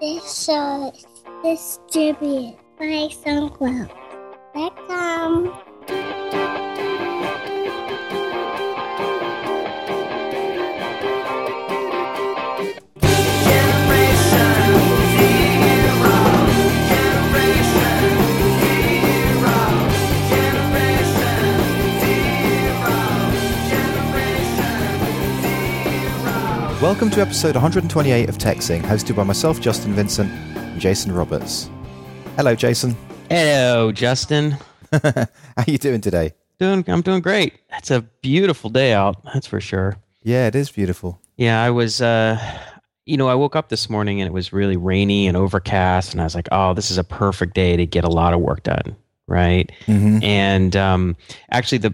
This show is distributed by SoundCloud. Welcome to episode 128 of TechZing, hosted by myself, Justin Vincent, and Jason Roberts. Hello, Jason. Hello, Justin. How you doing today? Doing, I'm doing great. It's a beautiful day out. That's for sure. Yeah, it is beautiful. Yeah, I was, uh, you know, I woke up this morning and it was really rainy and overcast, and I was like, oh, this is a perfect day to get a lot of work done, right? Mm-hmm. And um, actually, the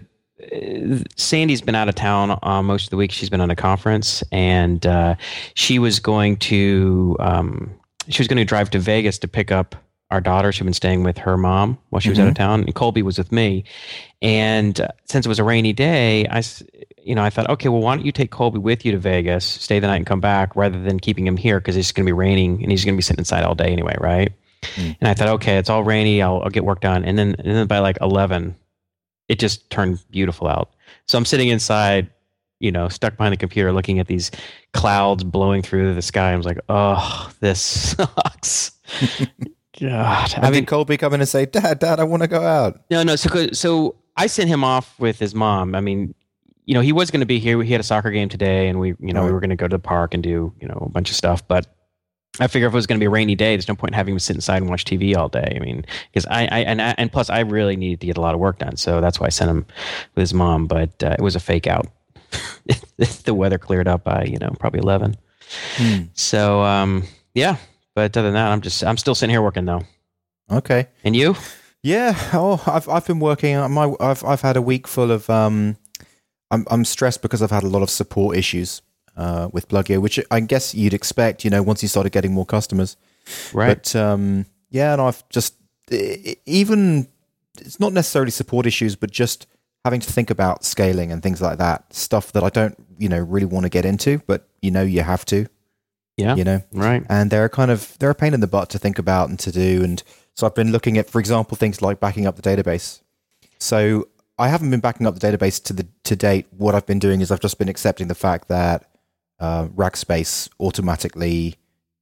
Sandy's been out of town uh, most of the week. She's been on a conference, and uh, she was going to um, she was going to drive to Vegas to pick up our daughter. She'd been staying with her mom while she was out of town, and Colby was with me. And uh, since it was a rainy day, I you know I thought, okay, well, why don't you take Colby with you to Vegas, stay the night, and come back, rather than keeping him here because it's going to be raining and he's going to be sitting inside all day anyway, right? And I thought, okay, it's all rainy. I'll, I'll get work done. And then, and then by like 11, it just turned beautiful out. So I'm sitting inside, you know, stuck behind the computer looking at these clouds blowing through the sky. I was like, oh, this sucks. God. I mean, Colby come in and say, Dad, Dad, I want to go out? no, no. So, so I sent him off with his mom. I mean, you know, he was going to be here. He had a soccer game today, and we, you know, we were going to go to the park and do, you know, a bunch of stuff. But I figure if it was going to be a rainy day, there's no point in having him sit inside and watch TV all day. I mean, because I, I and I, and plus I really needed to get a lot of work done, so that's why I sent him with his mom. But uh, it was a fake out. the weather cleared up by you know probably eleven. Hmm. So um, yeah. But other than that, I'm just I'm still sitting here working though. Okay. And you? Yeah. Oh, I've I've been working. My I've I've had a week full of um, I'm I'm stressed because I've had a lot of support issues uh with Pluggio, which I guess you'd expect. You know, once you started getting more customers. Right. But um, yeah, and I've just even it's not necessarily support issues, but just having to think about scaling and things like that. Stuff that I don't, you know, really want to get into, but you know, you have to. yeah. You know, Right. and they're kind of they're a pain in the butt to think about and to do. And so I've been looking at, for example, things like backing up the database. So I haven't been backing up the database to the to date. What I've been doing is I've just been accepting the fact that uh, Rackspace automatically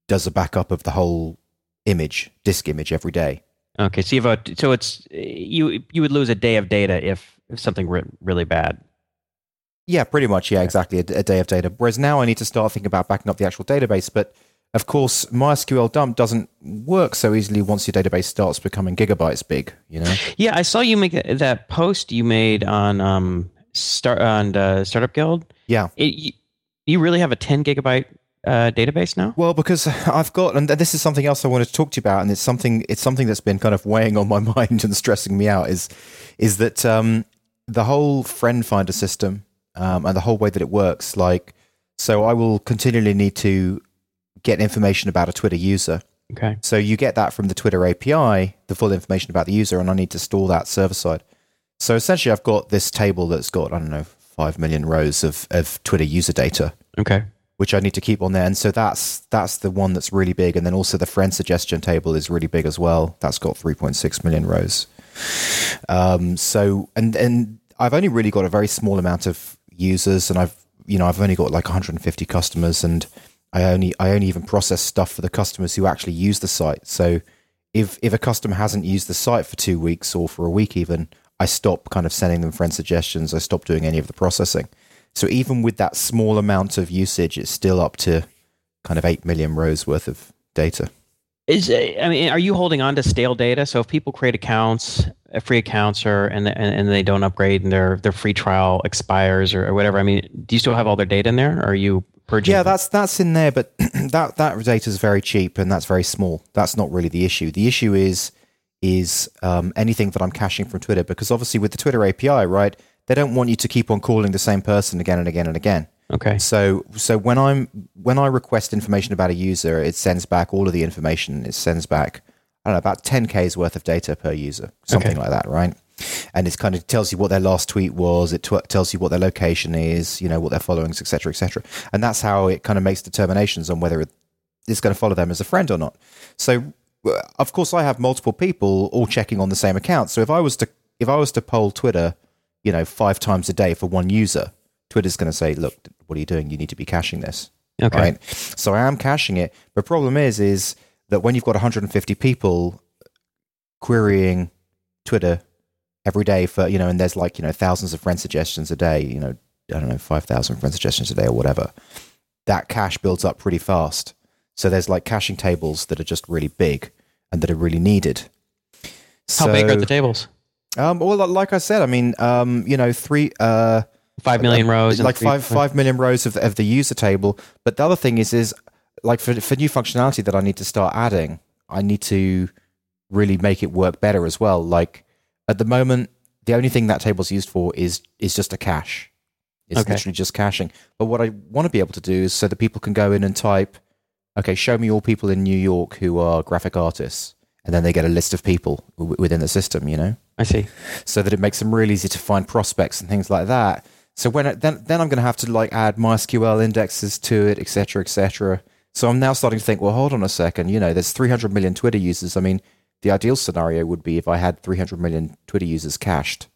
does a backup of the whole image, disk image every day. Okay, so you have a, so it's you you would lose a day of data if, if something re- really bad. Yeah, pretty much. Yeah, exactly. A, a day of data. Whereas now I need to start thinking about backing up the actual database. But of course, MySQL dump doesn't work so easily once your database starts becoming gigabytes big. You know. Yeah, I saw you make that, that post you made on um start on uh, Startup Guild. Yeah. It, you, really have a ten gigabyte uh, database now? Well, because I've got, and this is something else I wanted to talk to you about, and it's something, it's something that's been kind of weighing on my mind and stressing me out. Is, is that um, the whole friend finder system um, and the whole way that it works? Like, so I will continually need to get information about a Twitter user. Okay. So you get that from the Twitter API, the full information about the user, and I need to store that server side. So essentially, I've got this table that's got I don't know five million rows of of Twitter user data Okay. which I need to keep on there. And so that's that's the one that's really big. And then also the friend suggestion table is really big as well. That's got 3.6 million rows. Um, so and and I've only really got a very small amount of users, and I've you know I've only got like 150 customers, and I only I only even process stuff for the customers who actually use the site. So if if a customer hasn't used the site for two weeks or for a week even, I stop kind of sending them friend suggestions. I stop doing any of the processing. So even with that small amount of usage, it's still up to kind of eight million rows worth of data. Is I mean, are you holding on to stale data? So if people create accounts, uh, free accounts, or and and, and they don't upgrade and their their free trial expires or, or whatever, I mean, do you still have all their data in there? Or are you purging? Yeah, that's that's in there, but that that data is very cheap and that's very small. That's not really the issue. The issue is is um, anything that I'm caching from Twitter because obviously with the Twitter API, right, they don't want you to keep on calling the same person again and again and again. okay. So so when I'm when I request information about a user, it sends back all of the information. It sends back I don't know about 10k's worth of data per user, something Okay. like that, right? And it kind of tells you what their last tweet was. It tw- tells you what their location is, you know, what their followings, etc., etc. And that's how it kind of makes determinations on whether it's going to follow them as a friend or not. So, of course, I have multiple people all checking on the same account. So if I was to if I was to poll Twitter, you know, five times a day for one user, Twitter's going to say, "Look, what are you doing? You need to be caching this." Okay. Right. So I am caching it. The problem is, is that when you've got 150 people querying Twitter every day for you know, and there's like you know thousands of friend suggestions a day, you know, I don't know, 5,000 friend suggestions a day or whatever, that cache builds up pretty fast. So there's like caching tables that are just really big and that are really needed. How big are the tables? Um, well, like I said, I mean, um, you know, three, uh, five million rows, like five five million rows of of the user table. But the other thing is, is like for for new functionality that I need to start adding, I need to really make it work better as well. Like at the moment, the only thing that table's used for is is just a cache. It's Okay. literally just caching. But what I want to be able to do is so that people can go in and type, okay, show me all people in New York who are graphic artists, and then they get a list of people w- within the system. You know I see. so that it makes them really easy to find prospects and things like that. So when it, then then I'm going to have to like add MySQL indexes to it, etc., etc. So I'm now starting to think, well, hold on a second. You know, there's 300 million Twitter users. I mean, the ideal scenario would be if I had 300 million Twitter users cached,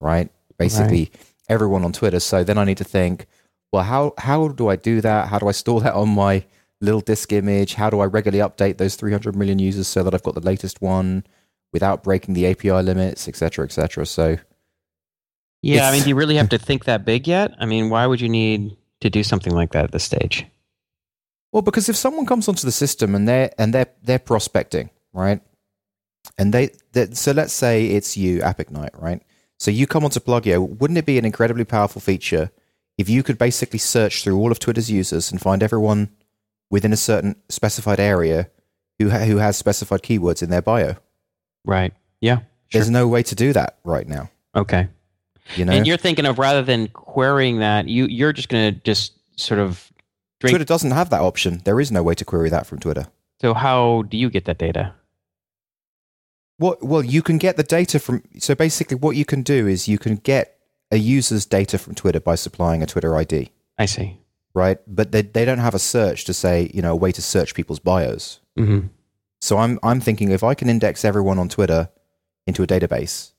right? Basically, everyone on Twitter. So then I need to think, well, how how do I do that? How do I store that on my little disk image? How do I regularly update those 300 million users so that I've got the latest one without breaking the API limits, etc., etc. So Yeah, I mean, do you really have to think that big yet? I mean, why would you need to do something like that at this stage? Well, because if someone comes onto the system and they're and they're they're prospecting, right? And they, they so let's say it's you, AppIgnite, right? So you come onto Pluggio. Wouldn't it be an incredibly powerful feature if you could basically search through all of Twitter's users and find everyone within a certain specified area who ha- who has specified keywords in their bio? Right. Yeah. Sure. There's no way to do that right now. Okay. You know, And you're thinking of rather than querying that, you you're just going to just sort of drink. Twitter doesn't have that option. There is no way to query that from Twitter. So how do you get that data? What? Well, you can get the data from. So basically, what you can do is you can get a user's data from Twitter by supplying a Twitter ID, I see. Right? But they they don't have a search to say you know a way to search people's bios. hmm So I'm I'm thinking if I can index everyone on Twitter into a database,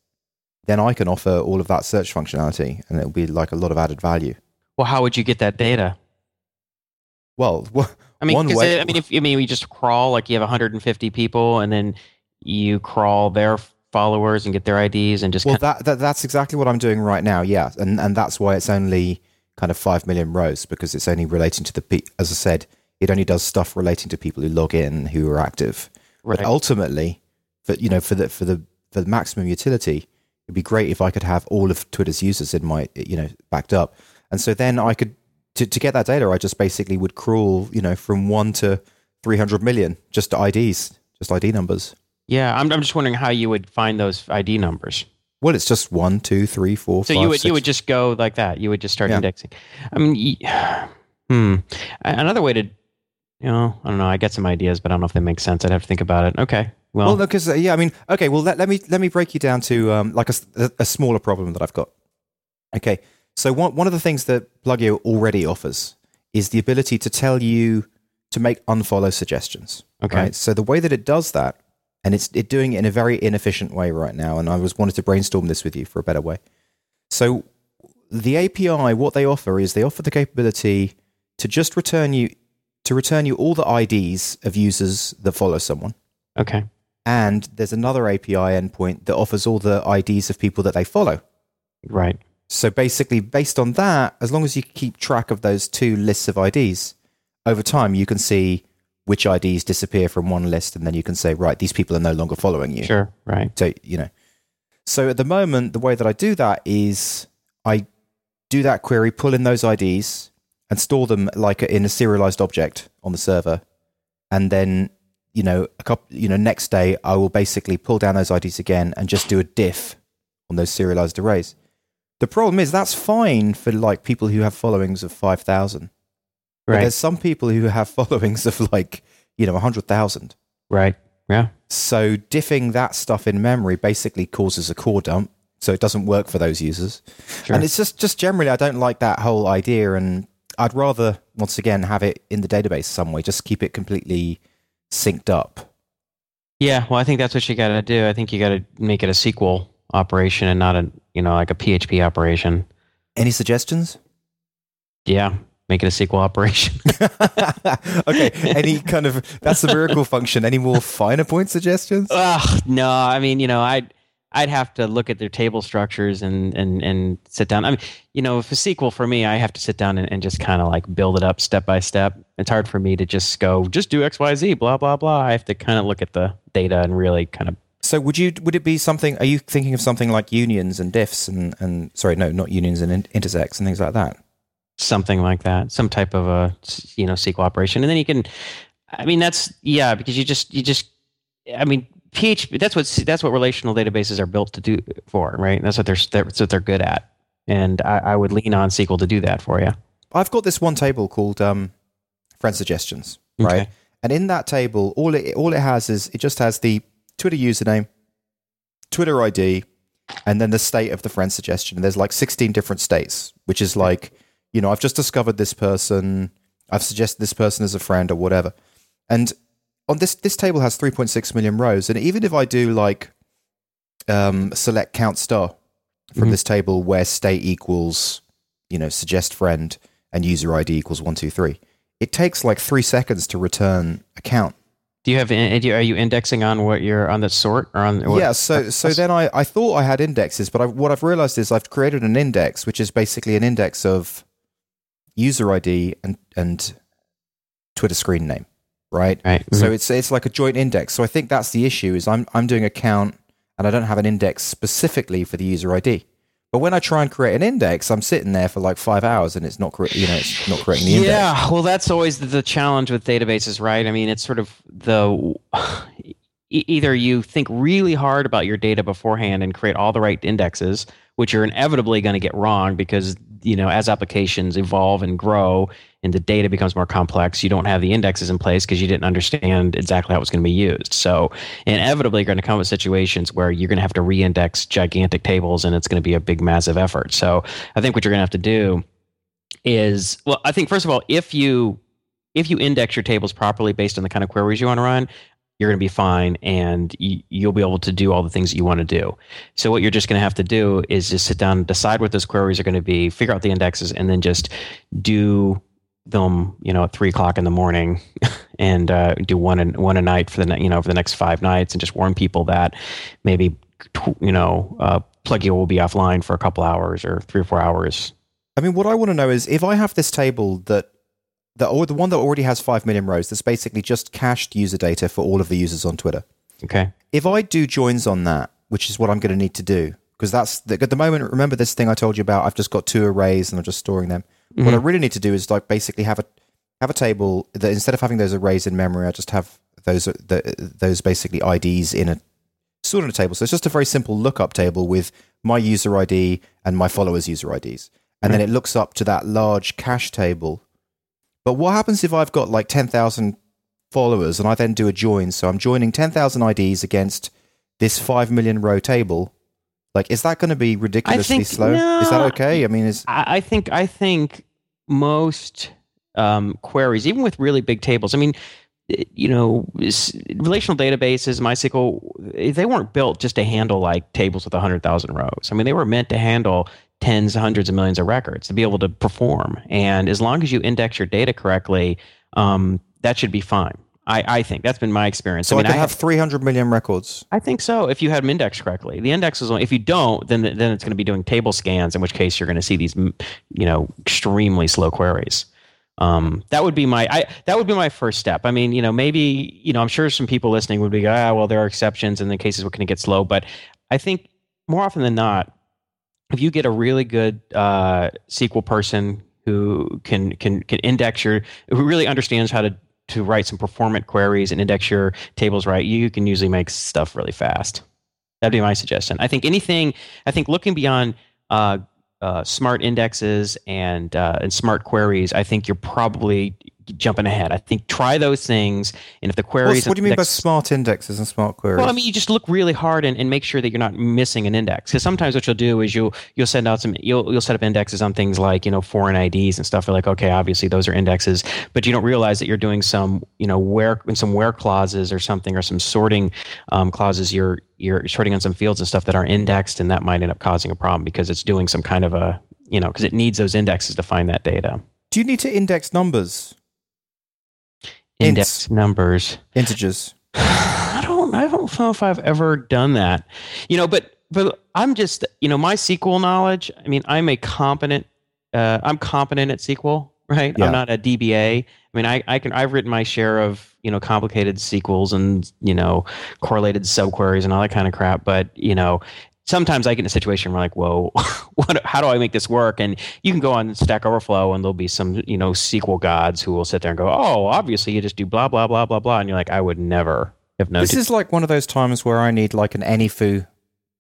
then I can offer all of that search functionality, and it'll be like a lot of added value. Well, how would you get that data? Well, wha- I mean, One 'cause way- I mean, if I mean, you just crawl like you have 150 people, and then you crawl their followers and get their IDs, and just well, that, that that's exactly what I'm doing right now. Yeah, and and that's why it's only kind of five million rows because it's only relating to the pe- as I said, it only does stuff relating to people who log in who are active. right. But ultimately, for you know, for the for the for the maximum utility, it'd be great if I could have all of Twitter's users in my you know backed up, and so then I could to to get that data, I just basically would crawl you know from one to three hundred million just IDs, just ID numbers. yeah, I'm I'm just wondering how you would find those ID numbers. Well, it's just one, two, three, four, So five, you would you would just go like that. You would just start Yeah. indexing. I mean, hmm. Another way to, you know, I don't know. I get some ideas, but I don't know if they make sense. I'd have to think about it. Okay. Well, Well, no, because uh, yeah, I mean, okay. Well, let, let me let me break you down to um, like a, a smaller problem that I've got. Okay, so one one of the things that Pluggio already offers is the ability to tell you to make unfollow suggestions. Okay. Right? So the way that it does that, and it's it doing it in a very inefficient way right now, and I was wanted to brainstorm this with you for a better way. So the API, what they offer is they offer the capability to just return you to return you all the IDs of users that follow someone. okay. And there's another API endpoint that offers all the IDs of people that they follow. Right. So basically, based on that, as long as you keep track of those two lists of IDs, over time you can see which IDs disappear from one list, and then you can say, right, these people are no longer following you. Sure. Right. So, you know. So at the moment, the way that I do that is I do that query, pull in those IDs, and store them like in a serialized object on the server. And then, you know, a couple, you know, next day I will basically pull down those IDs again and just do a diff on those serialized arrays. The problem is that's fine for like people who have followings of 5,000. But Right. there's some people who have followings of like, you know, 100,000. Right. Yeah. So diffing that stuff in memory basically causes a core dump. So it doesn't work for those users. Sure. And it's just, just generally, I don't like that whole idea. And I'd rather once again have it in the database some way. Just keep it completely synced up. Yeah, well, I think that's what you got to do. I think you got to make it a SQL operation and not a you know like a PHP operation. Any suggestions? Yeah, make it a SQL operation. okay. Any kind of that's the miracle function. Any more finer point suggestions? Ugh, no, I mean, you know, I'd I'd have to look at their table structures and and and sit down. I mean, you know, if a SQL for me, I have to sit down and, and just kind of like build it up step by step. It's hard for me to just go just do X Y Z blah blah blah. I have to kind of look at the data and really kind of. So would you would it be something? Are you thinking of something like unions and diffs and and sorry, no, not unions and intersects and things like that? Something like that, some type of a you know SQL operation, and then you can. I mean, that's yeah, because you just you just. I mean, PHP. That's what that's what relational databases are built to do for, right? That's what they're that's what they're good at, and I, I would lean on SQL to do that for you. I've got this one table called um, friend suggestions, right? Okay. And in that table, all it all it has is it just has the Twitter username, Twitter ID, and then the state of the friend suggestion. And there's like 16 different states, which is like you know, I've just discovered this person, I've suggested this person as a friend or whatever. And on this this table has 3.6 million rows, and even if I do like um, select count star from mm-hmm. this table where state equals, you know, suggest friend and user ID equals one two three, it takes like three seconds to return a count. Do you have? Are you indexing on what you're on the sort or on? What, yeah. So so then I I thought I had indexes, but I, what I've realized is I've created an index, which is basically an index of user ID and and Twitter screen name, right? Right. Mm-hmm. So it's it's like a joint index. So I think that's the issue is I'm I'm doing a count and I don't have an index specifically for the user ID. But when I try and create an index, I'm sitting there for like five hours and it's not, cre- you know, it's not creating the index. Yeah, well, that's always the challenge with databases, right? I mean, it's sort of the either you think really hard about your data beforehand and create all the right indexes, which you're inevitably going to get wrong because you know as applications evolve and grow and the data becomes more complex you don't have the indexes in place because you didn't understand exactly how it was going to be used. So inevitably you're going to come with situations where you're going to have to re-index gigantic tables and it's going to be a big massive effort. So i think what you're going to have to do is well i think first of all if you if you index your tables properly based on the kind of queries you want to run you're going to be fine and you'll be able to do all the things that you want to do. So what you're just going to have to do is just sit down, decide what those queries are going to be, figure out the indexes, and then just do them, you know, at three o'clock in the morning, and uh, do one a, one a night for the you know for the next five nights, and just warn people that maybe you know uh, Pluggio will be offline for a couple hours or three or four hours. I mean, what I want to know is if I have this table that the the one that already has five million rows that's basically just cached user data for all of the users on Twitter. Okay. If I do joins on that, which is what I'm going to need to do, because that's the, at the moment. Remember this thing I told you about? I've just got two arrays and I'm just storing them. Mm-hmm. What I really need to do is like basically have a have a table that instead of having those arrays in memory, I just have those the, those basically IDs in a stored in a table. So it's just a very simple lookup table with my user ID and my followers' user IDs, and mm-hmm. then it looks up to that large cache table but what happens if I've got like 10,000 followers and I then do a join? So I'm joining 10,000 IDs against this 5 million row table. Like, is that going to be ridiculously think, slow? No, is that okay? I mean, is I, I think I think most um, queries, even with really big tables, I mean, you know, relational databases, MySQL, they weren't built just to handle like tables with 100,000 rows. I mean, they were meant to handle tens, hundreds of millions of records to be able to perform. And as long as you index your data correctly, um, that should be fine. I, I, think that's been my experience. So I, mean, I could I have, 300 million records. I think so. If you had them indexed correctly, the index is only, if you don't, then then it's going to be doing table scans, in which case you're going to see these, you know, extremely slow queries. Um, that would be my I, that would be my first step. I mean, you know, maybe you know, I'm sure some people listening would be, ah, well, there are exceptions, and the cases where can it get slow. But I think more often than not, if you get a really good uh, SQL person who can can can index your who really understands how to to write some performant queries and index your tables right, you can usually make stuff really fast. That'd be my suggestion. I think anything. I think looking beyond uh, uh, smart indexes and uh, and smart queries, I think you're probably jumping ahead. I think try those things, and if the queries. What's- what do you mean by smart indexes and smart queries? well, I mean, you just look really hard and, and make sure that you're not missing an index. Because sometimes what you'll do is you'll you'll send out some you'll you'll set up indexes on things like you know foreign IDs and stuff. You're like, okay, obviously those are indexes, but you don't realize that you're doing some you know where some where clauses or something or some sorting um, clauses. You're you're sorting on some fields and stuff that are indexed, and that might end up causing a problem because it's doing some kind of a you know because it needs those indexes to find that data. do you need to index numbers, Index numbers. integers? I don't I don't know if I've ever done that. You know, but but I'm just you know, my SQL knowledge, I mean, I'm a competent uh, I'm competent at SQL, right? Yeah. I'm not a DBA. I mean, I, I can I've written my share of, you know, complicated SQLs and, you know, correlated subqueries and all that kind of crap, but, you know, sometimes I get in a situation where I'm like, whoa, what, how do I make this work? And you can go on Stack Overflow and there'll be some, you know, SQL gods who will sit there and go, oh, obviously you just do blah, blah, blah, blah, blah. And you're like, I would never have known. This is like one of those times where I need like an AnyFu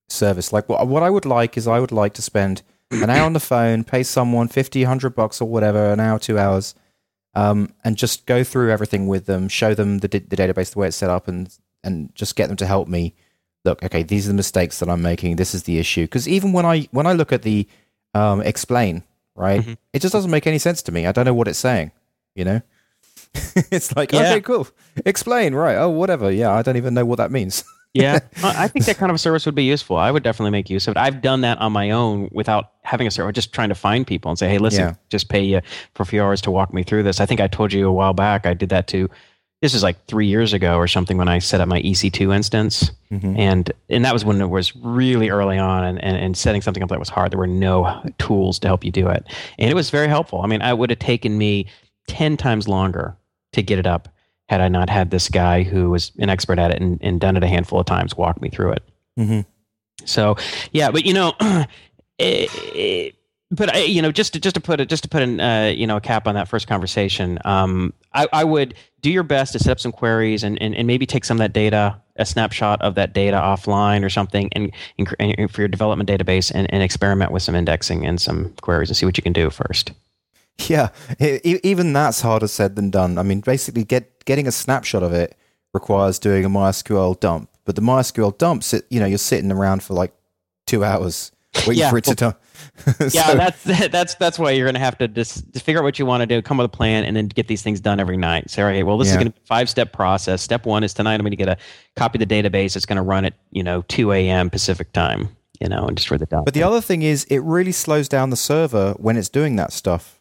service. Like what, what I would like is I would like to spend an hour on the phone, pay someone 50, 100 bucks or whatever, an hour, two hours, um, and just go through everything with them, show them the, the database, the way it's set up, and, and just get them to help me. Look, okay, these are the mistakes that I'm making. This is the issue. Because even when I when I look at the um, explain, right, Mhm. it just doesn't make any sense to me. I don't know what it's saying. You know, it's like Yeah. okay, cool. Explain, right? Oh, whatever. Yeah, I don't even know what that means. yeah, I think that kind of a service would be useful. I would definitely make use of it. I've done that on my own without having a server, just trying to find people and say, hey, listen, Yeah. just pay you for a few hours to walk me through this. I think I told you a while back I did that too. This is like three years ago or something when I set up my EC2 instance. Mhm. And and that was when it was really early on and, and, and setting something up that was hard. There were no tools to help you do it. And it was very helpful. I mean, I would have taken me 10 times longer to get it up had I not had this guy who was an expert at it and, and done it a handful of times walk me through it. Mhm. So yeah, but you know, eh, eh, but I, you know, just to, just to put it, just to put an uh, you know a cap on that first conversation, um, I, I would do your best to set up some queries and, and, and maybe take some of that data, a snapshot of that data offline or something, and, and, for your development database, and, and experiment with some indexing and some queries and see what you can do first. Yeah, e- even that's harder said than done. I mean, basically, get getting a snapshot of it requires doing a MySQL dump, but the MySQL dumps, sit, you know, you're sitting around for like two hours waiting Yeah, for it to dump. Yeah, that's that's that's why you're going to have to just, just figure out what you want to do, come with a plan, and then get these things done every night. Say, okay, well, this is going to be a five step process. Step one is tonight I'm going to get a copy of the database. It's going to run at you know 2 a.m. Pacific time, you know, and just read the dump. But the other thing is, it really slows down the server when it's doing that stuff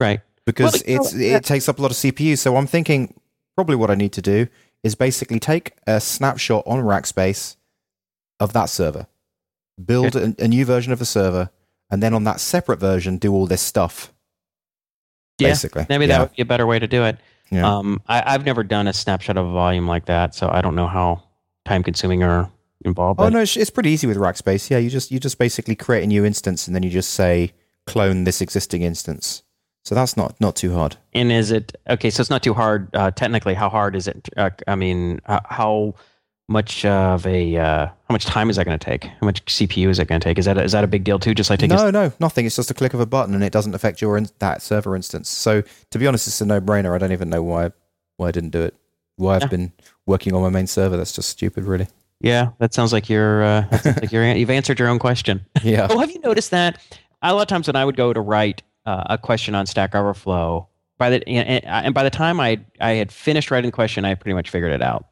right, because Well, it's yeah. it takes up a lot of CPU. So I'm thinking probably what I need to do is basically take a snapshot on Rackspace of that server, build a, a new version of the server, and then on that separate version do all this stuff. Yeah, Basically, maybe yeah. that would be a better way to do it. Yeah. Um, I, I've never done a snapshot of a volume like that, so I don't know how time consuming or involved. Oh no, it's, it's pretty easy with Rackspace. Yeah, you just you just basically create a new instance and then you just say clone this existing instance. So that's not not too hard. And is it okay? So it's not too hard uh, technically. How hard is it? Uh, I mean, uh, how much of a uh, how much time is that going to take? How much CPU is it going to take? Is that is that a big deal too? Just like taking No, no, nothing. It's just a click of a button and it doesn't affect your in- that server instance. So to be honest, it's a no brainer. I don't even know why why I didn't do it. Why I've Yeah. been working on my main server. That's just stupid, really. yeah, that sounds like you're uh, sounds like you're you've answered your own question. Yeah. Well, have you noticed that a lot of times when I would go to write uh, a question on Stack Overflow, by the and, and by the time I I had finished writing the question, I pretty much figured it out.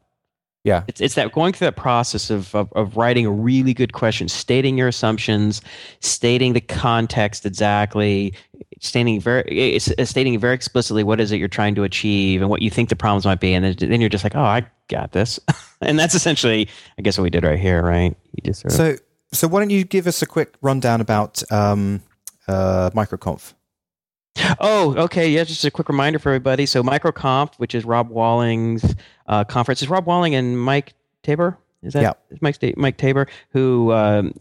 Yeah. It's it's that going through that process of, of of writing a really good question, stating your assumptions, stating the context exactly, stating very stating very explicitly what is it you're trying to achieve and what you think the problems might be, and then, then you're just like, oh, I got this, and that's essentially, I guess, what we did right here, right? You just sort of, So so why don't you give us a quick rundown about um, uh, microconf? Oh, okay. Yeah, just a quick reminder for everybody. So, MicroConf, which is Rob Walling's uh, conference, is Rob Walling and Mike Taber. Is that Yeah. is Mike Mike Taber who um,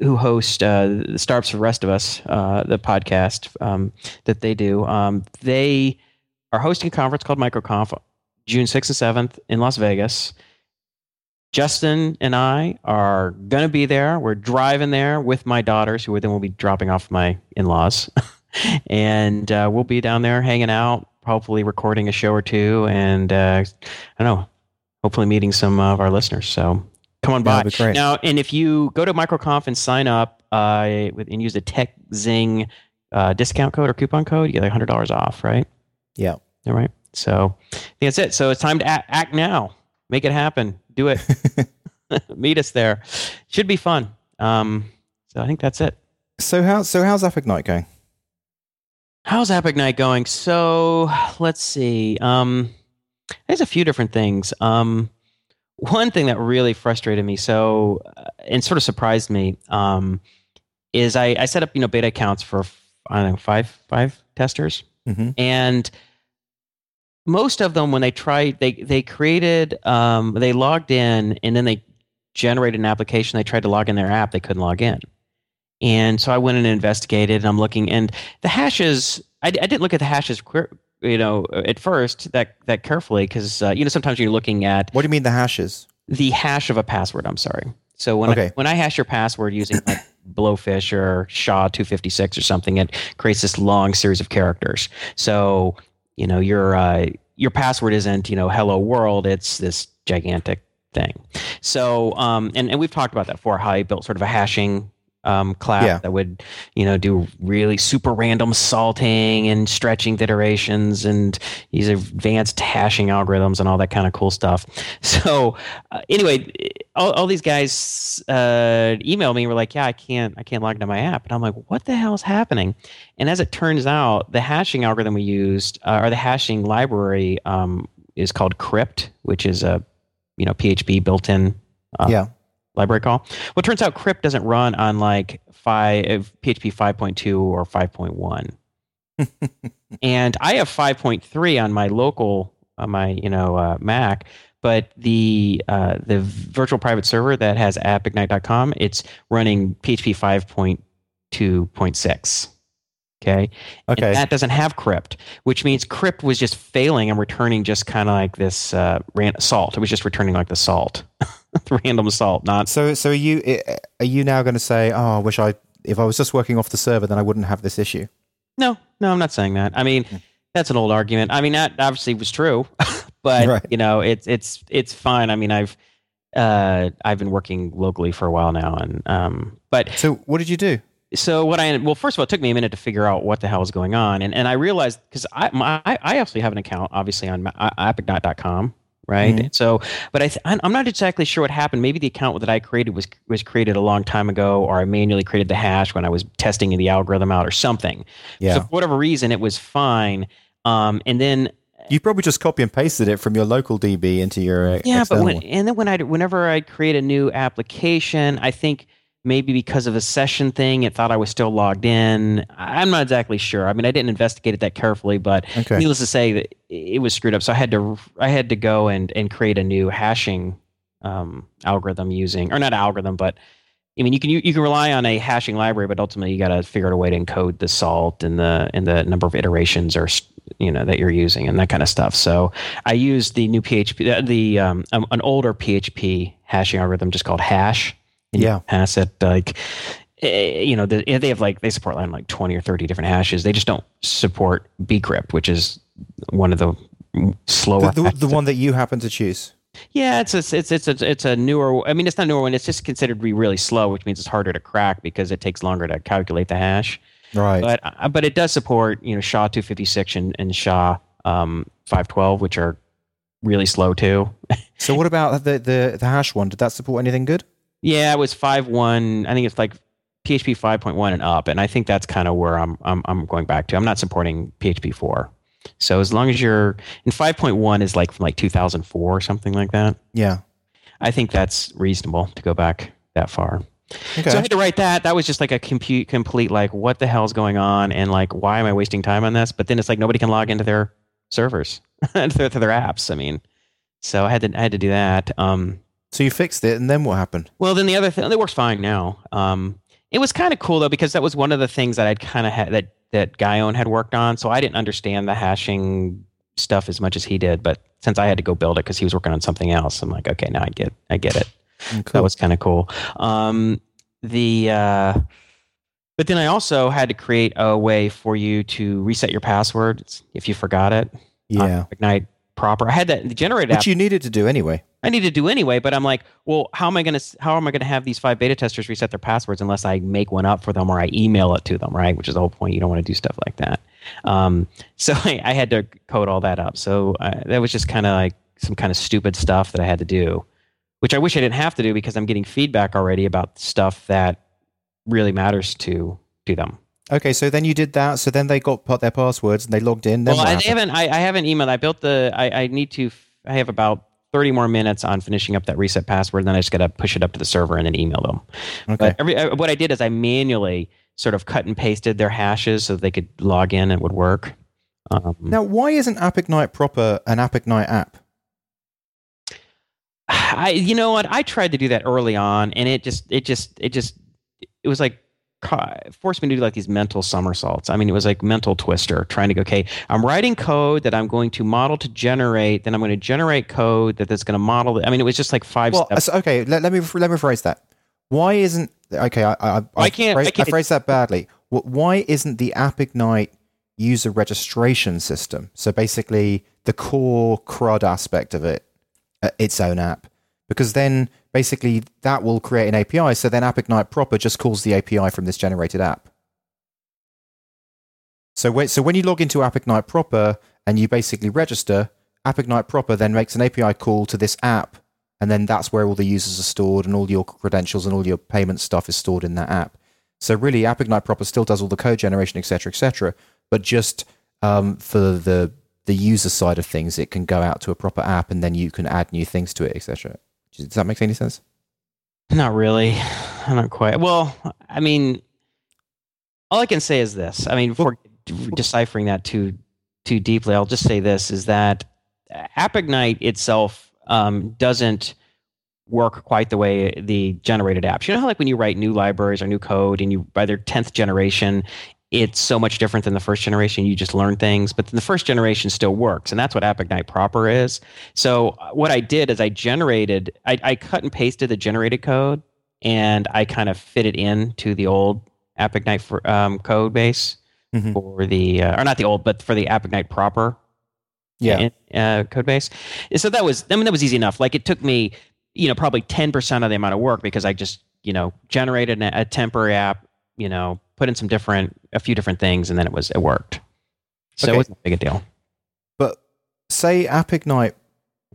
who host uh, the Startups for the Rest of Us, uh, the podcast um, that they do. Um, they are hosting a conference called MicroConf, June sixth and seventh in Las Vegas. Justin and I are going to be there. We're driving there with my daughters, who then will be dropping off my in laws. and uh, we'll be down there hanging out, hopefully recording a show or two, and uh, I don't know, hopefully meeting some of our listeners. So come on by now. And if you go to MicroConf and sign up uh, with, and use the TechZing uh, discount code or coupon code, you get like hundred dollars off, right? Yeah. All right. So I think that's it. So it's time to act, act now. Make it happen. Do it. Meet us there. Should be fun. Um, so I think that's it. So how so how's AppIgnite going? How's AppIgnite going? So let's see. Um, there's a few different things. Um, one thing that really frustrated me, so uh, and sort of surprised me, um, is I, I set up you know beta accounts for I don't know five five testers, Mm-hmm. and most of them when they tried they they created um, they logged in and then they generated an application they tried to log in their app they couldn't log in and so i went and investigated and i'm looking and the hashes i, I didn't look at the hashes you know at first that that carefully because uh, you know sometimes you're looking at What do you mean the hashes? the hash of a password i'm sorry. So when I, when i hash your password using like blowfish or sha 256 or something it creates this long series of characters. So you know your uh, your password isn't you know hello world it's this gigantic thing. So um and, and we've talked about that before how i built sort of a hashing um, class Yeah. that would you know do really super random salting and stretching iterations and these advanced hashing algorithms and all that kind of cool stuff so uh, anyway all, all these guys uh, emailed me and were like yeah i can't i can't log into my app and i'm like what the hell is happening and as it turns out the hashing algorithm we used uh, or the hashing library um, is called crypt which is a you know php built-in uh, yeah. Library call. Well, it turns out crypt doesn't run on like five PHP 5.2 or 5.1. and I have 5.3 on my local on my you know uh, Mac, but the uh, the virtual private server that has appignite.com, it's running PHP 5.2.6. Okay. And Okay. that doesn't have crypt, which means crypt was just failing and returning just kind of like this uh, ran- salt. It was just returning like the salt, random salt, not So so are you are you now going to say, "Oh, I wish I if I was just working off the server then I wouldn't have this issue." No, no, I'm not saying that. I mean, that's an old argument. I mean, that obviously was true, but Right. you know, it's it's it's fine. I mean, I've uh, I've been working locally for a while now, and um, but So what did you do? so what I well, first of all, it took me a minute to figure out what the hell was going on, and and I realized because I my, I I actually have an account, obviously on uh, appignite.com, right? Mhm. So, but I th- I'm not exactly sure what happened. Maybe the account that I created was was created a long time ago, or I manually created the hash when I was testing the algorithm out, or something. Yeah. So for whatever reason, it was fine. Um, and then you probably just copy and pasted it from your local DB into your uh, yeah, but when, and then when I whenever I create a new application, I think maybe because of a session thing, it thought I was still logged in. I'm not exactly sure. I mean, I didn't investigate it that carefully, but Okay. needless to say that it was screwed up. So I had to I had to go and and create a new hashing um, algorithm using or not algorithm, but I mean, you can you, you can rely on a hashing library, but ultimately you got to figure out a way to encode the salt and the and the number of iterations or you know that you're using and that kind of stuff. So I used the new PHP, uh, the um, um, an older PHP hashing algorithm just called Hash. And Yeah. pass it like eh, you know they have like they support like twenty or thirty different hashes. They just don't support bcrypt, which is one of the slower. the, the, the one that you happen to choose. yeah, it's a, it's it's a, it's a newer. I mean, it's not a newer one. It's just considered to be really slow, which means it's harder to crack because it takes longer to calculate the hash. Right. But uh, but it does support you know SHA two fifty six and, and SHA um, five twelve, which are really slow too. so what about the, the the hash one? Did that support anything good? Yeah, it was five one. I think it's like PHP five point one and up, and I think that's kind of where I'm I'm I'm going back to. I'm not supporting PHP four. So as long as you're in five point one is like from like two thousand four or something like that. Yeah. I think that's reasonable to go back that far. Okay. So I had to write that. That was just like a compute, complete like what the hell's going on and like why am I wasting time on this? But then it's like nobody can log into their servers, to their, to their apps. I mean, so I had to I had to do that. Um, so you fixed it, and then what happened? well, then the other thing, it works fine now. Um, it was kind of cool though because that was one of the things that I'd kind of had that that Guyon had worked on. So I didn't understand the hashing stuff as much as he did, but since I had to go build it because he was working on something else, I'm like, okay, now I get I get it. Mm, That was kind of cool. Um, the uh, But then I also had to create a way for you to reset your password if you forgot it. Yeah. Ignite proper. I had that generated. Which app. you needed to do anyway. I need to do anyway, but I'm like, well, how am I going to how am I going to have these five beta testers reset their passwords unless I make one up for them or I email it to them, right? Which is the whole point. You don't want to do stuff like that. Um, so I, I, had to code all that up. So uh, that was just kind of like some kind of stupid stuff that I had to do, which I wish I didn't have to do because I'm getting feedback already about stuff that really matters to to them. Okay, so then you did that. So then they got put their passwords and they logged in. Then well, I haven't. I, I, haven't emailed. I built the. I, I need to. I have about 30 more minutes on finishing up that reset password. And then I just got to push it up to the server and then email them. Okay. But every, uh, what I did is I manually sort of cut and pasted their hashes so they could log in and it would work. Um, now, why isn't AppIgnite proper an AppIgnite app? I, you know what? I tried to do that early on, and it just, it just, it just, it was like forced me to do like these mental somersaults. I mean, it was like mental twister, trying to go, okay, I'm writing code that I'm going to model to generate, then I'm going to generate code that that's going to model. I mean, it was just like five well, steps. Okay, let, let me let me phrase that. Why isn't okay? I I, I, can't, Phrase, I can't. I phrased that badly. Why isn't the AppIgnite user registration system? So basically, the core CRUD aspect of it, uh, its own app, because then basically that will create an API. So then AppIgnite proper just calls the API from this generated app. So when, so when you log into AppIgnite proper and you basically register, AppIgnite proper then makes an API call to this app, and then that's where all the users are stored and all your credentials and all your payment stuff is stored in that app. So really, AppIgnite proper still does all the code generation, etc., etc., but just um, for the the user side of things, it can go out to a proper app, and then you can add new things to it, etc. Does that make any sense? Not really. I'm not quite. Well, I mean, all I can say is this. I mean, before well, deciphering that too too deeply, I'll just say this: is that AppIgnite itself um, doesn't work quite the way the generated apps. You know how like when you write new libraries or new code and you by their tenth generation, it's so much different than the first generation. You just learn things, but the first generation still works, and that's what AppIgnite proper is. So uh, what I did is I generated, I, I cut and pasted the generated code, and I kind of fit it in to the old AppIgnite for, um, code base mm-hmm. for the, uh, or not the old, but for the AppIgnite proper, yeah, uh, code base. So that was, I mean, that was easy enough. Like it took me, you know, probably ten percent of the amount of work because I just, you know, generated a, a temporary app, you know put in some different, a few different things, and then it was it worked. So okay. it wasn't a big a deal. But say AppIgnite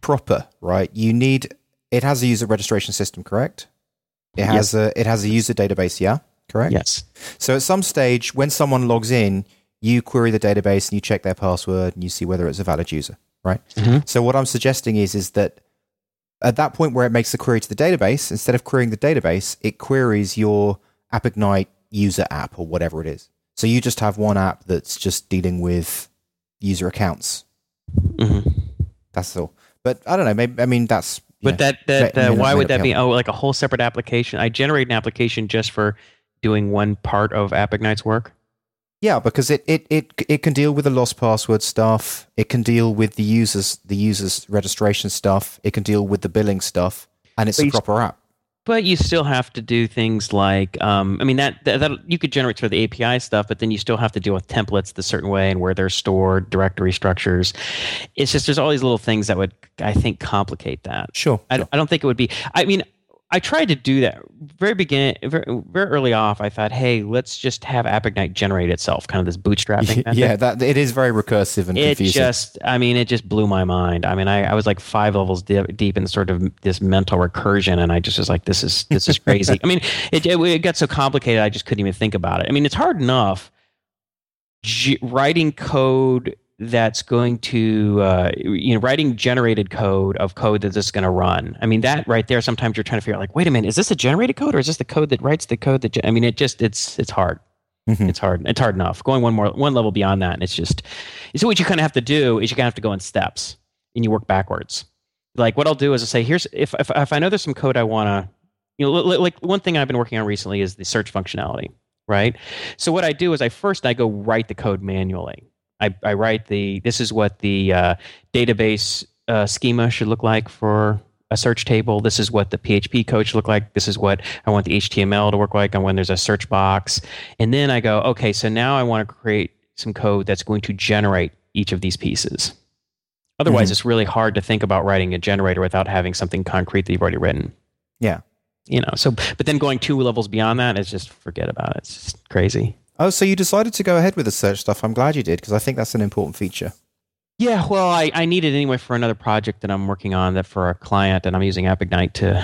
proper, right? You need it has a user registration system, correct? It has yes. a it has a user database, yeah, correct. Yes. So at some stage, when someone logs in, you query the database and you check their password and you see whether it's a valid user, right? Mm-hmm. So what I'm suggesting is is that at that point where it makes the query to the database, instead of querying the database, it queries your AppIgnite user app or whatever it is. So you just have one app that's just dealing with user accounts. Mm-hmm. That's all. But I don't know. Maybe I mean that's. But know, that that uh, why would that be? Oh, like a whole separate application. I generate an application just for doing one part of AppIgnite's work. Yeah, because it, it, it, it can deal with the lost password stuff. It can deal with the users the users registration stuff. It can deal with the billing stuff, and it's but a proper app. But you still have to do things like, um, I mean, that, that, that you could generate sort of the API stuff, but then you still have to deal with templates the certain way and where they're stored, directory structures. It's just there's all these little things that would, I think, complicate that. Sure. I, sure. I don't think it would be. I mean, I tried to do that very beginning, very, very early off. I thought, hey, let's just have AppIgnite generate itself, kind of this bootstrapping. Method. Yeah, that it is very recursive and it confusing. just, I mean, it just blew my mind. I mean, I, I was like five levels deep in sort of this mental recursion, and I just was like, this is this is crazy. I mean, it, it, it got so complicated, I just couldn't even think about it. I mean, it's hard enough g- writing code that's going to uh, you know writing generated code of code that this is going to run. I mean that right there sometimes you're trying to figure out like wait a minute is this a generated code or is this the code that writes the code that ge-? i mean it just it's it's hard. Mm-hmm. it's hard it's hard enough. Going one more one level beyond that and it's just so what you kind of have to do is you kind of have to go in steps and you work backwards. Like what i'll do is i say here's if if, if i know there's some code i want to you know like one thing i've been working on recently is the search functionality right? So what i do is i first i go write the code manually I, I write the this is what the uh, database uh, schema should look like for a search table. This is what the PHP code should look like. This is what I want the HTML to work like. And when there's a search box, and then I go, okay, so now I want to create some code that's going to generate each of these pieces. Otherwise, mm-hmm. it's really hard to think about writing a generator without having something concrete that you've already written. Yeah. You know, so, but then going two levels beyond that is just forget about it. It's just crazy. Oh, so you decided to go ahead with the search stuff. I'm glad you did because I think that's an important feature. Yeah, well, I, I need it anyway for another project that I'm working on that for a client, and I'm using AppIgnite to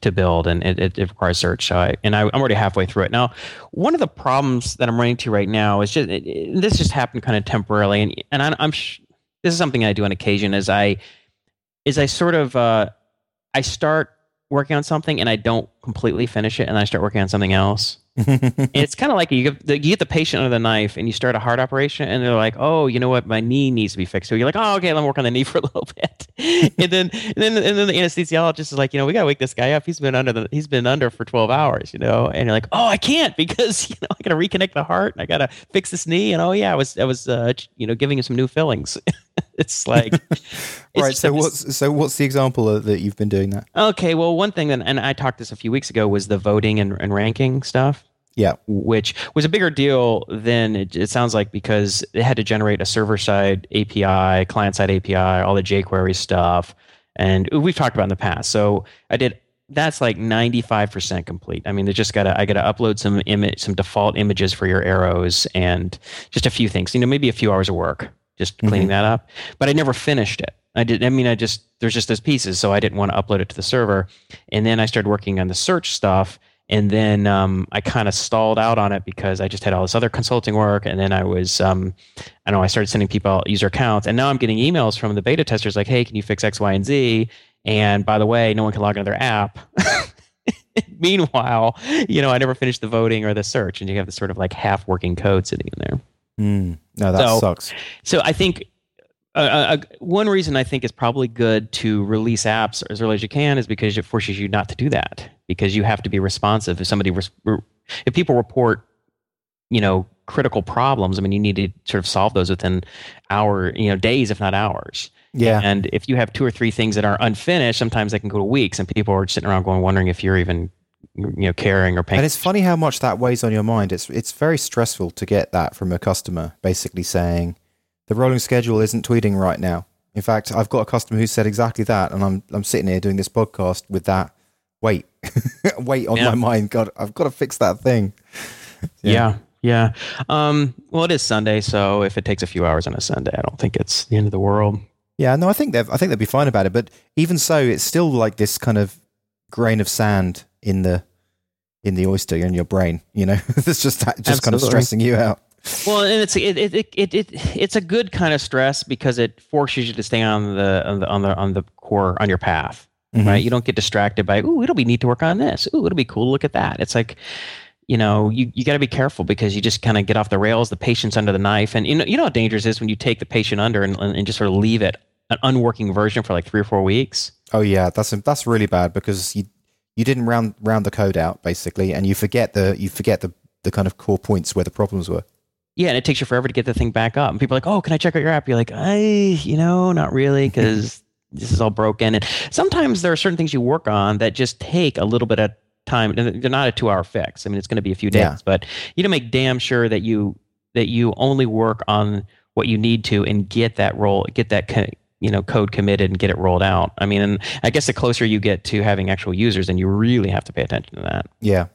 to build, and it, it, it requires search. So I, and I, am already halfway through it now. One of the problems that I'm running to right now is just it, it, this just happened kind of temporarily, and and I, am sh- this is something I do on occasion. Is I is I sort of uh, I start working on something and I don't completely finish it, and I start working on something else it's kind of like you get, the, you get the patient under the knife and you start a heart operation and they're like, oh, you know what, my knee needs to be fixed. So you're like, oh, okay, let me work on the knee for a little bit, and then and then and then the anesthesiologist is like, you know, we gotta wake this guy up. He's been under the he's been under for 12 hours, you know, and you're like, oh, I can't because you know I gotta reconnect the heart. And I gotta fix this knee, and oh yeah, I was I was uh, you know giving him some new fillings. it's like it's right. So what's so what's the example that you've been doing that? Okay, well, one thing that and I talked this a few weeks ago was the voting and, and ranking stuff. Yeah. Which was a bigger deal than it, it, sounds like because it had to generate a server side API, client side API, all the jQuery stuff. And we've talked about in the past. So I did that's like 95% complete. I mean, they just gotta I gotta upload some image some default images for your arrows and just a few things. You know, maybe a few hours of work just cleaning mm-hmm. that up. But I never finished it. I did I mean I just there's just those pieces, so I didn't want to upload it to the server. And then I started working on the search stuff and then um, I kind of stalled out on it because I just had all this other consulting work, and then I was, um, I know, I started sending people user accounts, and now I'm getting emails from the beta testers like, "Hey, can you fix X, Y, and Z?" And by the way, no one can log into their app. Meanwhile, you know, I never finished the voting or the search, and you have this sort of like half working code sitting in there. Mm, no, that so, sucks. So I think uh, uh, one reason I think it's probably good to release apps as early as you can is because it forces you not to do that because you have to be responsive. If somebody, res- if people report, you know, critical problems, I mean, you need to sort of solve those within hour, you know, days if not hours. Yeah. And if you have two or three things that are unfinished, sometimes they can go to weeks, and people are sitting around going, wondering if you're even, you know, caring or paying. And it's funny how much that weighs on your mind. It's it's very stressful to get that from a customer, basically saying the rolling schedule isn't tweeting right now. In fact, I've got a customer who said exactly that, and I'm I'm sitting here doing this podcast with that weight weight on yeah. my mind. God, I've got to fix that thing. Yeah. yeah, yeah. Um, well, it is Sunday, so if it takes a few hours on a Sunday, I don't think it's the end of the world. Yeah, no, I think they I think they'd be fine about it. But even so, it's still like this kind of grain of sand in the in the oyster in your brain. You know, it's just just Absolutely. kind of stressing you out. Well, and it's it, it, it, it, it's a good kind of stress because it forces you to stay on the on the on the, on the core on your path, mm-hmm. right? You don't get distracted by, "Ooh, it'll be neat to work on this. Ooh, it'll be cool to look at that." It's like, you know, you, you got to be careful because you just kind of get off the rails. The patient's under the knife, and you know you know how dangerous it is when you take the patient under and, and just sort of leave it an unworking version for like three or four weeks. Oh yeah, that's that's really bad because you you didn't round round the code out basically, and you forget the you forget the the kind of core points where the problems were. Yeah, and it takes you forever to get the thing back up. And people are like, "Oh, can I check out your app?" You're like, "I, you know, not really, because this is all broken." And sometimes there are certain things you work on that just take a little bit of time. They're not a two-hour fix. I mean, it's going to be a few days, yeah. but you need to make damn sure that you that you only work on what you need to and get that roll, get that you know code committed and get it rolled out. I mean, and I guess the closer you get to having actual users, then you really have to pay attention to that. Yeah,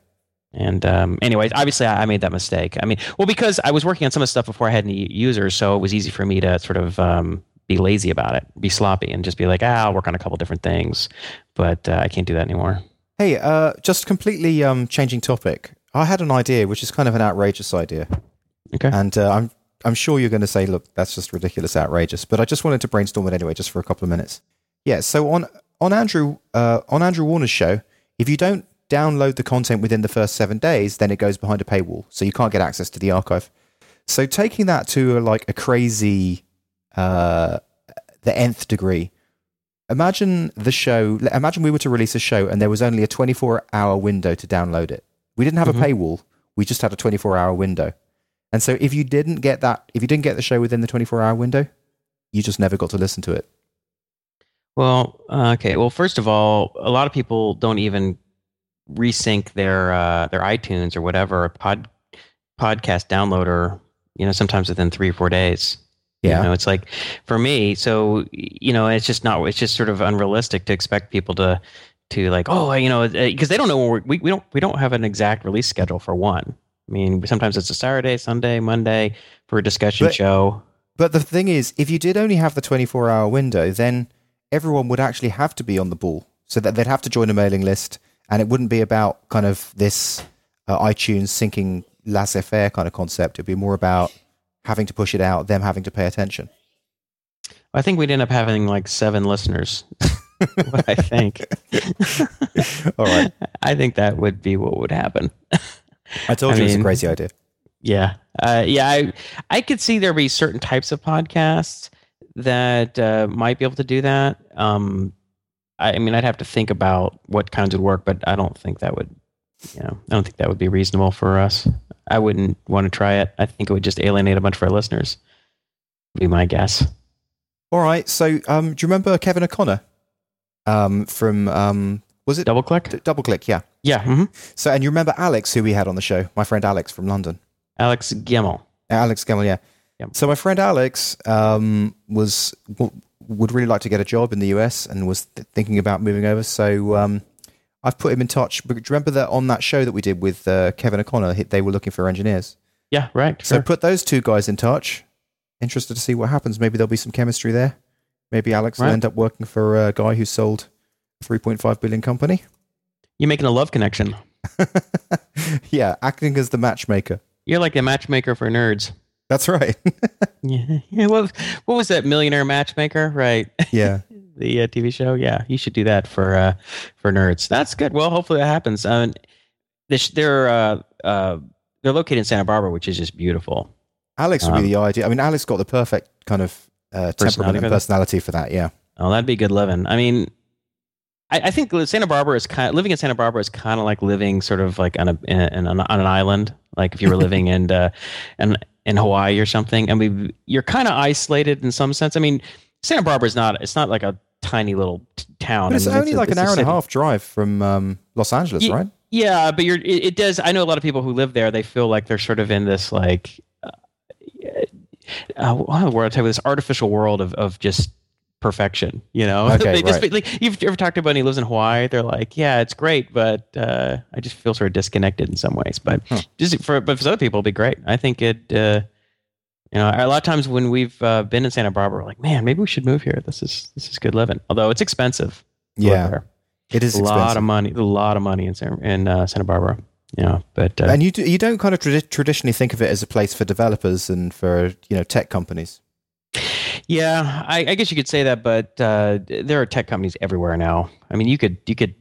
and um, anyways, obviously, I, I, made that mistake. I mean, well, because I was working on some of the stuff before I had any users, so it was easy for me to sort of um, be lazy about it, be sloppy, and just be like, ah, I'll work on a couple different things. But uh, I can't do that anymore. Hey, uh, just completely um, changing topic. I had an idea, which is kind of an outrageous idea. Okay. And uh, I'm I'm sure you're going to say, look, that's just ridiculous, outrageous. But I just wanted to brainstorm it anyway, just for a couple of minutes. Yeah. So on on Andrew uh, on Andrew Warner's show, if you don't download the content within the first seven days, then it goes behind a paywall, so you can't get access to the archive. So taking that to a, like a crazy, uh, the nth degree. Imagine the show. Imagine we were to release a show and there was only a 24 hour window to download it. We didn't have mm-hmm. a paywall. We just had a 24 hour window. And so if you didn't get that, if you didn't get the show within the 24 hour window, you just never got to listen to it. Well, uh, okay. Well, first of all, a lot of people don't even resync their uh, their iTunes or whatever pod podcast downloader. You know, sometimes within three or four days. Yeah. You know, it's like for me. So you know, it's just not. It's just sort of unrealistic to expect people to to like, oh, you know, because they don't know when we we don't we don't have an exact release schedule for one. I mean, sometimes it's a Saturday, Sunday, Monday for a discussion But- show. But the thing is, if you did only have the 24 hour window, then everyone would actually have to be on the ball. So that they'd have to join a mailing list, and it wouldn't be about kind of this uh, iTunes syncing laissez faire kind of concept. It'd be more about having to push it out, them having to pay attention. I think we'd end up having like seven listeners. I think. All right. I think that would be what would happen. I told I you it was a crazy idea. Yeah, uh, yeah. I I could see there be certain types of podcasts that uh, might be able to do that. Um, I, I mean, I'd have to think about what kinds would work, but I don't think that would. You know, I don't think that would be reasonable for us. I wouldn't want to try it. I think it would just alienate a bunch of our listeners. Be my guess. All right. So, um, do you remember Kevin O'Connor um, from, um, was it DoubleClick. D- DoubleClick? Yeah. Yeah. hmm So, and you remember Alex, who we had on the show, my friend Alex from London. Alex Gemmel. Alex Gemmel, yeah. Yep. So my friend Alex um, was w- would really like to get a job in the US and was th- thinking about moving over. So um, I've put him in touch. Do you remember that on that show that we did with uh, Kevin O'Connor, they were looking for engineers. Yeah. Right. So Sure. put those two guys in touch. Interested to see what happens. Maybe there'll be some chemistry there. Maybe Alex will end up working for a guy who sold a 3.5 billion company. You're making a love connection. yeah, acting as the matchmaker. You're like a matchmaker for nerds. That's right. Yeah. yeah what, what was that millionaire matchmaker? Right. yeah. the uh, TV show. Yeah, you should do that for uh, for nerds. That's good. Well, hopefully that happens. Um, they sh- they're uh, uh, they're located in Santa Barbara, which is just beautiful. Alex would Um, be the idea. I mean, Alex got the perfect kind of uh, temperament and personality for that. Yeah. Oh, that'd be good living. I mean, I, I think Santa Barbara is kind. living in Santa Barbara is kind of like living sort of like on a in, in, on an island. Like if you were living in uh, in in Hawaii or something. I mean, you're kind of isolated in some sense. I mean, Santa Barbara is not. It's not like a tiny little t- town. But it's I mean, only a- like an hour and a half drive from um, Los Angeles, Ye- right? Yeah, but you're. It, it does. I know a lot of people who live there. They feel like they're sort of in this like, uh, uh, what the word I tell you, this artificial world of of just perfection. You know, Okay, they just right. like you've ever talked to anybody who lives in Hawaii. They're like, yeah, it's great, but uh, I just feel sort of disconnected in some ways. But Huh. just for but for other people, it'd be great. I think it. Uh, you know, a lot of times when we've uh, been in Santa Barbara, we're like, man, maybe we should move here. This is this is good living. Although it's expensive. Yeah, it is a lot expensive. of money, a lot of money in San, in uh, Santa Barbara. Yeah, but uh, and you do, you don't kind of tradi- traditionally think of it as a place for developers and for you know tech companies. Yeah, I, I guess you could say that. But uh, there are tech companies everywhere now. I mean, you could you could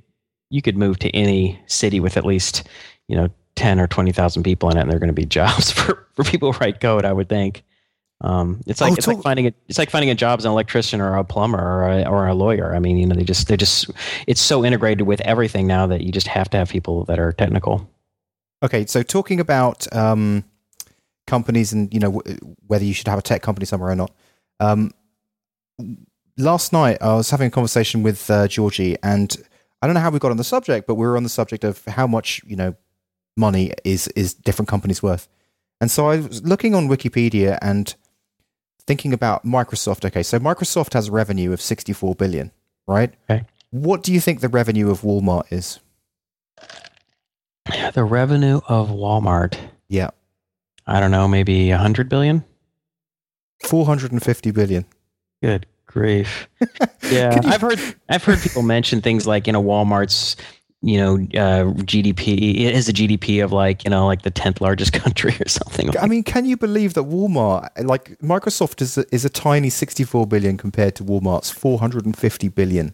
you could move to any city with at least you know ten or twenty thousand people in it, and there are going to be jobs for, for people who write code. I would think. Um, it's like Oh, it's like finding a it's like finding a job as an electrician or a plumber or a, or a lawyer. I mean, you know, they just they just it's so integrated with everything now that you just have to have people that are technical. Okay, so talking about um, companies and you know w- whether you should have a tech company somewhere or not. Um, last night I was having a conversation with uh, Georgie, and I don't know how we got on the subject, but we were on the subject of how much you know money is is different companies worth. And so I was looking on Wikipedia and thinking about Microsoft. Okay, so Microsoft has revenue of sixty four billion, right? Okay. What do you think the revenue of Walmart is? The revenue of Walmart. Yeah, I don't know, maybe a hundred billion. Four hundred and fifty billion. Good grief! Yeah, I've heard I've heard people mention things like you know Walmart's you know uh, GDP is the GDP of like you know like the tenth largest country or something. I mean, can you believe that Walmart, like Microsoft, is a, is a tiny 64 billion compared to Walmart's 450 billion?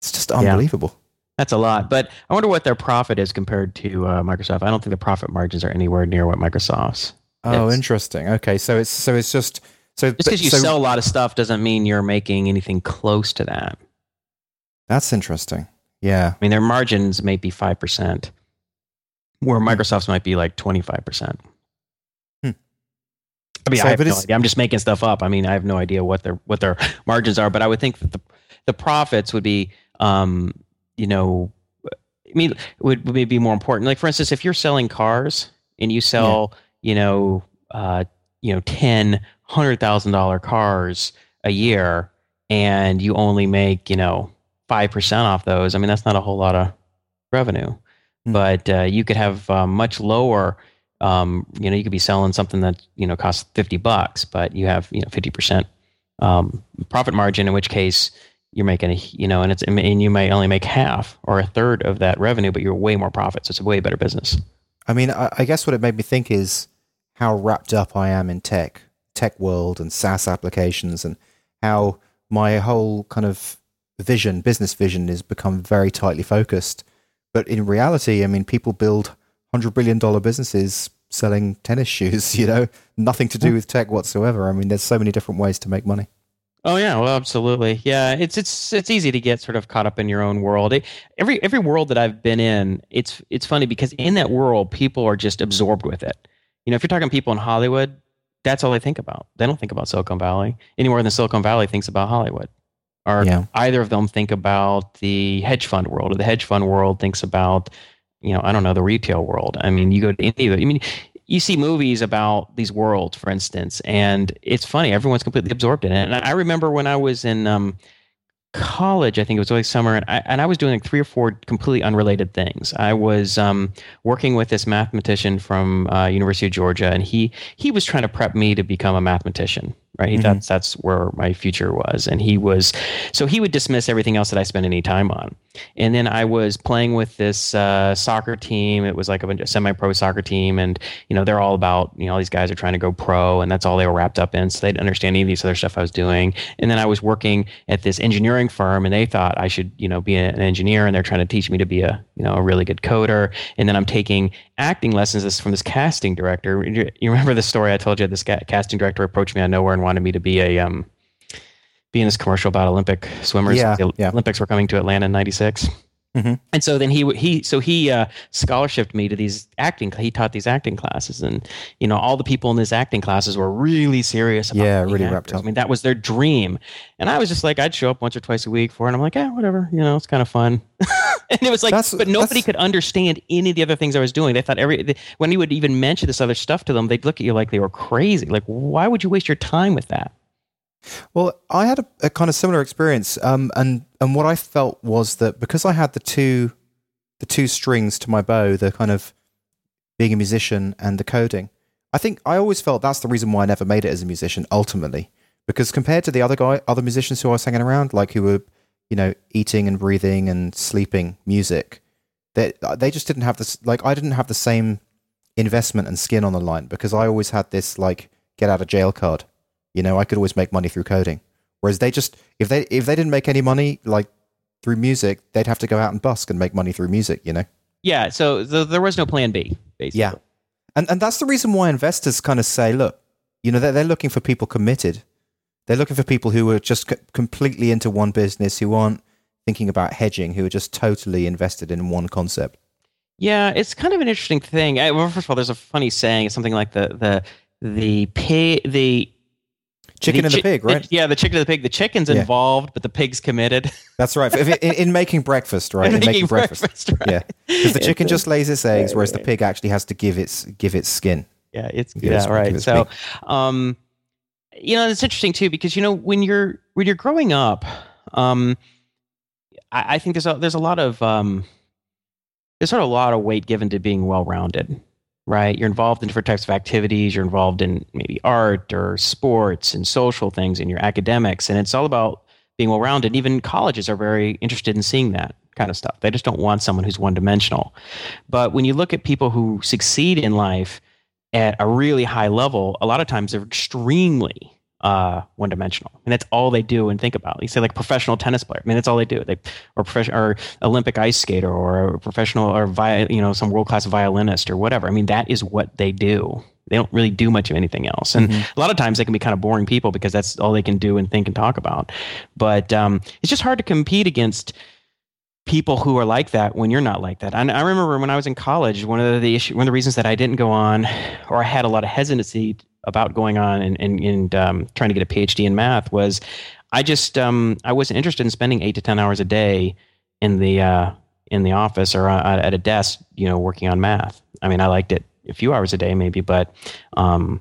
It's just unbelievable. That's a lot, but I wonder what their profit is compared to uh, Microsoft. I don't think the profit margins are anywhere near what Microsoft's. Oh, interesting. Okay, so it's so it's just so Just because you so sell a lot of stuff doesn't mean you're making anything close to that. That's interesting. Yeah. I mean, their margins may be five percent, where Microsoft's might be like twenty five percent. Hmm. I mean, So, I have no idea. I'm just making stuff up. I mean, I have no idea what their what their margins are, but I would think that the the profits would be, um, you know, I mean, would maybe be more important. Like for instance, if you're selling cars and you sell, yeah. You know, uh, you know, ten hundred thousand dollar cars a year, and you only make, you know, five percent off those. I mean, that's not a whole lot of revenue, mm. but uh, you could have uh, much lower. Um, you know, you could be selling something that you know costs fifty bucks, but you have you know fifty percent um, profit margin. In which case, you're making a you know, and it's and you may only make half or a third of that revenue, but you're way more profit. So it's a way better business. I mean, I, I guess what it made me think is how wrapped up I am in tech, tech world, and SaaS applications, and how my whole kind of vision, business vision, has become very tightly focused. But in reality, I mean, people build hundred billion dollar businesses selling tennis shoes. You know, nothing to do with tech whatsoever. I mean, there's so many different ways to make money. Oh yeah, well, absolutely. Yeah, it's it's it's easy to get sort of caught up in your own world. It, every every world that I've been in, it's it's funny because in that world, people are just absorbed with it. You know, if you're talking people in Hollywood, that's all they think about. They don't think about Silicon Valley any more than Silicon Valley thinks about Hollywood. Or yeah. either of them think about the hedge fund world, or the hedge fund world thinks about, you know, I don't know, the retail world. I mean, you go to any of it. I mean, you see movies about these worlds, for instance, and it's funny. Everyone's completely absorbed in it. And I remember when I was in um, college, I think it was early summer, and I, and I was doing like three or four completely unrelated things. I was um, working with this mathematician from uh, University of Georgia, and he he was trying to prep me to become a mathematician right? Mm-hmm. That's that's where my future was, and he was so he would dismiss everything else that I spent any time on. And then I was playing with this uh, soccer team. It was like a semi-pro soccer team, and you know they're all about you know all these guys are trying to go pro, and that's all they were wrapped up in. So they didn't understand any of these other stuff I was doing. And then I was working at this engineering firm, and they thought I should you know be an engineer, and they're trying to teach me to be a you know a really good coder. And then I'm taking acting lessons from this casting director. You remember the story I told you? This casting director approached me out of nowhere and wanted me to be a um, be in this commercial about Olympic swimmers. Yeah, the yeah. Olympics were coming to Atlanta in '96. Mm-hmm. And so then he he so he uh, scholarshiped me to these acting. He taught these acting classes, and you know all the people in these acting classes were really serious. about Yeah, really wrapped up. I mean, that was their dream. And I was just like, I'd show up once or twice a week for it. And I'm like, yeah, whatever. You know, it's kind of fun. and it was like, that's, but nobody could understand any of the other things I was doing. They thought every when you would even mention this other stuff to them, they'd look at you like they were crazy. Like, why would you waste your time with that? Well, I had a, a kind of similar experience, um, and and what I felt was that because I had the two the two strings to my bow, the kind of being a musician and the coding, I think I always felt that's the reason why I never made it as a musician. Ultimately, because compared to the other guy, other musicians who I was hanging around, like who were you know eating and breathing and sleeping music, they they just didn't have this. Like I didn't have the same investment and skin on the line because I always had this like get out of jail card you know, I could always make money through coding. Whereas they just if they if they didn't make any money like through music, they'd have to go out and busk and make money through music. You know. Yeah. So there was no plan B. Basically. Yeah. And and that's the reason why investors kind of say, look, you know, they're, they're looking for people committed. They're looking for people who are just c- completely into one business, who aren't thinking about hedging, who are just totally invested in one concept. Yeah, it's kind of an interesting thing. Well, first of all, there's a funny saying, something like the the the pay the Chicken the and the pig, right? The, yeah, the chicken and the pig. The chicken's yeah. involved, but the pig's committed. That's right. in, in, making breakfast, right? In, in making, making, breakfast, breakfast right? yeah. Because the chicken just lays its eggs, whereas the pig actually has to give its give its skin. Yeah, it's give yeah, its, right. So, um, you know, it's interesting too because you know when you're when you're growing up, um, I, I think there's a there's a lot of um, there's sort of a lot of weight given to being well rounded right? You're involved in different types of activities. You're involved in maybe art or sports and social things and your academics. And it's all about being well rounded. Even colleges are very interested in seeing that kind of stuff. They just don't want someone who's one dimensional. But when you look at people who succeed in life at a really high level, a lot of times they're extremely uh, one dimensional. and that's all they do and think about. You say like professional tennis player. I mean, that's all they do. They or professional or Olympic ice skater or a professional or vi- you know some world class violinist or whatever. I mean, that is what they do. They don't really do much of anything else. And mm-hmm. a lot of times they can be kind of boring people because that's all they can do and think and talk about. But um, it's just hard to compete against people who are like that when you're not like that. And I remember when I was in college, one of the issue, one of the reasons that I didn't go on, or I had a lot of hesitancy about going on and, and, and um, trying to get a PhD in math was I just um, I wasn't interested in spending eight to ten hours a day in the uh, in the office or uh, at a desk, you know, working on math. I mean, I liked it a few hours a day maybe, but um,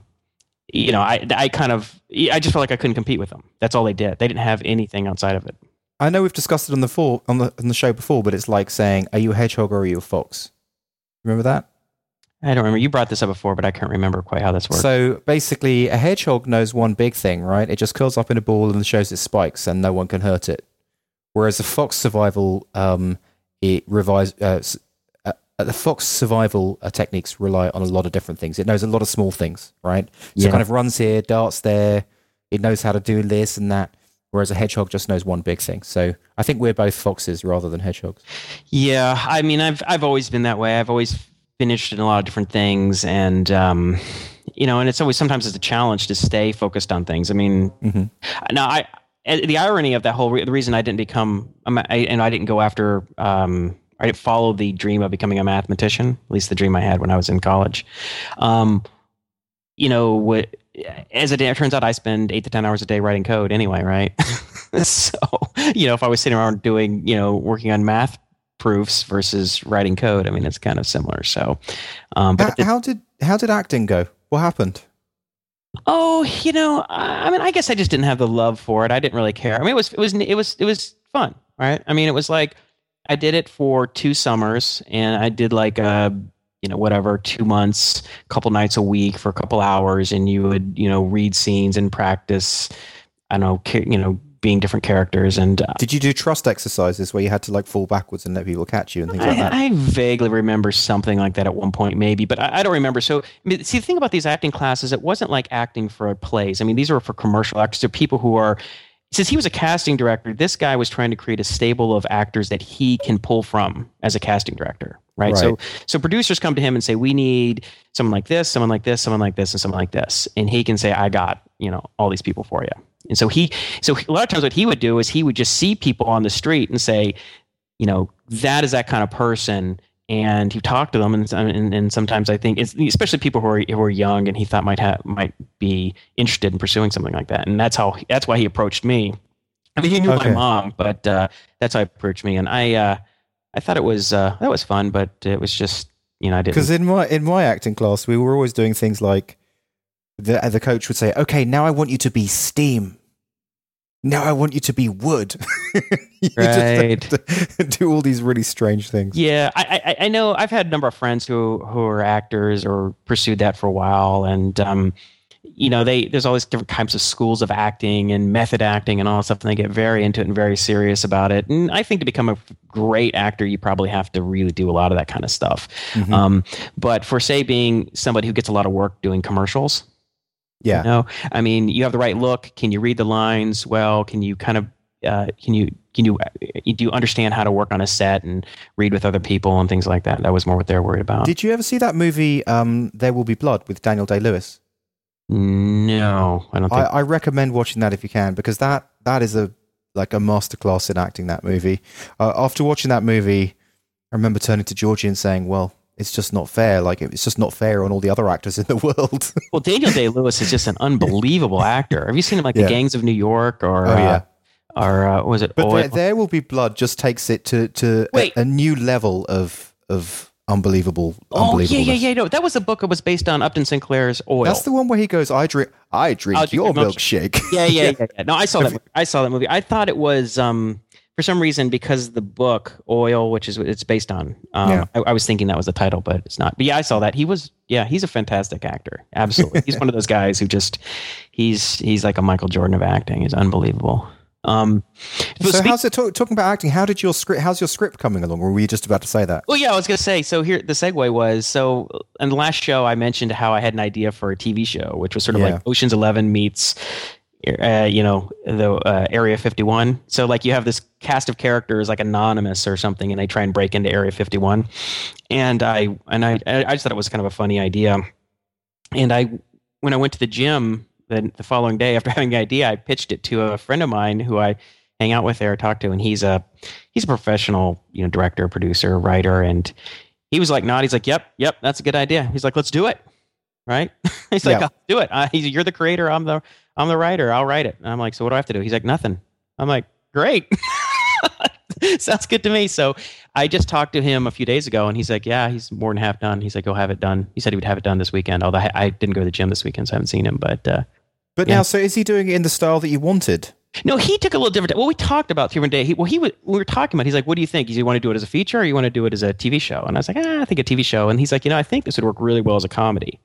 you know, I I kind of I just felt like I couldn't compete with them. That's all they did. They didn't have anything outside of it. I know we've discussed it on the for, on the on the show before, but it's like saying, "Are you a hedgehog or are you a fox?" Remember that? I don't remember. You brought this up before, but I can't remember quite how this works. So basically, a hedgehog knows one big thing, right? It just curls up in a ball and shows its spikes, and no one can hurt it. Whereas a fox survival, um, it revise uh, uh, the fox survival uh, techniques rely on a lot of different things. It knows a lot of small things, right? So Yeah. it kind of runs here, darts there. It knows how to do this and that. Whereas a hedgehog just knows one big thing. So I think we're both foxes rather than hedgehogs. Yeah, I mean, I've I've always been that way. I've always been interested in a lot of different things, and um, you know, and it's always sometimes it's a challenge to stay focused on things. I mean, Mhm. now I the irony of that whole re- the reason I didn't become I, and I didn't go after um, I didn't follow the dream of becoming a mathematician. At least the dream I had when I was in college. Um, you know, what as it turns out, I spend eight to ten hours a day writing code anyway, right? so you know, if I was sitting around doing you know working on math proofs versus writing code, I mean, it's kind of similar. So, um, but How, how did how did acting go? What happened? Oh, you know, I I mean, I guess I just didn't have the love for it. I didn't really care. I mean, it was it was it was it was fun, right? I mean, it was like I did it for two summers, and I did like a you know whatever two months, a couple nights a week for a couple hours, and you would you know read scenes and practice. I don't know, you know, being different characters, and uh, Did you do trust exercises where you had to like fall backwards and let people catch you and things like that? I, I vaguely remember something like that at one point, maybe, but I, I don't remember. So, I mean, see, the thing about these acting classes, it wasn't like acting for plays. I mean, these are for commercial actors. They're people who are, since he was a casting director, this guy was trying to create a stable of actors that he can pull from as a casting director, right? So, so producers come to him and say, "We need someone like this, someone like this, someone like this, and someone like this," and he can say, "I got you know all these people for you." And so he, so a lot of times what he would do is he would just see people on the street and say, you know, that is that kind of person. And he talked to them, and, and, and sometimes I think, especially people who are who are young, and he thought might have might be interested in pursuing something like that, and that's how that's why he approached me. I mean, he knew Okay. my mom, but uh, that's how he approached me, and I uh, I thought it was uh, that was fun, but it was just you know I didn't. Because in my in my acting class, we were always doing things like the the coach would say, "Okay, now I want you to be steam. Now I want you to be wood." You just Right. do all these really strange things. Yeah, I, I I know I've had a number of friends who who are actors or pursued that for a while, and um, you know they there's all these different types of schools of acting and method acting and all that stuff, and they get very into it and very serious about it. And I think to become a great actor, you probably have to really do a lot of that kind of stuff. Mhm. Um, but for say being somebody who gets a lot of work doing commercials, yeah. no, I mean, you have the right look. Can you read the lines well? Can you kind of uh, can you can you uh, do you understand how to work on a set and read with other people and things like that? That was more what they're worried about. Did you ever see that movie, um, There Will Be Blood, with Daniel Day Lewis? no, I don't I, think. I recommend watching that if you can, because that that is a like a masterclass in acting. That movie. Uh, after watching that movie, I remember turning to Georgie and saying, "Well, it's just not fair. Like it's just not fair on all the other actors in the world." well, Daniel Day Lewis is just an unbelievable actor. Have you seen him like Yeah. the Gangs of New York or Oh, yeah. uh, or uh, was it But there, there will be blood. Just takes it to to Wait. a, a new level of of unbelievable. oh yeah, yeah, yeah. No, that was a book that was based on Upton Sinclair's Oil. That's the one where he goes, "I drink, I drink drink your milkshake." milkshake." yeah, yeah, yeah, yeah. No, I saw that. movie. I saw that movie. I thought it was um, for some reason because the book Oil, which is what it's based on. Um, Yeah. I, I was thinking that was the title, but it's not. But yeah, I saw that. He was. Yeah, he's a fantastic actor. Absolutely, he's one of those guys who just he's he's like a Michael Jordan of acting. He's unbelievable. Um, so speak- how's it talk, talking about acting? How did your script? How's your script coming along? Or were you just about to say that? Well, yeah, I was gonna say. So here, the segue was so in the last show, I mentioned how I had an idea for a TV show, which was sort of Yeah. like Ocean's Eleven meets, uh, you know, the uh, Area Fifty One. So like you have this cast of characters like Anonymous or something, and they try and break into Area Fifty One. And I and I I just thought it was kind of a funny idea. And I when I went to the gym the, the following day after having the idea, I pitched it to a friend of mine who I hang out with there, talk to, and he's a he's a professional, you know, director, producer, writer, and he was like, "Not." He's like, "Yep, yep, that's a good idea." He's like, "Let's do it." Right? he's like, "I'll do it." Uh, he's, you're the creator. I'm the I'm the writer. I'll write it. And I'm like, so what do I have to do? He's like, nothing. I'm like, great. Sounds good to me. So I just talked to him a few days ago, and he's like, "Yeah, he's more than half done." He's like, "He'll have it done." He said he would have it done this weekend. Although I, I didn't go to the gym this weekend, so I haven't seen him. But uh, But Yeah. now, so is he doing it in the style that you wanted? no, he took a little different. Well, we talked about different day. He, well, he was, we were talking about. He's like, "What do you think? Do you want to do it as a feature, or you want to do it as a TV show?" And I was like, ah, "I think a TV show." And he's like, "You know, I think this would work really well as a comedy."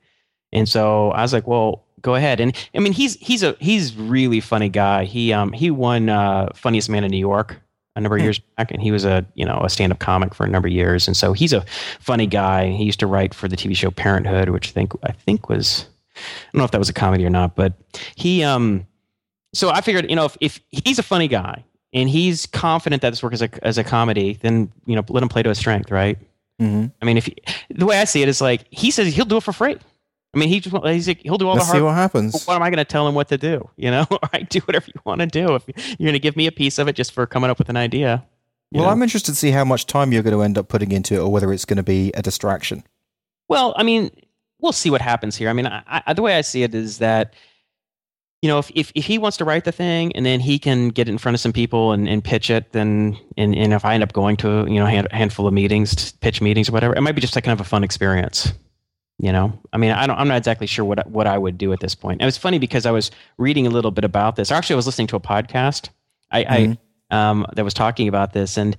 And so I was like, "Well, go ahead." And I mean, he's he's a he's really funny guy. He um he won uh, funniest man in New York a number of Hmm. years back, and he was a you know a stand up comic for a number of years. And so he's a funny guy. He used to write for the TV show Parenthood, which I think I think was I don't know if that was a comedy or not, but he um so I figured you know if, if he's a funny guy and he's confident that this works as a as a comedy, then you know let him play to his strength, right? Mm-hmm. I mean, if he, the way I see it is like he says he'll do it for free. I mean, he just he's like, he'll do all Let's the see hard. what happens. What am I going to tell him what to do? You know, right, do whatever you want to do. If you're going to give me a piece of it just for coming up with an idea. Well, know? I'm interested to see how much time you're going to end up putting into it, or whether it's going to be a distraction. Well, I mean, we'll see what happens here. I mean, I, I, the way I see it is that, you know, if, if, if he wants to write the thing and then he can get it in front of some people and, and pitch it, then, and, and if I end up going to, you know, a hand, handful of meetings, pitch meetings or whatever, it might be just like kind of a fun experience. You know, I mean, I don't, I'm not exactly sure what, what I would do at this point. And it was funny because I was reading a little bit about this. Actually, I was listening to a podcast I, Mhm. I um, that was talking about this. And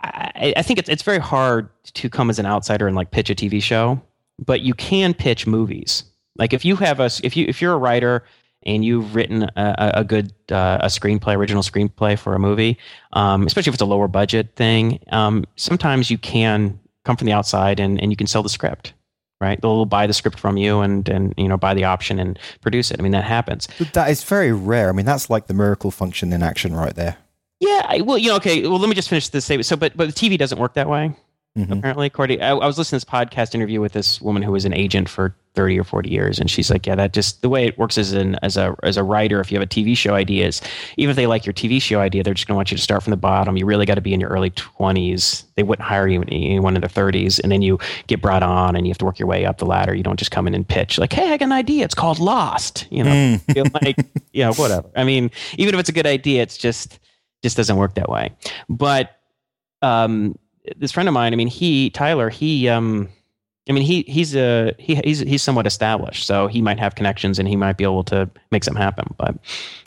I, I think it's, it's very hard to come as an outsider and like pitch a TV show but you can pitch movies. Like if you have a if you if you're a writer and you've written a, a a good uh, a screenplay, original screenplay for a movie, um, especially if it's a lower budget thing, um, sometimes you can come from the outside and, and you can sell the script. Right, they'll buy the script from you and and you know buy the option and produce it. I mean that happens. But that is very rare. I mean, that's like the miracle function in action right there. Yeah, well, you know, okay. Well, let me just finish this statement. So, but but the TV doesn't work that way. Mhm. apparently according I, I was listening to this podcast interview with this woman who was an agent for 30 or 40 years and she's like yeah that just the way it works as an as a as a writer if you have a tv show idea is even if they like your tv show idea they're just going to want you to start from the bottom. You really got to be in your early 20s they wouldn't hire you anyone in their 30s and then you get brought on and you have to work your way up the ladder. You don't just come in and pitch like hey i got an idea. It's called lost you know? Mm. like yeah whatever. I mean even if it's a good idea it's just just doesn't work that way. But um this friend of mine i mean he tyler he um i mean he he's a he, he's he's somewhat established so he might have connections and he might be able to make something happen but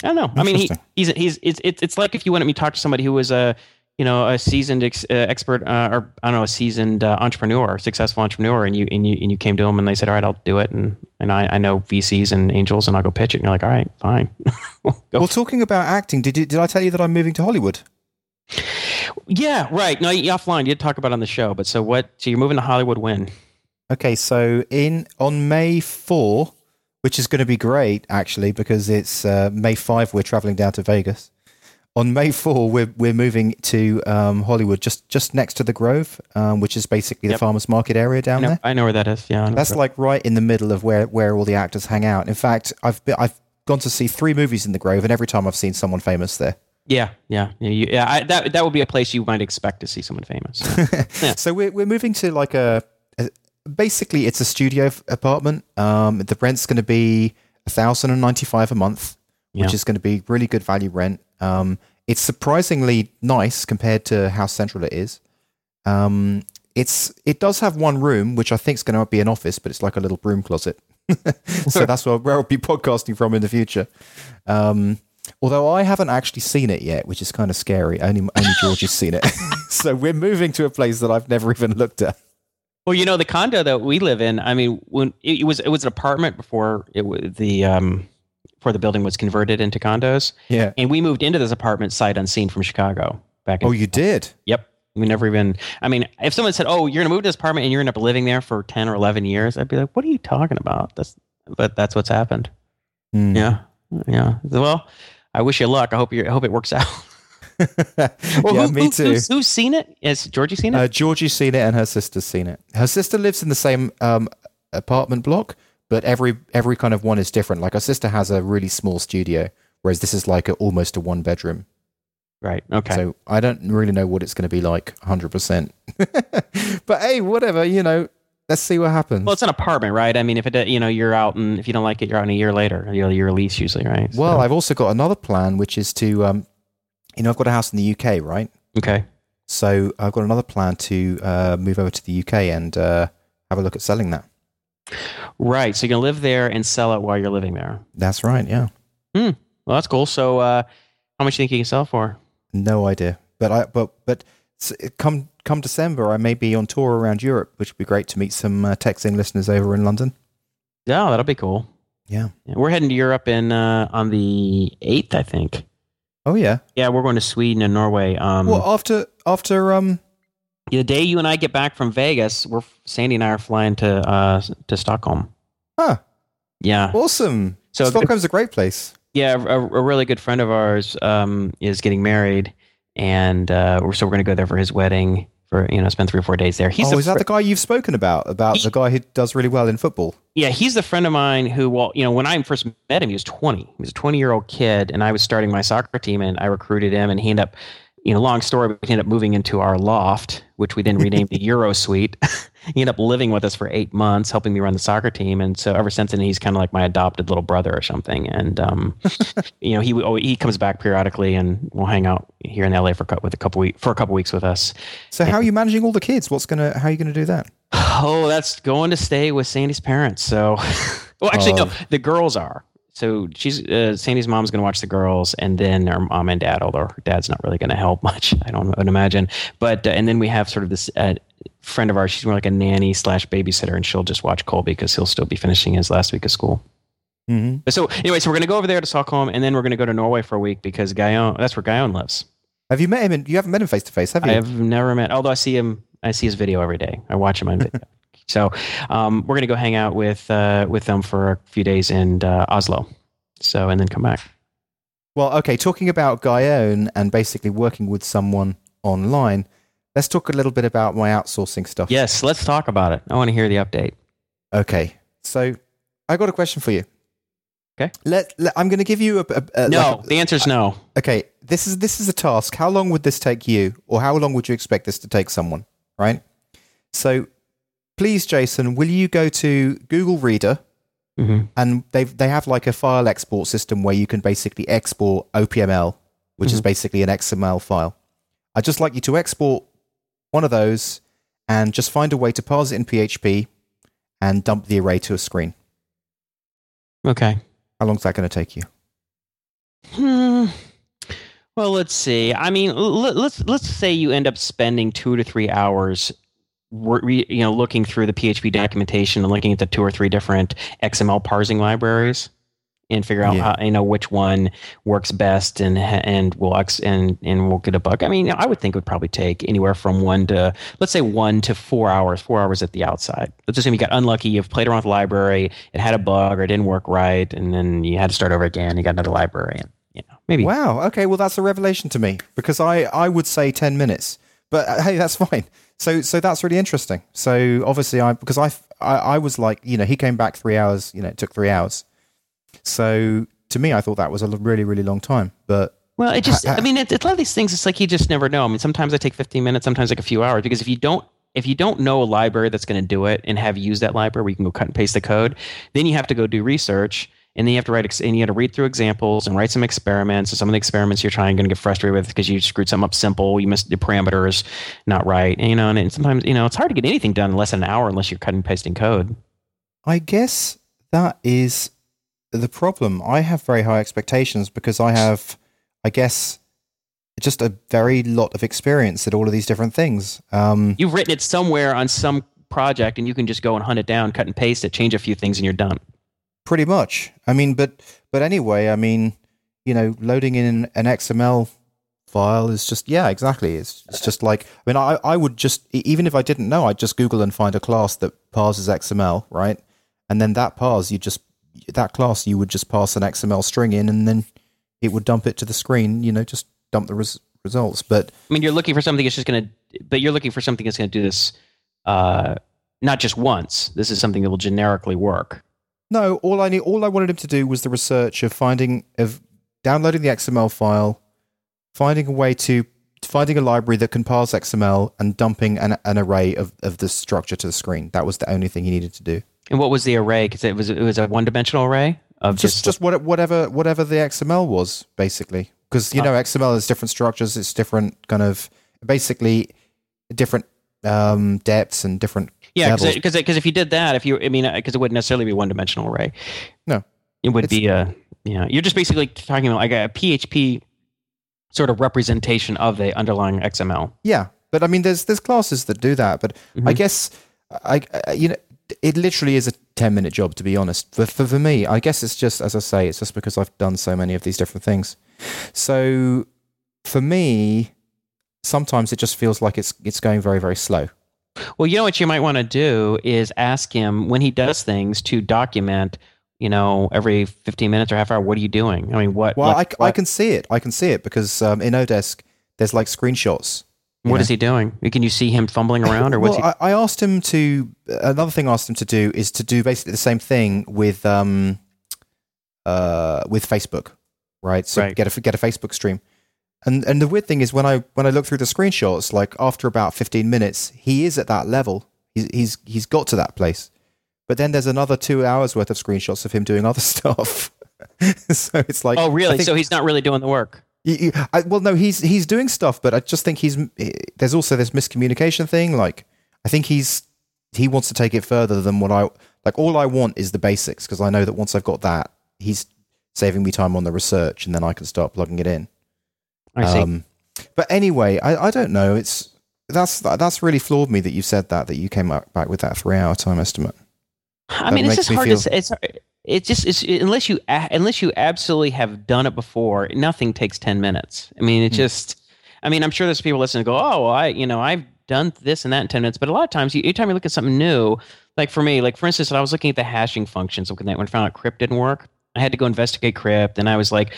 i don't know. I mean he, he's he's it's, it's it's like if you wanted me to talk to somebody who was a you know a seasoned ex, uh, expert uh, or i don't know a seasoned uh, entrepreneur successful entrepreneur and you and you and you came to him and they said all right i'll do it and and i i know vcs and angels and i'll go pitch it and you're like all right fine. Well, talking about acting, did you, did I tell you that I'm moving to Hollywood? Yeah, right. No, you offline. You did talk about it on the show, but so what? So you're moving to Hollywood when? Okay, so in on May four, which is going to be great actually because it's uh, May five. We're traveling down to Vegas. On May four, we're we're moving to um, Hollywood, just just next to the Grove, um, which is basically the farmers market area I down know, there. I know where that is. Yeah, That's like right in the middle of where where all the actors hang out. In fact, I've been, I've gone to see three movies in the Grove, and every time I've seen someone famous there. Yeah, yeah, yeah. You, yeah I, that that would be a place you might expect to see someone famous. Yeah. So we're we're moving to like a, a basically it's a studio apartment. Um, the rent's going to be thousand and ninety five a month, which Yeah. is going to be really good value rent. Um, it's surprisingly nice compared to how central it is. Um, it's it does have one room which I think is going to be an office, but it's like a little broom closet. so that's where, where I'll be podcasting from in the future. Um, although I haven't actually seen it yet, which is kind of scary. Only only George has seen it. so we're moving to a place that I've never even looked at. well, you know, the condo that we live in. I mean, when it, it was it was an apartment before it was the um before the building was converted into condos, Yeah. and we moved into this apartment sight unseen from Chicago back in Oh, you did. Yep. We never even, I mean, if someone said, oh, you're going to move to this apartment and you're going to end up living there for 10 or 11 years, I'd be like, what are you talking about? That's, but that's what's happened. Hmm. Yeah. Yeah. Well, I wish you luck. I hope you, I hope it works out. Well, yeah, who- me who- too. Who's, who's seen it? Has Georgie seen it? Uh, Georgie's seen it, and her sister's seen it. Her sister lives in the same um, apartment block, but every every kind of one is different. Like her sister has a really small studio, whereas this is like a, almost a one bedroom. right. Okay. So I don't really know what it's going to be like, hundred percent. But hey, whatever. You know, let's see what happens. Well, it's an apartment, right? I mean, if it, you know, you're out and if you don't like it, you're out in a year later. You know, your lease usually, right? So- well, I've also got another plan, which is to, um, you know, I've got a house in the UK, right? okay. So I've got another plan to uh, move over to the UK and uh, have a look at selling that. Right. So you're gonna live there and sell it while you're living there. That's right. Yeah. Hmm. Well, that's cool. So, uh, how much do you think you can sell for? No idea. But I but but come come December, I may be on tour around Europe, which would be great to meet some uh, TechZing listeners over in London. Yeah, that'll be cool. Yeah. Yeah, we're heading to Europe in uh, on the eighth, I think. Oh yeah. Yeah, we're going to Sweden and Norway. Um, well, after after um the day you and I get back from Vegas, we're Sandy and I are flying to uh, to Stockholm. Huh. Yeah, awesome. So- Stockholm's a great place. yeah. A, a really good friend of ours um, is getting married, and uh, we're, so we're going to go there for his wedding. For you know, spend three or four days there. He's oh, the is that fr- the guy you've spoken about? About He- the guy who does really well in football? Yeah, he's the friend of mine who, well, you know, when I first met him, he was 20. He was a 20 year old kid, and I was starting my soccer team, and I recruited him, and he ended up, you know, long story, we ended up moving into our loft, which we then renamed the Euro Suite. he ended up living with us for eight months, helping me run the soccer team, and so ever since then, he's kind of like my adopted little brother or something. And, um, you know, he oh, he comes back periodically, and we'll hang out here in LA for a with a couple week for a couple weeks with us. So how are you managing all the kids? What's gonna how are you gonna do that? Oh, that's going to stay with Sandy's parents. So, well, actually, no, Oh. the girls are. So she's uh, Sandy's mom's going to watch the girls, and then her mom and dad. Although her dad's not really going to help much, I don't would imagine. But uh, and then we have sort of this uh, friend of ours. She's more like a nanny slash babysitter, and she'll just watch Colby because he'll still be finishing his last week of school. Mm-hmm. So anyway, so we're going to go over there to Stockholm, and then we're going to go to Norway for a week because Guyon, that's where Guyon lives. Have you met him? In, you haven't met him face to face, have you? I have never met, although I see him, I see his video every day. I watch him on video. so um, we're gonna go hang out with uh, with them for a few days in uh, Oslo. So and then come back. Well, okay. Talking about Guyone and basically working with someone online, let's talk a little bit about my outsourcing stuff. Yes, let's talk about it. I want to hear the update. Okay. So I got a question for you. Okay. Let, let- I'm going to give you a, a, a No, like the answer is no. okay. This is this is a task. How long would this take you, or how long would you expect this to take someone? Right. So, please, Jason, will you go to Google Reader? hmm and they they have like a file export system where you can basically export OPML, which is Mhm. basically an XML file. I'd just like you to export one of those and just find a way to parse it in PHP and dump the array to a screen. Okay. How long is that going to take you? Hmm. Well, let's see. I mean, l- let's let's say you end up spending two to three hours, re, you know, looking through the PHP documentation and looking at the two or three different XML parsing libraries, and figure out Yeah. how you know which one works best and and will ex- and and will get a bug. I mean, I would think it would probably take anywhere from one to let's say one to four hours. Four hours at the outside. Let's assume you got unlucky. You've played around with the library. It had a bug or it didn't work right, and then you had to start over again. You got another library. And, you know, maybe Wow. Okay. Well, that's a revelation to me because I I would say ten minutes, but uh, hey, that's fine. So so that's really interesting. So obviously, I because I I, I was like you know he came back three hours. You know, it took three hours. So to me, I thought that was a really really long time. But Well, it just, I mean, it's, it's a lot of these things. It's like you just never know. I mean, sometimes I take 15 minutes, sometimes like a few hours, because if you don't, if you don't know a library that's going to do it and have used that library where you can go cut and paste the code, then you have to go do research and then you have to write, ex- and you have to read through examples and write some experiments. And some of the experiments you're trying, going to get frustrated with because you screwed something up simple, you missed the parameters not right, and, you know, and, and sometimes, you know, it's hard to get anything done in less than an hour unless you're cutting and pasting code. I guess that is the problem. I have very high expectations because I have, I guess, just a very lot of experience at all of these different things. Um, You've written it somewhere on some project and you can just go and hunt it down, cut and paste it, change a few things, and you're done. Pretty much. I mean, but but anyway, I mean, you know, loading in an XML file is just yeah, exactly. It's it's just like I mean, I I would just even if I didn't know, I'd just Google and find a class that parses XML, right? And then that parse, you just that class, you would just pass an XML string in, and then it would dump it to the screen. You know, just dump the res- results. But I mean, you're looking for something that's just going to, but you're looking for something that's going to do this, uh, not just once. This is something that will generically work. No, all I need, all I wanted him to do was the research of finding, of downloading the XML file, finding a way to finding a library that can parse XML and dumping an, an array of, of the structure to the screen. That was the only thing he needed to do. And what was the array? Because it was it was a one dimensional array of Just just, just what, whatever whatever the XML was basically, because you ah. know XML has different structures. It's different kind of basically different um, depths and different yeah. Because because if you did that, if you I mean because it wouldn't necessarily be one dimensional array. No. it would be a yeah. You're just basically talking about like a PHP sort of representation of the underlying XML. Yeah, but I mean, there's there's classes that do that, but I Mhm. guess I, I you know it literally is a ten minute job to be honest. For, for for me, I guess it's just as I say, it's just because I've done so many of these different things. So for me, sometimes it just feels like it's it's going very very slow. Well, you know what you might want to do is ask him when he does things to document. You know, every 15 minutes or half hour, what are you doing? I mean, what? Well, like, I, I can see it. I can see it because um, in Odesk there's like screenshots. What know. is he doing? Can you see him fumbling around, or what's well, he? I, I asked him to. Another thing I asked him to do is to do basically the same thing with um, uh, with Facebook, right? So Right. get a get a Facebook stream, and and the weird thing is when I when I look through the screenshots, like after about fifteen minutes, he is at that level. He's he's he's got to that place, but then there's another two hours worth of screenshots of him doing other stuff. so it's like, oh, really? think- So he's not really doing the work. you- you- I, well, no, he's he's doing stuff, but I just think he's there's also this miscommunication thing. Like, I think he's he wants to take it further than what I like. All I want is the basics because I know that once I've got that, he's saving me time on the research, and then I can start plugging it in. I see. Um, but anyway, I, I don't know. It's that's that's really floored me that you said that that you came back back with that three hour time estimate. I that mean, it's just me hard feel- to say. It's it just it's unless you unless you absolutely have done it before, nothing takes ten minutes. I mean, it Hmm. just. I mean, I'm sure there's people listening go, "Oh, well, I you know I've done this and that in ten minutes," but a lot of times, you, anytime you look at something new, like for me, like for instance, when I was looking at the hashing functions when I found out crypt didn't work, I had to go investigate crypt, and I was like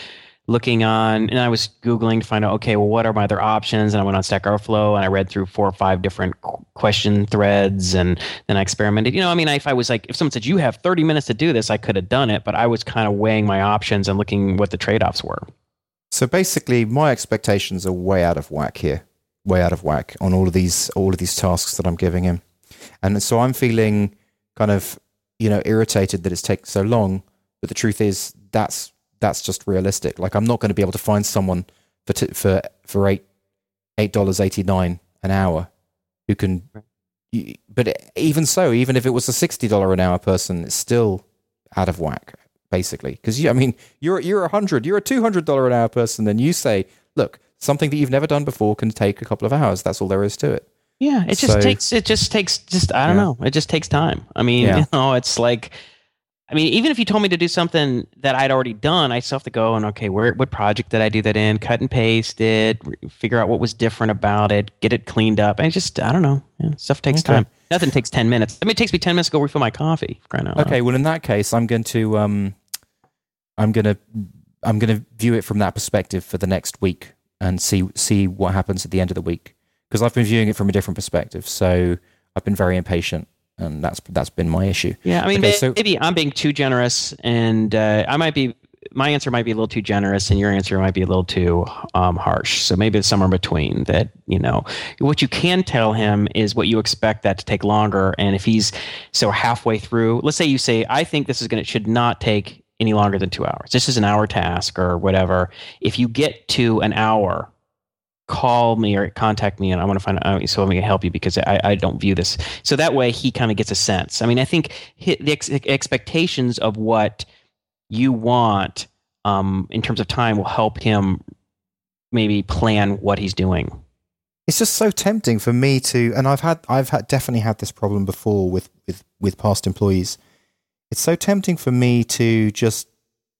looking on and I was Googling to find out, okay, well, what are my other options? And I went on Stack Overflow and I read through four or five different question threads and then I experimented. You know, I mean, if I was like, if someone said, you have 30 minutes to do this, I could have done it, but I was kind of weighing my options and looking what the trade offs were. So basically, my expectations are way out of whack here, way out of whack on all of these all of these tasks that I'm giving him, and so I'm feeling kind of you know irritated that it's taken so long. But the truth is, that's that's just realistic. Like I'm not going to be able to find someone for t- for for eight eight dollars eighty nine an hour who can. y- But even so, even if it was a sixty dollar an hour person, it's still out of whack basically. Because I mean, you're you're a hundred, you're a two hundred dollar an hour person, and you say, look, something that you've never done before can take a couple of hours. That's all there is to it. Yeah, it just So- takes it just takes just I don't Yeah. know. It just takes time. I mean, Yeah. you know, it's like I mean, even if you told me to do something that I'd already done, I still have to go and okay, where what project did I do that in? Cut and paste it, figure out what was different about it, get it cleaned up. And it just I don't know. Yeah, stuff takes Okay. time. Nothing takes ten minutes. I mean, it takes me ten minutes to go refill my coffee. Okay, well, in that case, I'm going to um, I'm going to I'm going to view it from that perspective for the next week and see see what happens at the end of the week because I've been viewing it from a different perspective. So I've been very impatient, and that's that's been my issue. Yeah, I mean, Okay, so- maybe I'm being too generous, and uh, I might be. My answer might be a little too generous, and your answer might be a little too um, harsh. So maybe it's somewhere in between. That you know, what you can tell him is what you expect that to take longer, and if he's so halfway through, let's say you say, "I think this is going to should not take any longer than two hours. This is an hour task or whatever." If you get to an hour, call me or contact me and I want to find out so I can help you because I, I don't view this. So that way he kind of gets a sense. I mean, I think the ex- expectations of what you want um, in terms of time will help him maybe plan what he's doing. It's just so tempting for me to, and I've had, I've had definitely had this problem before with with with past employees. It's so tempting for me to just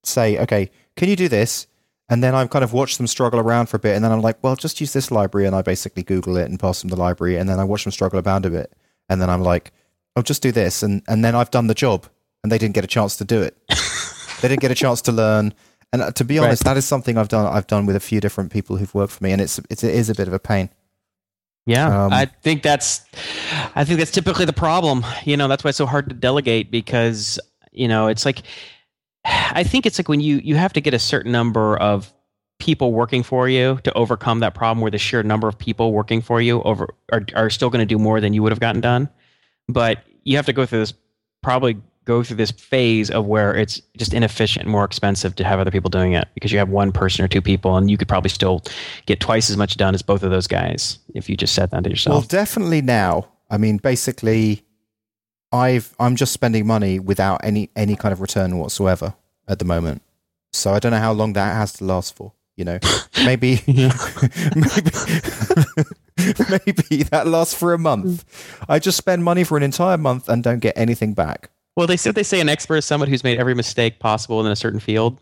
say, okay, can you do this? And then I've kind of watched them struggle around for a bit, and then I'm like, well, just use this library, and I basically Google it and pass them the library, and then I watch them struggle around a bit, and then I'm like, oh, just do this, and and then I've done the job, and they didn't get a chance to do it. they didn't get a chance to learn. And uh, to be Right. honest, that is something I've done. I've done with a few different people who've worked for me, and it's, it's it is a bit of a pain. Yeah, Um, I think that's, I think that's typically the problem. You know, that's why it's so hard to delegate because you know it's like, I think it's like when you you have to get a certain number of people working for you to overcome that problem where the sheer number of people working for you over are, are still going to do more than you would have gotten done but you have to go through this probably go through this phase of where it's just inefficient more expensive to have other people doing it because you have one person or two people and you could probably still get twice as much done as both of those guys if you just set that to yourself Well, definitely now. I mean, basically, I've I'm just spending money without any any kind of return whatsoever at the moment. So I don't know how long that has to last for. You know, maybe maybe maybe that lasts for a month. I just spend money for an entire month and don't get anything back. well they said they say an expert is someone who's made every mistake possible in a certain field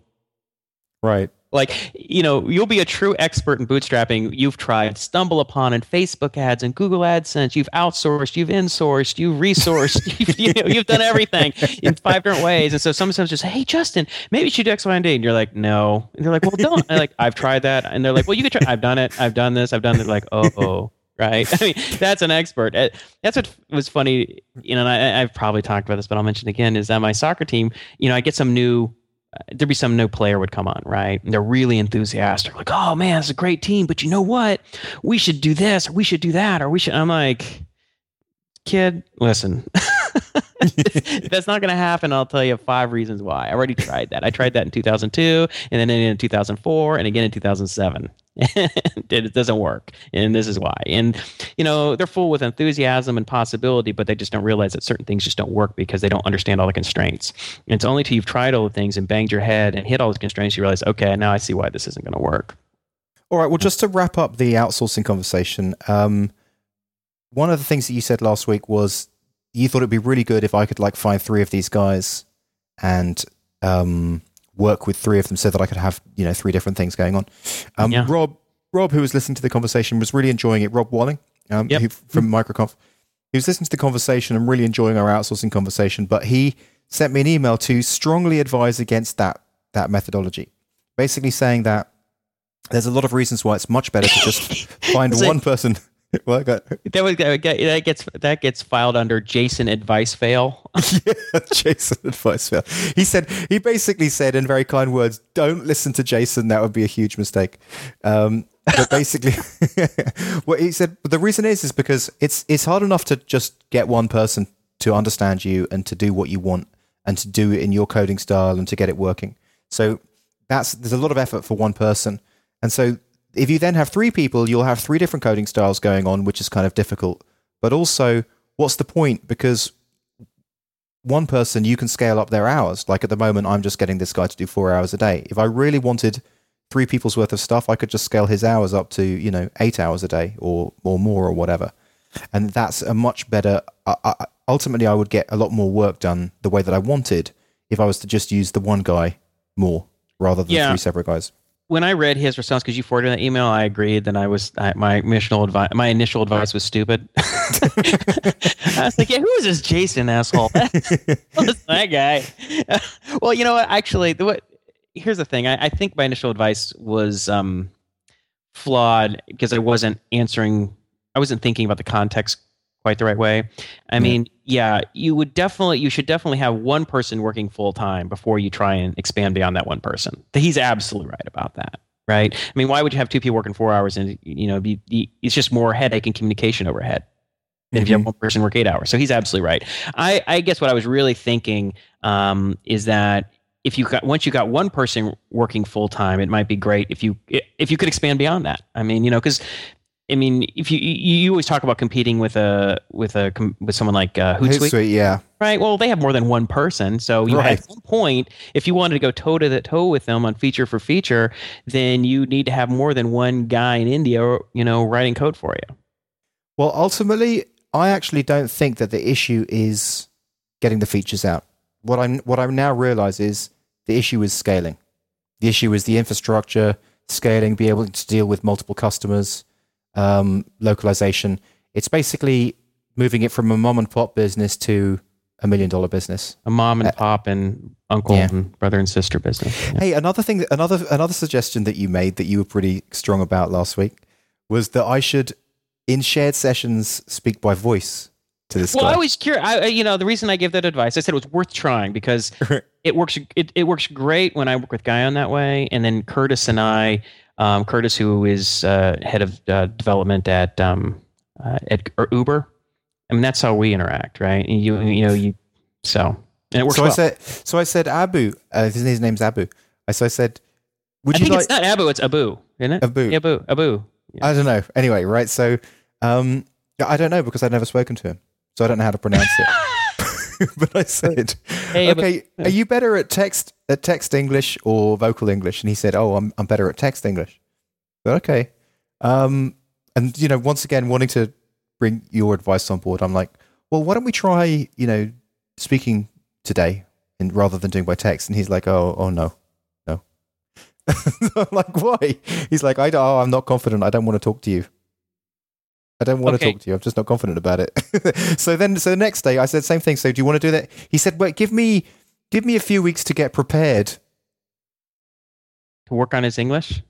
Right. Like you know you'll be a true expert in bootstrapping. You've tried StumbleUpon in facebook ads and google adsense. You've outsourced you've insourced you've resourced you've, you know, you've done everything in five different ways. And so sometimes just hey justin maybe you should do x y and d and you're like no. And they're like well don't. And like i've tried that. And they're like well you could try i've done it i've done this i've done it like oh, oh right. I mean that's an expert. Uh, that's what was funny you know and I, i've probably talked about this but i'll mention again is that my soccer team you know i get some new there'd be some new player would come on, right? And they're really enthusiastic, like, "Oh man, it's a great team." But you know what? We should do this, or we should do that, or we should. I'm like, kid, listen, that's not going to happen. I'll tell you five reasons why. I already tried that. I tried that in 2002, and then in 2004, and again in 2007. it doesn't work, and this is why. And you know they're full with enthusiasm and possibility, but they just don't realize that certain things just don't work because they don't understand all the constraints. And it's only till you've tried all the things and banged your head and hit all the constraints you realize, okay, now I see why this isn't going to work. All right. Well, just to wrap up the outsourcing conversation, um, one of the things that you said last week was you thought it'd be really good if I could like find three of these guys and um, work with three of them so that I could have you know three different things going on. Um, Yeah. Rob, Rob, who was listening to the conversation, was really enjoying it. Rob Walling, um, Yep. who, from Microconf, he was listening to the conversation and really enjoying our outsourcing conversation. But he sent me an email to strongly advise against that that methodology, basically saying that there's a lot of reasons why it's much better to just find one person. well, I got, That, would, that gets that gets filed under Jason advice fail. yeah, Jason advice fail. He said he basically said in very kind words, "Don't listen to Jason. That would be a huge mistake." Um, but basically, what he said the reason is is because it's it's hard enough to just get one person to understand you and to do what you want and to do it in your coding style and to get it working. So that's there's a lot of effort for one person, and so if you then have three people, you'll have three different coding styles going on, which is kind of difficult. But also, what's the point? Because one person you can scale up their hours. Like at the moment, I'm just getting this guy to do four hours a day. If I really wanted three people's worth of stuff, I could just scale his hours up to you know eight hours a day or or more or whatever, and that's a much better. Ultimately, I would get a lot more work done the way that I wanted if I was to just use the one guy more rather than Yeah. three separate guys. When I read his response, because you forwarded that email, I agreed. Then I was I, my initial advice. My initial advice was stupid. I was like, "Yeah, who is this Jason asshole? That guy?" well, you know what? Actually, the what? Here's the thing. I, I think my initial advice was um, flawed because I wasn't answering. I wasn't thinking about the context quite the right way. I mean, yeah, you would definitely, you should definitely have one person working full time before you try and expand beyond that one person. He's absolutely right about that. Right. I mean, why would you have two people working four hours and you know, be, be, it's just more headache and communication overhead than if you have one person work eight hours. So he's absolutely right. I, I guess what I was really thinking um, is that if you got once you got one person working full time, it might be great if you if you could expand beyond that. I mean, you know, because I mean, if you, you always talk about competing with a with a with someone like uh, Hootsuite, Hootsuite, yeah. right? Well, they have more than one person, so you Right. at some point, if you wanted to go toe to the toe with them on feature for feature, then you need to have more than one guy in India, you know, writing code for you. Well, ultimately, I actually don't think that the issue is getting the features out. What I'm what I now realize is the issue is scaling. The issue is the infrastructure, scaling, be able to deal with multiple customers, um, localization. It's basically moving it from a mom and pop business to a million dollar business. A mom and pop and uncle Uh, Yeah. and brother and sister business. Yeah. Hey, another thing, another another suggestion that you made that you were pretty strong about last week was that I should, in shared sessions, speak by voice to this Well, guy. I was curious. I, I- you know, the reason I gave that advice, I said it was worth trying because it works. It, it works great when I work with Guy on that way, and then Curtis and I, um, Curtis, who is uh, head of uh, development at um, uh, at Uber. I mean, that's how we interact, right? You you know you so and it works. So well. I said, so I said, Abu. Uh, his, his name's Abu. I so I said, would I you think like it's not Abu, it's Abu, isn't it? Abu? Yeah, Abu, Abu. I don't know. Anyway, right? So, um, I don't know because I've never spoken to him, so I don't know how to pronounce it. but I said, Hey, okay, are you better at text at text English or vocal English? And he said, oh, I'm I'm better at text English. But okay, um, and you know, once again, wanting to bring your advice on board, I'm like, well, why don't we try, you know, speaking today, and rather than doing by text? And he's like, oh, oh no, no. I'm like, why? He's like, I don't, oh, I'm not confident. I don't want to talk to you. I don't want Okay. to talk to you. I'm just not confident about it. so then, so the next day, I said same thing. So do you want to do that? He said, wait, give me, give me a few weeks to get prepared. to work on his English.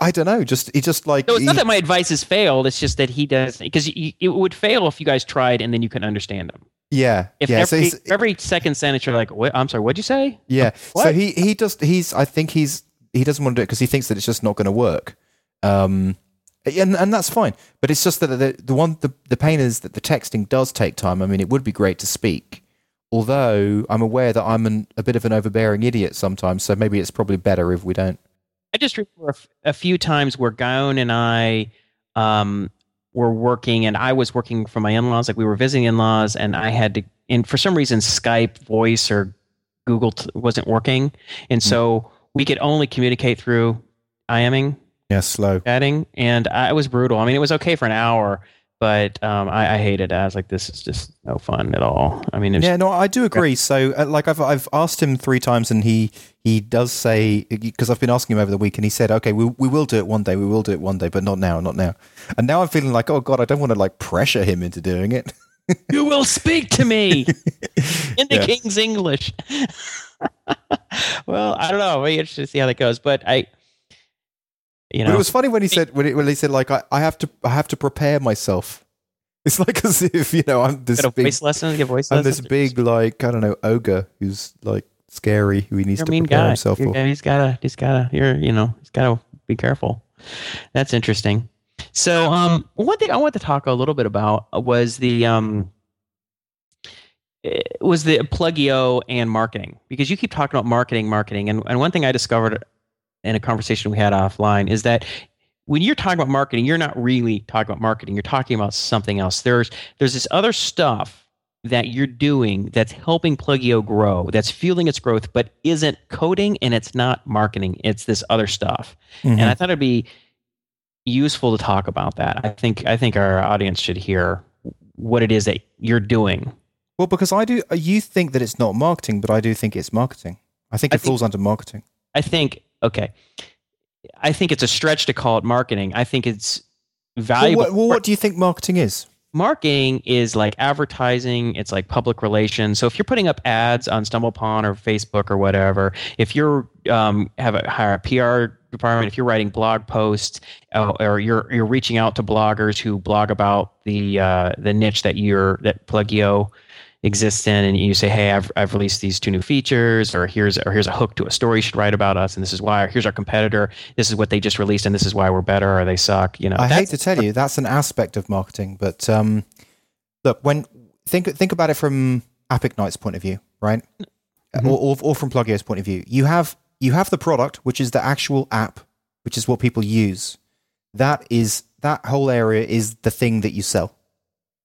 I don't know. Just he just like No, it's not that my advice has failed. It's just that he does because it would fail if you guys tried and then you couldn't understand them. yeah, If yeah. so every, he's, every second sentence you're like, what, I'm sorry, what'd you say? yeah. So he he just he's I think he's he doesn't want to do it because he thinks that it's just not going to work. Um, and and that's fine. But it's just that the the one the the pain is that the texting does take time. I mean, it would be great to speak. Although I'm aware that I'm an, a bit of an overbearing idiot sometimes, so maybe it's probably better if we don't. I just remember a, f- a few times where Guyon and I um, were working, and I was working for my in-laws. Like we were visiting in-laws, and I had to, and for some reason, Skype, Voice, or Google t- wasn't working, and so we could only communicate through IMing, Yeah, slow. chatting, and I, it was brutal. I mean, it was okay for an hour, but um, I, I hated it. I was like, this is just no fun at all. I mean, Yeah, no, I do agree. So, uh, like, I've I've asked him three times, and he he does say because I've been asking him over the week, and he said, "Okay, we we will do it one day. We will do it one day, but not now, not now." And now I'm feeling like, oh god, I don't want to like pressure him into doing it. you will speak to me in the Yeah. king's english well i don't know I'll be interested to see how that goes but i you But it was funny when he said when, it, when he said like I, I have to I have to prepare myself. It's like as if you know I'm this a big voice lesson? Get voice I'm this big like I don't know ogre who's like scary who he needs you're to prepare guy. himself You're- for. he's gotta he's gotta you're you know he's gotta be careful. That's interesting. So um one thing i want to talk a little bit about was the um eh, was the Pluggio and marketing because you keep talking about marketing marketing and, and one thing i discovered in a conversation we had offline is that when you're talking about marketing you're not really talking about marketing you're talking about something else there's there's this other stuff that you're doing that's helping Pluggio grow that's fueling its growth but isn't coding and it's not marketing it's this other stuff Mhm. and i thought it'd be useful to talk about that i think i think our audience should hear what it is that you're doing Well, because I do, you think that it's not marketing, but I do think it's marketing. I think I it think- falls under marketing. I think okay. I think it's a stretch to call it marketing. I think it's Well, valuable. what, well, what do you think marketing is? marketing is like advertising. It's like public relations. So if you're putting up ads on StumbleUpon or Facebook or whatever, if you're um, have a hire a PR department, if you're writing blog posts uh, or you're you're reaching out to bloggers who blog about the uh, the niche that you're that Pluggio exists in and you say hey I've, I've released these two new features or here's or here's a hook to a story you should write about us and this is why or here's our competitor this is what they just released and this is why we're better or they suck you know I hate to tell you, that's an aspect of marketing. But um, look, when think think about it from AppIgnite's point of view, right, Mhm. or, or or from Pluggio's point of view, you have you have the product, which is the actual app, which is what people use. That is that whole area is the thing that you sell.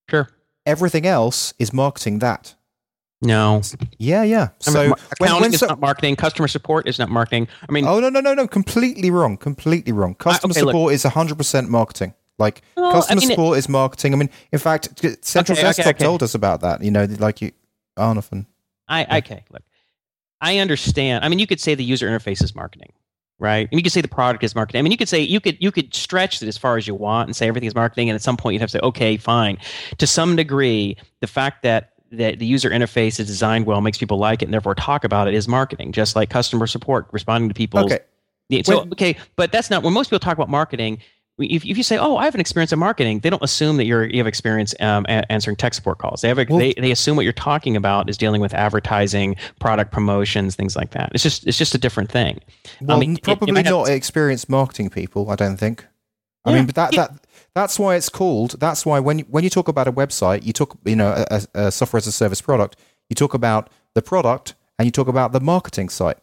sure Everything else is marketing that. no Yeah, yeah. I mean, So when, accounting when is so, not marketing. Customer support is not marketing. I mean, oh no no no no, completely wrong, completely wrong. Customer okay, look. support is hundred percent marketing. Like Well, I customer mean, support is marketing. I mean, in fact, Central Okay, okay, Desktop okay. told us about that. You know, like you, Arnold and I okay. Look, I understand. I mean, you could say the user interface is marketing, right? And you could say the product is marketing. I mean, you could say you could you could stretch it as far as you want and say everything is marketing. And at some point, you'd have to say, okay, fine. To some degree, the fact that that the user interface is designed well makes people like it and therefore talk about it is marketing. Just like customer support, responding to people. okay. So okay, but that's not when most people talk about marketing. If, if you say, "Oh, I have an experience in marketing," they don't assume that you're you have experience um, a- answering tech support calls. They have a, Well- they, they assume what you're talking about is dealing with advertising, product promotions, things like that. It's just it's just a different thing. Well, I mean, it- it probably have- not experienced marketing people. I don't think. I Yeah, mean, but that yeah. that that's why it's called. That's why when you, when you talk about a website, you talk you know a, a a software as a service product. You talk about the product and you talk about the marketing site.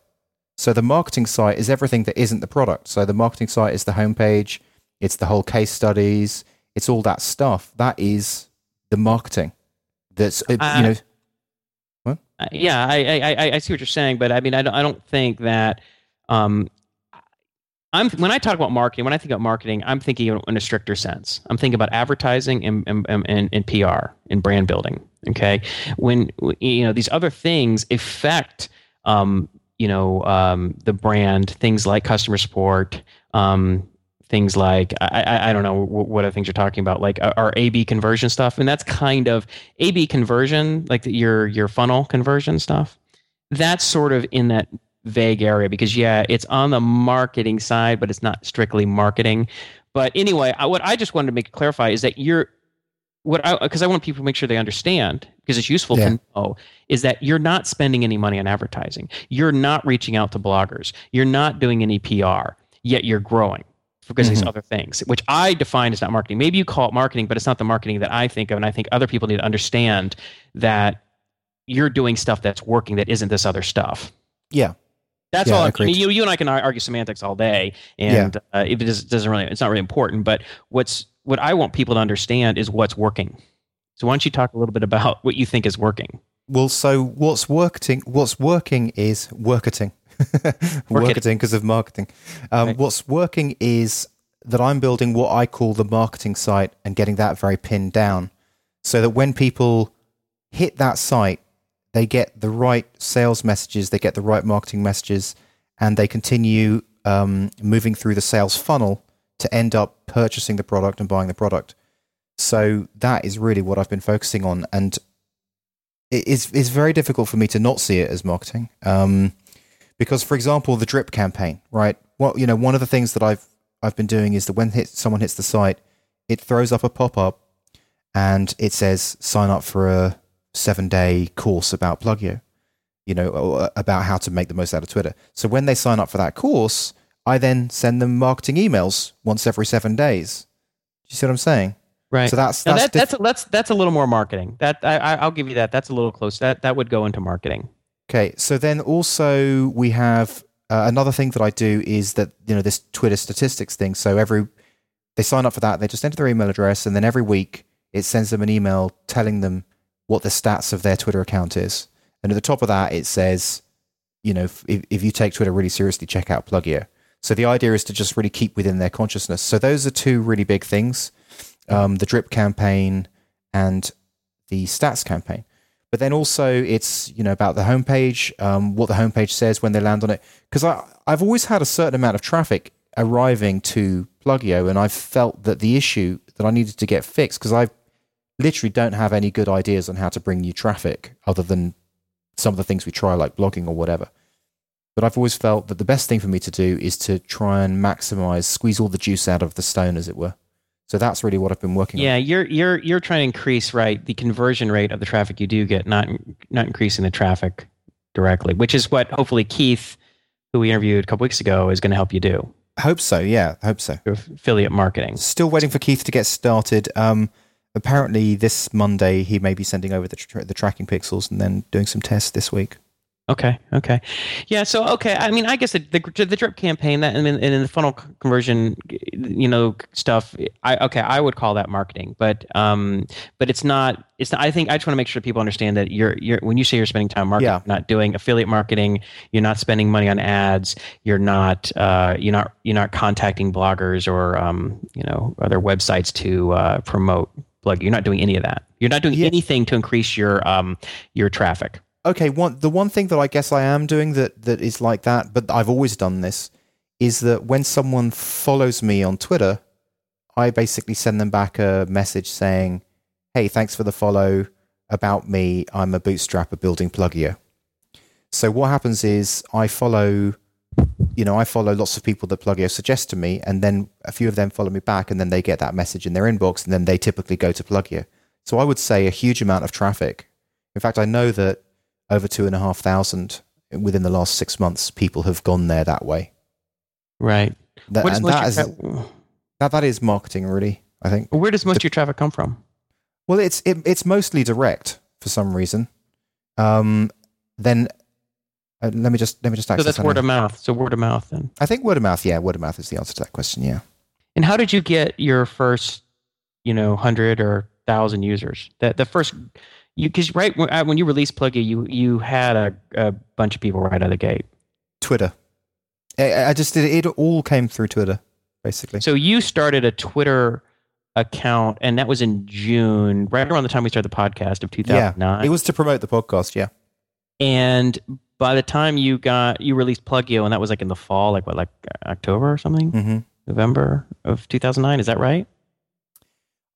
So the marketing site is everything that isn't the product. So the marketing site is the homepage. It's the whole case studies. It's all that stuff. That is the marketing. That's uh, Uh, you know. Uh, yeah, I, I, I, I see what you're saying, but I mean, I don't, I don't think that. Um, I'm when I talk about marketing, when I think about marketing, I'm thinking in a stricter sense. I'm thinking about advertising and and, and, and PR and brand building. Okay, when you know these other things affect, um, you know, um, the brand, things like customer support, um, things like I, I, I don't know wh- what other things you're talking about, like uh, our A/B conversion stuff, and that's kind of A/B conversion, like the, your your funnel conversion stuff. That's sort of in that vague area because yeah, it's on the marketing side, but it's not strictly marketing. But anyway, I, what I just wanted to make clarify is that you're what I because I want people to make sure they understand because it's useful Yeah. to know is that you're not spending any money on advertising. You're not reaching out to bloggers. You're not doing any PR. Yet you're growing because of these other things, which I define as not marketing. Maybe you call it marketing, but it's not the marketing that I think of. And I think other people need to understand that you're doing stuff that's working that isn't this other stuff. Yeah. That's Yeah, all. I'm, I mean, you, you and I can argue semantics all day, and uh, if it is, doesn't really, it's not really important. But what's what I want people to understand is what's working. So why don't you talk a little bit about what you think is working? Well, so what's working? What's working is worketing, worketing because of marketing. Um, Right. What's working is that I'm building what I call the marketing site and getting that very pinned down, so that when people hit that site, they get the right sales messages, they get the right marketing messages, and they continue um, moving through the sales funnel to end up purchasing the product and buying the product. So that is really what I've been focusing on, and it is it's very difficult for me to not see it as marketing. Um, because, for example, the drip campaign, right? What you know, one of the things that I've I've been doing is that when hit, someone hits the site, it throws up a pop up, and it says sign up for a seven day course about Pluggio, you know, or uh, about how to make the most out of Twitter. So when they sign up for that course, I then send them marketing emails once every seven days. Do you see what I'm saying? Right. So that's that's that, diff- that's that's that's a little more marketing. That I- I'll give you that. That's a little close. That that would go into marketing. Okay, so then also we have uh, another thing that I do is that you know this Twitter statistics thing. So every they sign up for that, they just enter their email address, and then every week it sends them an email telling them what the stats of their Twitter account is. And at the top of that, it says, you know, if, if you take Twitter really seriously, check out Pluggio. So the idea is to just really keep within their consciousness. So those are two really big things: um, the drip campaign and the stats campaign but then also it's you know about the homepage, um, what the homepage says when they land on it. Because I I've always had a certain amount of traffic arriving to Pluggio, and I've felt that the issue that I needed to get fixed because I literally don't have any good ideas on how to bring new traffic other than some of the things we try like blogging or whatever. But I've always felt that the best thing for me to do is to try and maximize, squeeze all the juice out of the stone, as it were. So that's really what I've been working on. Yeah, you're you're you're trying to increase right the conversion rate of the traffic you do get, not not increasing the traffic directly, which is what hopefully Keith, who we interviewed a couple weeks ago, is going to help you do. I hope so. Yeah, I hope so. Affiliate marketing. Still waiting for Keith to get started. Um, apparently, this Monday he may be sending over the, tr the tracking pixels and then doing some tests this week. Okay. Okay. Yeah. So okay. I mean, I guess the the, the drip campaign that and in, and in the funnel conversion, you know, stuff. I okay. I would call that marketing, but um, but it's not. It's not, I think I just want to make sure people understand that you're you're when you say you're spending time marketing, Yeah. not doing affiliate marketing. You're not spending money on ads. You're not. Uh, you're not. You're not contacting bloggers or um, you know, other websites to uh, promote plug. You're not doing any of that. You're not doing Yeah. anything to increase your um your traffic. Okay, one the one thing that I guess I am doing that that is like that, but I've always done this, is that when someone follows me on Twitter, I basically send them back a message saying, "Hey, thanks for the follow. About me, I'm a bootstrapper building Pluggio." So what happens is I follow, you know, I follow lots of people that Pluggio suggest to me, and then a few of them follow me back, and then they get that message in their inbox, and then they typically go to Pluggio. So I would say a huge amount of traffic. In fact, I know that over two and a half thousand within the last six months, people have gone there that way. Right. That, and that is, tra- that, that is marketing, really. I think. where does most of your traffic come from? Well, it's it, it's mostly direct for some reason. Um, then uh, let me just let me just So that's word of mouth. So word of mouth then. I think word of mouth. Yeah, word of mouth is the answer to that question. Yeah. And how did you get your first, you know, hundred or thousand users? That the first, you because right when, uh, you released Pluggio, you you had a, a bunch of people right out of the gate. Twitter. I, I just did it. It all came through Twitter, basically. So you started a Twitter account, and that was in June, right around the time we started the podcast of 2009. Yeah, it was to promote the podcast. Yeah. and by the time you got you released Pluggio, and that was like in the fall, like what, like October or something, hmm November of two thousand nine. Is that right?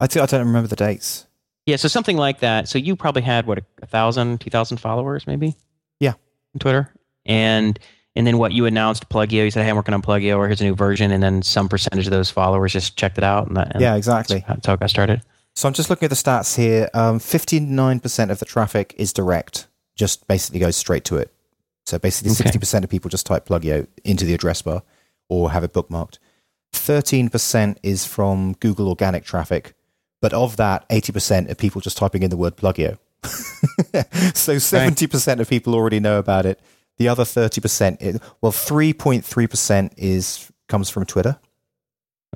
I, t- I don't remember the dates. Yeah, so something like that. So you probably had what a thousand, two thousand followers, maybe. Yeah. On Twitter, and and then what you announced Pluggio. You said, "Hey, I'm working on Pluggio, or here's a new version," and then some percentage of those followers just checked it out, and, that, and yeah, exactly. that's how it got started. So I'm just looking at the stats here. Um, 59% of the traffic is direct, just basically goes straight to it. So basically, Okay. 60% of people just type Pluggio into the address bar or have it bookmarked. 13% is from Google organic traffic, but of that, 80% are people just typing in the word Pluggio. so 70% of people already know about it. The other 30%, is, well, 3.3% is comes from Twitter.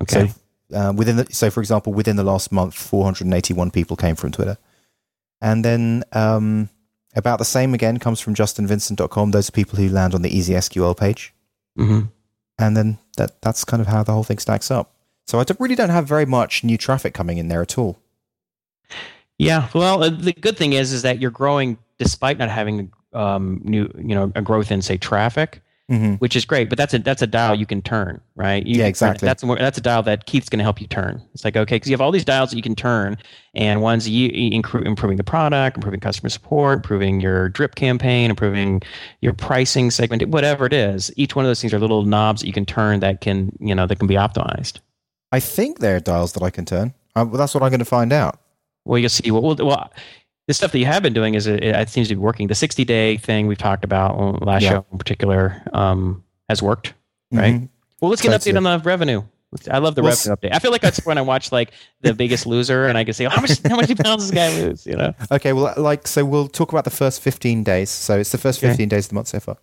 Okay. So uh, within the, so for example, within the last month, 481 people came from Twitter, and then um, about the same again comes from JustinVincent.com. Those are people who land on the ezSQL page, hmm and then that that's kind of how the whole thing stacks up. So I don't, really don't have very much new traffic coming in there at all. Yeah. Well, uh, the good thing is, is that you're growing despite not having um, new, you know, a growth in say traffic. Mm-hmm. which is great. But that's a that's a dial you can turn, right? You Yeah, exactly. That's more, that's a dial that Keith's going to help you turn. It's like okay, because you have all these dials that you can turn, and one's you, you improving the product, improving customer support, improving your drip campaign, improving your pricing segment, whatever it is. Each one of those things are little knobs that you can turn that can you know that can be optimized. I think there are dials that I can turn. Uh, well, that's what I'm going to find out. Well, you'll see. Well, well, well the stuff that you have been doing is it, it seems to be working. The 60 day thing we've talked about last Yeah. show in particular um, has worked. Right. Mhm. Well, let's get an update on the revenue. I love the Well, revenue update. I feel like that's when I watch like The Biggest Loser, and I can say, oh, how much how many pounds this guy lose? You know? Okay, well, like, so we'll talk about the first 15 days. So it's the first Okay. 15 days of the month so far.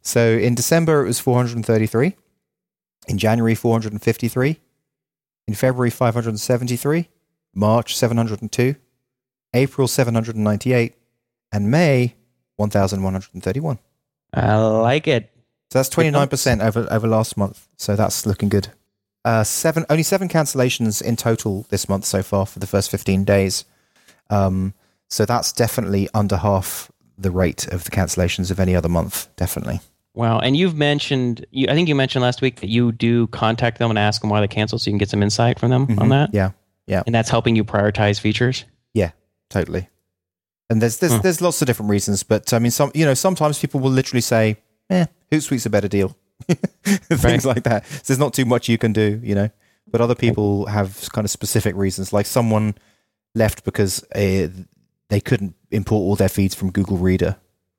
So in December, it was 433. In January, 453. In February, 573. March, 702. April, 798. And May, 1,131. I like it. So that's 29% over, over last month. So that's looking good. Uh, seven, only seven cancellations in total this month so far for the first 15 days. Um, so that's definitely under half the rate of the cancellations of any other month. Definitely. Wow. And you've mentioned, you, I think you mentioned last week that you do contact them and ask them why they canceled, so you can get some insight from them on Mhm. that. Yeah, Yeah. And that's helping you prioritize features. Yeah, totally. And there's there's, Huh. there's lots of different reasons, but I mean, some you know sometimes people will literally say, "Eh, Hootsuite's a better deal," things Right. like that. So there's not too much you can do, you know. But other people have kind of specific reasons, like someone left because uh, they couldn't import all their feeds from Google Reader,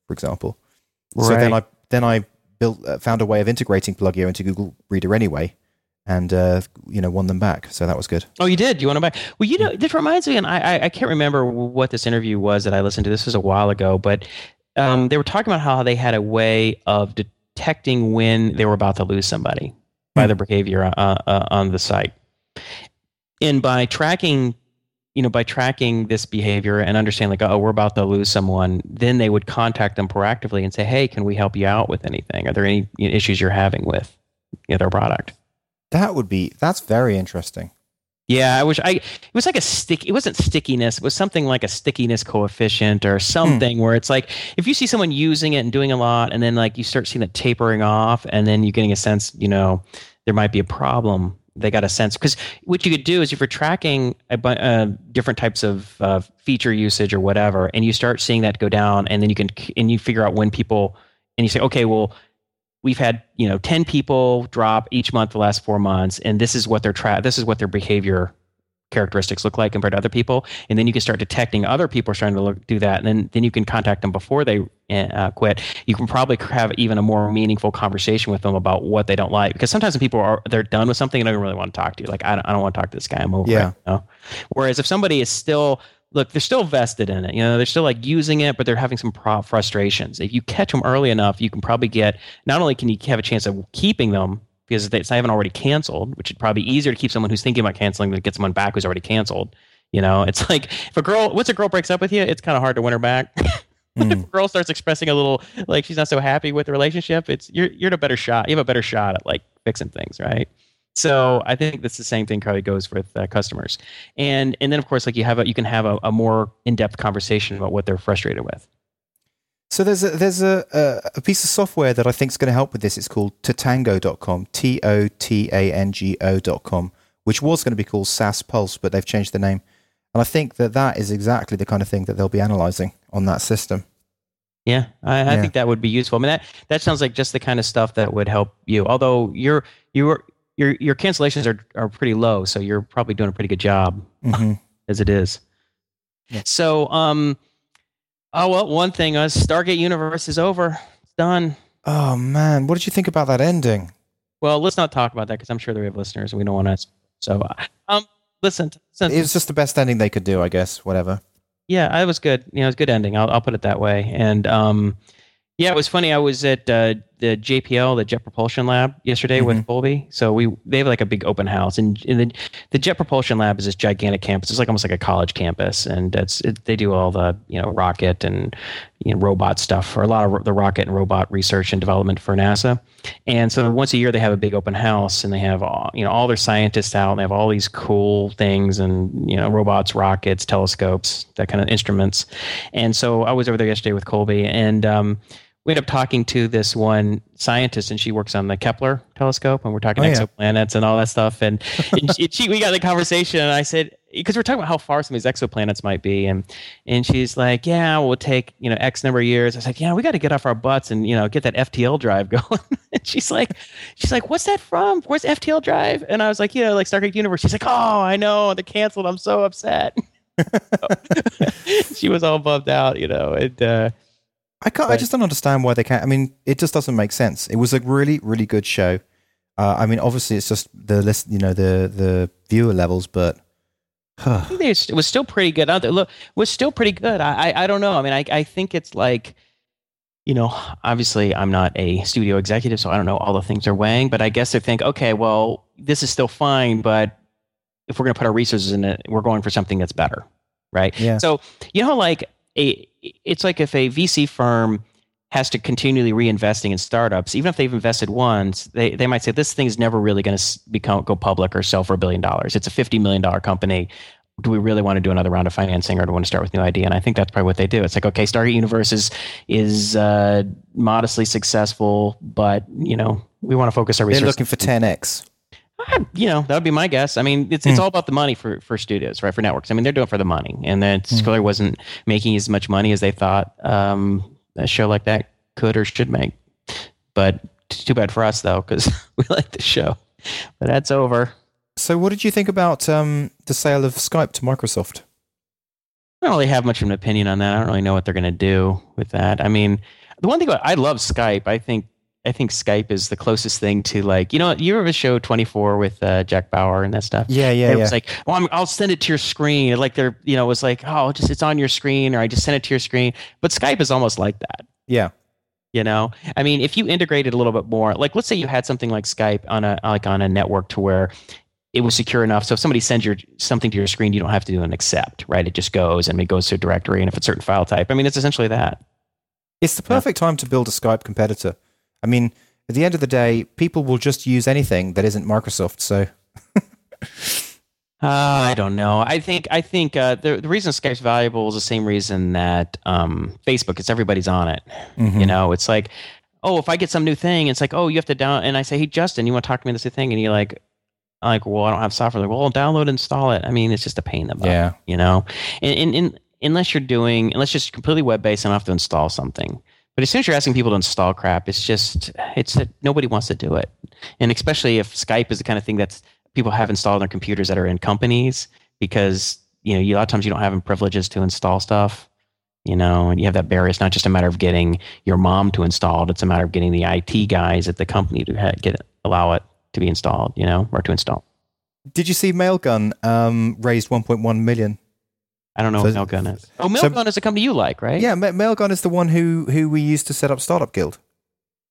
for example. So then I then I built uh, found a way of integrating Pluggio into Google Reader anyway, and uh, you know won them back. So that was good. Oh, you did. You want to buy? Well, you know, this reminds me, and I, I, I can't remember what this interview was that I listened to. This was a while ago, but um, they were talking about how they had a way of detecting when they were about to lose somebody by Hmm. their behavior uh, uh, on the site, and by tracking, you know, by tracking this behavior and understanding, like, oh, we're about to lose someone, then they would contact them proactively and say, hey, can we help you out with anything? Are there any you know, issues you're having with you know, their product? That would be that's very interesting. Yeah, I wish I. It was like a stick. It wasn't stickiness. It was something like a stickiness coefficient or something hmm. where it's like if you see someone using it and doing a lot, and then like you start seeing it tapering off, and then you're getting a sense, you know, there might be a problem. They got a sense because what you could do is if you're tracking a bu- uh, different types of uh, feature usage or whatever, and you start seeing that go down, and then you can and you figure out when people and you say, okay, well, we've had you know 10 people drop each month the last four months and this is what their tra- this is what their behavior characteristics look like compared to other people and then you can start detecting other people are starting to look, do that and then, then you can contact them before they uh, quit you can probably have even a more meaningful conversation with them about what they don't like because sometimes when people are they're done with something and they don't really want to talk to you like i don't, I don't want to talk to this guy i'm over Yeah. it you know? whereas if somebody is still look they're still vested in it you know they're still like using it but they're having some pro- frustrations if you catch them early enough you can probably get not only can you have a chance of keeping them because they, they haven't already canceled which is probably be easier to keep someone who's thinking about canceling than get someone back who's already canceled you know? It's like if a girl once a girl breaks up with you it's kind of hard to win her back. If a girl starts expressing a little like she's not so happy with the relationship it's you're you're in a better shot you have a better shot at like fixing things right? So I think that's the same thing probably goes with uh, customers, and and then of course like you have a, you can have a, a more in depth conversation about what they're frustrated with. So there's a there's a, a, a piece of software that I think is going to help with this. It's called Totango.com, T O T A N G O.com, which was going to be called SaaSPulse, but they've changed the name. And I think that that is exactly the kind of thing that they'll be analyzing on that system. Yeah, I, I Yeah. think that would be useful. I mean that that sounds like just the kind of stuff that would help you. Although your your your your cancellations are are pretty low, so you're probably doing a pretty good job hmm as it is. Yeah. So um, oh well, one thing us Stargate Universe is over. It's done. Oh man, what did you think about that ending? Well, let's not talk about that because I'm sure that we have listeners and we don't want to. So, uh, um, listen, listen It was just the best ending they could do, I guess. Whatever. yeah, it was good. You know, it was a good ending. I'll, I'll put it that way. And um, yeah, it was funny. I was at uh, the JPL, the Jet Propulsion Lab, yesterday with Colby. So we they have like a big open house, and, and the the Jet Propulsion Lab is this gigantic campus. It's like almost like a college campus, and it's it, they do all the you know rocket and you know, robot stuff, or a lot of the rocket and robot research and development for NASA. And so once a year they have a big open house, and they have all, you know all their scientists out. And they have all these cool things, and you know robots, rockets, telescopes, that kind of instruments. And so I was over there yesterday with Colby, and um, we end up talking to this one scientist, and she works on the Kepler telescope, and we're talking Oh, yeah. exoplanets and all that stuff. And, and she, she, we got the conversation, and I said, because we're talking about how far some of these exoplanets might be, and and she's like, yeah, we'll take you know X number of years. I was like, yeah, we got to get off our butts and you know get that FTL drive going. and she's like, she's like, what's that from? Where's FTL drive? And I was like, you know, like Star Trek Universe. She's like, oh, I know, they canceled. I'm so upset. she was all bummed out, you know, and. uh I can't. I just don't understand why they can't. I mean, it just doesn't make sense. It was a really, really good show. Uh, I mean, obviously, it's just the list, you know, the the viewer levels, but I think it was still pretty good. Uh, Look, it was still pretty good. I, I, I don't know. I mean, I, I think it's like, you know, obviously I'm not a studio executive, so I don't know all the things they're weighing. But I guess they think, okay, well, this is still fine, but if we're going to put our resources in it, we're going for something that's better, right? Yeah. So you know, like a, it's like if a VC firm has to continually reinvesting in startups, even if they've invested once, they, they might say this thing is never really going to become go public or sell for a billion dollars. It's a fifty million dollar company. Do we really want to do another round of financing, or do we want to start with a new idea? And I think that's probably what they do. It's like, okay, Stargate Universe is is uh, modestly successful, but you know we want to focus our resources. they're looking for 10x. I- you know, that would be my guess. I mean, it's it's all about the money for for studios, right? For networks. I mean, they're doing it for the money, and then Square wasn't making as much money as they thought um, a show like that could or should make. But too bad for us though, because we like the show. But that's over. So, what did you think about um, the sale of Skype to Microsoft? I don't really have much of an opinion on that. I don't really know what they're going to do with that. I mean, the one thing about I love Skype. I think I think Skype is the closest thing to like you know you ever show Twenty Four with uh, Jack Bauer and that stuff. Yeah, yeah, it yeah. was like, well, I'm, I'll send it to your screen. Like they're, you know, it was like, oh, just it's on your screen, or I just send it to your screen. But Skype is almost like that. yeah, You know, I mean, if you integrate it a little bit more, like let's say you had something like Skype on a like on a network to where it was secure enough. So if somebody sends your something to your screen, you don't have to do an accept, right? It just goes and it goes to a directory, and if it's a certain file type, I mean, it's essentially that. it's the perfect time to build a Skype competitor. I mean, at the end of the day, people will just use anything that isn't Microsoft. So, Uh, I don't know. I think I think uh, the the reason Skype's valuable is the same reason that um, Facebook. It's everybody's on it. mhm. You know, it's like, oh, if I get some new thing, it's like, oh, you have to down. And I say, hey, Justin, you want to talk to me this new thing? And you're like, I'm like, well, I don't have software. Like, well, download, and install it. I mean, it's just a pain in the butt. yeah, You know, and, and, and unless you're doing, unless you're just completely web based, and I have to install something. But as soon as you're asking people to install crap, it's just it's a, nobody wants to do it, and especially if Skype is the kind of thing that's people have installed on their computers that are in companies because you know a lot of times you don't have privileges to install stuff you know, and you have that barrier. It's not just a matter of getting your mom to install it; it's a matter of getting the IT guys at the company to get allow it to be installed, you know, or to install. Did you see Mailgun um, raised 1.1 million? I don't know So- what Mailgun is. Oh, Mailgun is a company you like, right? Yeah, Ma- Mailgun is the one who who we used to set up Startup Guild.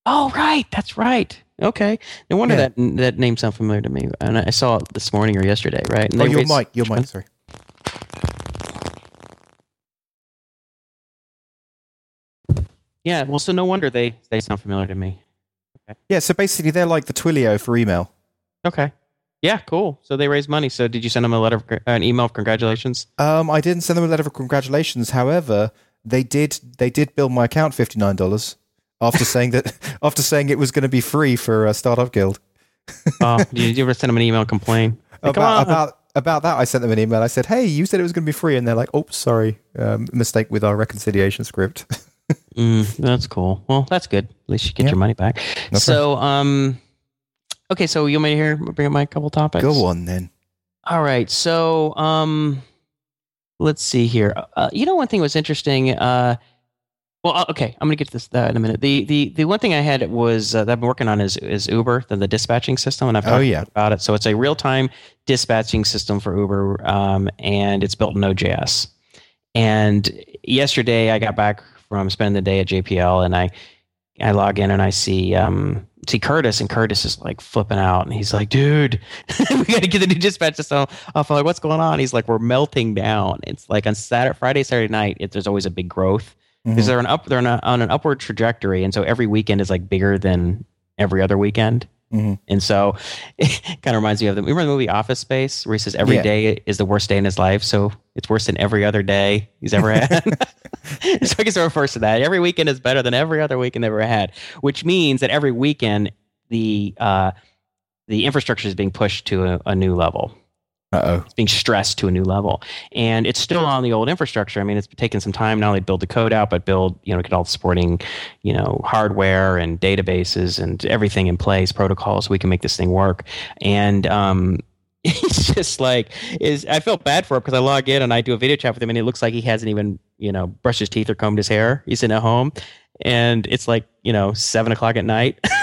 Oh, right. That's right. Okay. No wonder Yeah. that that name sounds familiar to me. And I saw it this morning or yesterday, right? And Oh, your raised- mic, your mic. Sorry. Yeah. Well, so no wonder they they sound familiar to me. Yeah, so basically they're like the Twilio for email. Okay. Yeah. Cool. So they raised money. So did you send them a letter, of, an email of congratulations? Um, I didn't send them a letter of congratulations. However, they did they did bill my account fifty nine dollars after saying that after saying it was going to be free for uh, Startup Guild. oh, did you ever send them an email and complain? Like, about, about about that, I sent them an email. I said, "Hey, you said it was going to be free," and they're like, "Oh, sorry, um, mistake with our reconciliation script." Mm, that's cool. Well, that's good. At least you get Yeah. your money back. No so, um, okay. So you want me to hear bring up my couple topics? Go on then. All right. So, um, let's see here. Uh, you know, one thing was interesting. Uh, well, uh, okay, I'm gonna get to this uh, in a minute. The the the one thing I had was uh, that I've been working on is is Uber, the, the dispatching system, and I've Oh, yeah. about it. So it's a real time dispatching system for Uber, um, and it's built in Node.js. And yesterday, I got back from spending the day at JPL, and I I log in and I see um, see Curtis, and Curtis is like flipping out, and he's like, "Dude, we got to get the new dispatch system off." I'm like, "What's going on?" He's like, "We're melting down." It's like on Saturday, Friday, Saturday night, it, there's always a big growth because Mhm. they're an up they're on, a, on an upward trajectory, and so every weekend is like bigger than every other weekend. Mhm. And so it kind of reminds me of the remember the movie Office Space where he says every Yeah. day is the worst day in his life, so it's worse than every other day he's ever had. so I guess it refers to that. Every weekend is better than every other weekend they've ever had, which means that every weekend the uh, the infrastructure is being pushed to a, a new level Uh it's being stressed to a new level. And it's still on the old infrastructure. I mean it's taken some time. Not only to build the code out but build you know get all the supporting you know hardware and databases and everything in place protocols so we can make this thing work. And um it's just like is i felt bad for him because i log in and i do a video chat with him and it looks like he hasn't even you know brushed his teeth or combed his hair. He's in at home. And it's like you know seven o'clock at night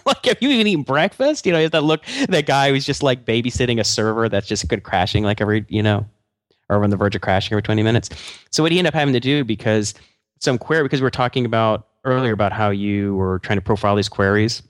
like have you even eaten breakfast? You know that look that guy who's just like babysitting a server that's just good crashing like every you know or on the verge of crashing every 20 minutes. So what he ended up having to do because some query because we were talking about earlier about how you were trying to profile these queries.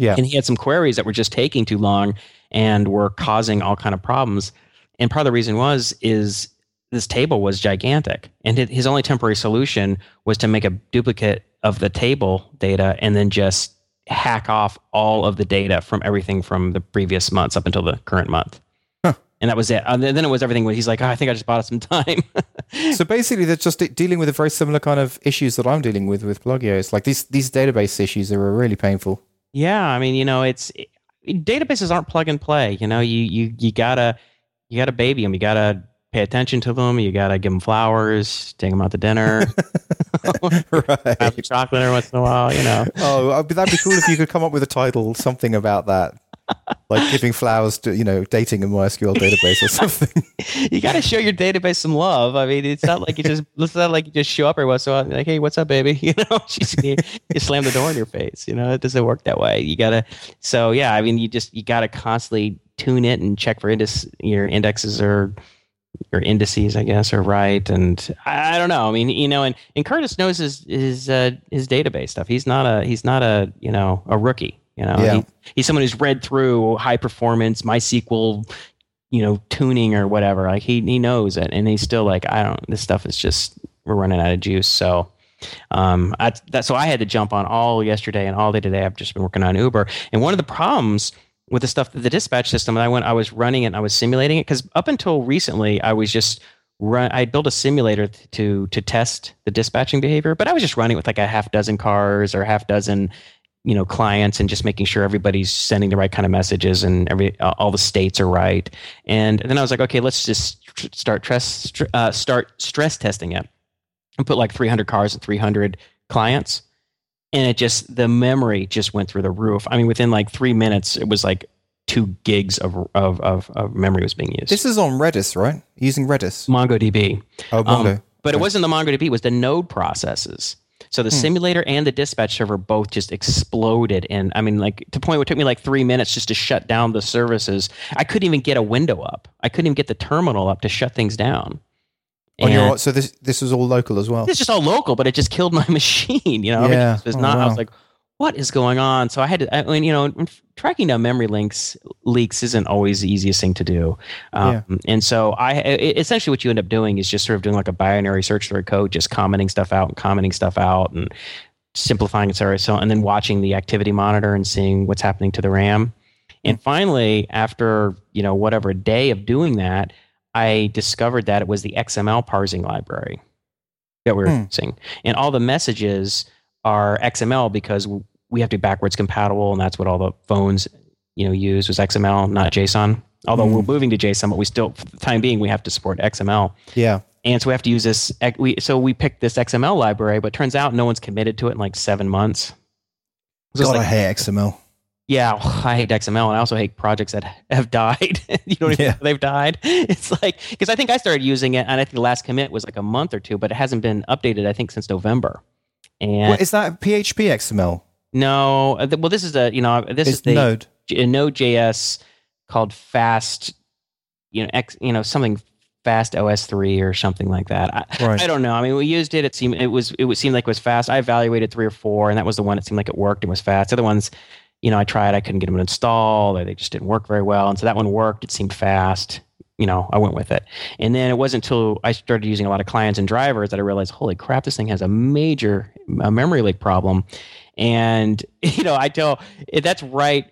Yeah. and he had some queries that were just taking too long and were causing all kind of problems. And part of the reason was is this table was gigantic. And his only temporary solution was to make a duplicate of the table data and then just hack off all of the data from everything from the previous months up until the current month Huh. and that was it and then it was everything he's like oh, i think i just bought us some time So basically, they're just dealing with a very similar kind of issues that I'm dealing with with Pluggio. It's like these these database issues are really painful. Yeah, I mean, you know, it's it, databases aren't plug and play. You know, you you you gotta you gotta baby them. You gotta pay attention to them. You gotta give them flowers, take them out to dinner, right. have chocolate every once in a while. You know, Oh, uh, that'd be cool if you could come up with a title, something about that, like giving flowers to you know dating a MySQL database or something. you gotta show your database some love. I mean, it's not like you just it's not like you just show up every once in a while, like, hey, what's up, baby? You know, she's you, you slam the door in your face. You know, it doesn't work that way. You gotta. So yeah, I mean, you just you gotta constantly tune it and check for index your indexes or your indices, I guess, are right. And I, I don't know. I mean, you know, and, and Curtis knows his his uh, his database stuff. He's not a he's not a you know a rookie. You know, Yeah. he, he's someone who's read through high performance MySQL, you know, tuning or whatever. Like he he knows it, and he's still like, I don't. This stuff is just we're running out of juice. So. Um, I, that, so I had to jump on all yesterday and all day today. I've just been working on Uber, and one of the problems with the stuff, that the dispatch system, and I went, I was running it, and I was simulating it because up until recently, I was just run. I built a simulator to to test the dispatching behavior, but I was just running with like a half dozen cars or half dozen, you know, clients, and just making sure everybody's sending the right kind of messages and every all the states are right. And then I was like, okay, let's just start stress uh, start stress testing it and put like 300 cars and 300 clients and it just the memory just went through the roof. I mean, within like three minutes, it was like two gigs of of of, of memory was being used. This is on Redis, right? Using Redis. MongoDB. Oh, Mongo. Um, but it wasn't the MongoDB; it was the node processes. So Hmm. the simulator and the dispatch server both just exploded, and I mean, like to the point where it took me like three minutes just to shut down the services. I couldn't even get a window up. I couldn't even get the terminal up to shut things down. On your, so this this was all local as well. it's just all local, but it just killed my machine. You know, I Yeah. it was Oh, not. I was like, what is going on? So I had to. I mean, you know, tracking down memory links leaks isn't always the easiest thing to do. Um, And so I it, essentially what you end up doing is just sort of doing like a binary search through code, just commenting stuff out and commenting stuff out and simplifying it. Sorry, so and then watching the activity monitor and seeing what's happening to the RAM. And finally, after you know whatever day of doing that, I discovered that it was the XML parsing library that we we're Hmm. using, and all the messages are XML because we have to be backwards compatible, and that's what all the phones you know use was XML, not JSON. Although Hmm. we're moving to JSON, but we still, for the time being, we have to support XML. yeah. And so we have to use this. We, so we picked this XML library, but turns out no one's committed to it in like seven months. So it's God, like- I hate XML. Yeah, I hate XML, and I also hate projects that have died. you don't even Yeah. know they've died. It's like because I think I started using it, and I think the last commit was like a month or two, but it hasn't been updated. I think since November. And What, is that PHP XML? no, uh, well, this is a you know this It's is the Node. a Node.js called Fast, you know, X, you know, something Fast OS three or something like that. I, Right. I don't know. I mean, we used it. It seemed it was it would seem like it was fast. I evaluated three or four, and that was the one that seemed like it worked and was fast. The other ones, you know, I tried. I couldn't get them to install, or they just didn't work very well. And so that one worked. It seemed fast. You know, I went with it. And then it wasn't until I started using a lot of clients and drivers that I realized, holy crap, this thing has a major a memory leak problem. And you know, I tell that's right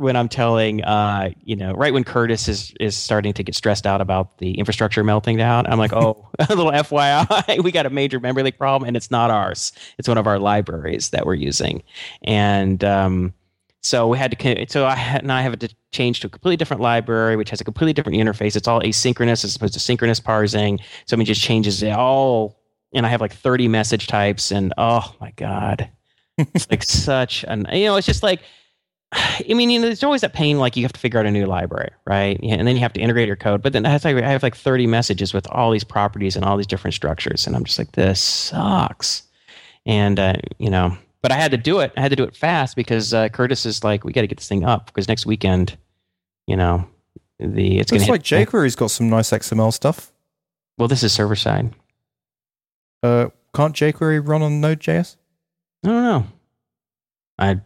when I'm telling, uh, you know, right when Curtis is is starting to get stressed out about the infrastructure melting down, I'm like, oh, a little FYI, we got a major memory leak problem, and it's not ours. It's one of our libraries that we're using, and um, so we had to. So I now I have to change to a completely different library, which has a completely different interface. It's all asynchronous as opposed to synchronous parsing. So I mean, it just changes it all. And I have like 30 message types, and oh my god, it's like such an you know, it's just like I mean, you know, there's always that pain like you have to figure out a new library, right? And then you have to integrate your code. But then I have, like, I have like 30 messages with all these properties and all these different structures, and I'm just like, this sucks. And uh, you know, but I had to do it. I had to do it fast because uh, Curtis is like, we got to get this thing up because next weekend, you know, the it's going to like jQuery's got some nice XML stuff. Well, this is server side. Uh, can't jQuery run on Node.js? I don't know. I Of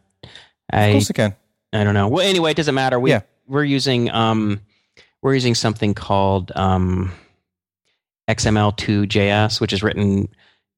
I course it can. I don't know. Well, anyway, it doesn't matter. We Yeah. we're using um we're using something called um XML2JS, which is written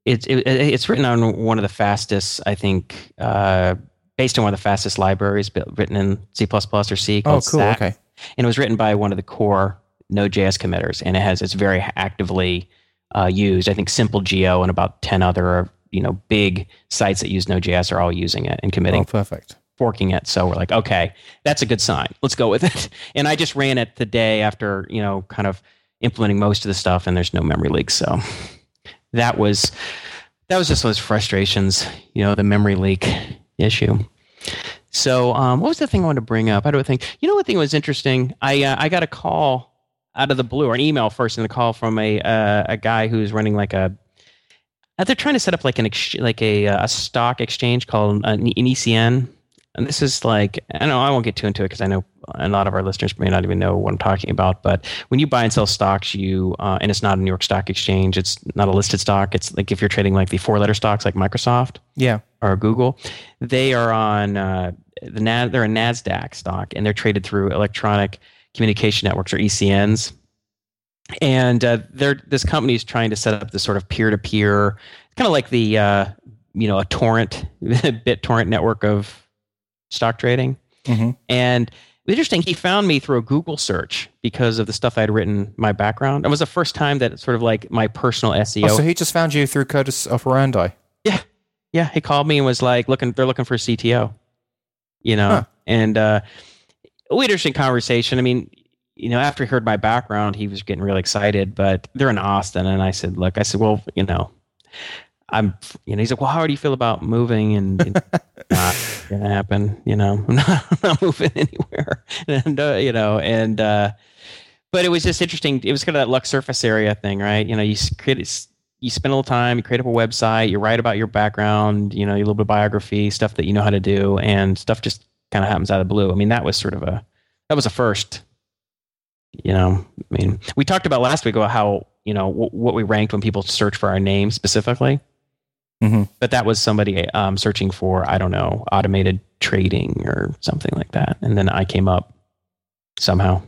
it's it, it's written on one of the fastest, I think, uh, based on one of the fastest libraries built, written in C++ or C. Oh, cool. Stack. Okay. and it was written by one of the core Node.js committers, and it has it's very actively uh, used. I think Simple Geo and about ten other you know big sites that use Node.js are all using it and committing Oh, perfect. forking it. So we're like, okay, that's a good sign. Let's go with it. And I just ran it the day after, you know, kind of implementing most of the stuff, and there's no memory leaks. So that was that was just those frustrations, you know, the memory leak issue. So um, what was the thing I wanted to bring up? I don't think you know what thing was interesting. I uh, I got a call out of the blue, or an email first, and a call from a uh, a guy who's running like a they're trying to set up like an ex- like a, uh, a stock exchange called uh, an ECN, and this is like I know I won't get too into it because I know a lot of our listeners may not even know what I'm talking about. But when you buy and sell stocks, you uh, and it's not a New York Stock Exchange, it's not a listed stock. It's like if you're trading like the four letter stocks like Microsoft Yeah. or Google, they are on uh, the Nad, they're a Nasdaq stock and they're traded through electronic communication networks or ECNs. And uh, they're this company is trying to set up this sort of peer to peer, kind of like the uh, you know a torrent BitTorrent network of stock trading. hmm And it was interesting, he found me through a Google search because of the stuff I had written, my background. It was the first time that sort of like my personal SEO Oh, so he just found you through Curtis operandi. Yeah, Yeah. he called me and was like, "Looking, they're looking for a CTO," you know, Huh. and uh, we had interesting conversation. I mean, you know, after he heard my background, he was getting really excited. But they're in Austin, and I said, "Look, I said, well, you know, I'm, you know, he's like, well, how do you feel about moving? And it's not gonna happen. You know, I'm not, I'm not moving anywhere. And uh, you know, and uh, but it was just interesting. It was kind of that luck Surface area thing, right? You know, you create, you spend a little time, you create up a website, you write about your background, you know, a little bit of biography, stuff that you know how to do, and stuff just kind of happens out of the blue. I mean, that was sort of a that was a first. You know, I mean, we talked about last week about how you know w- what we ranked when people search for our name specifically. Mm-hmm. But that was somebody um, searching for I don't know automated trading or something like that, and then I came up somehow.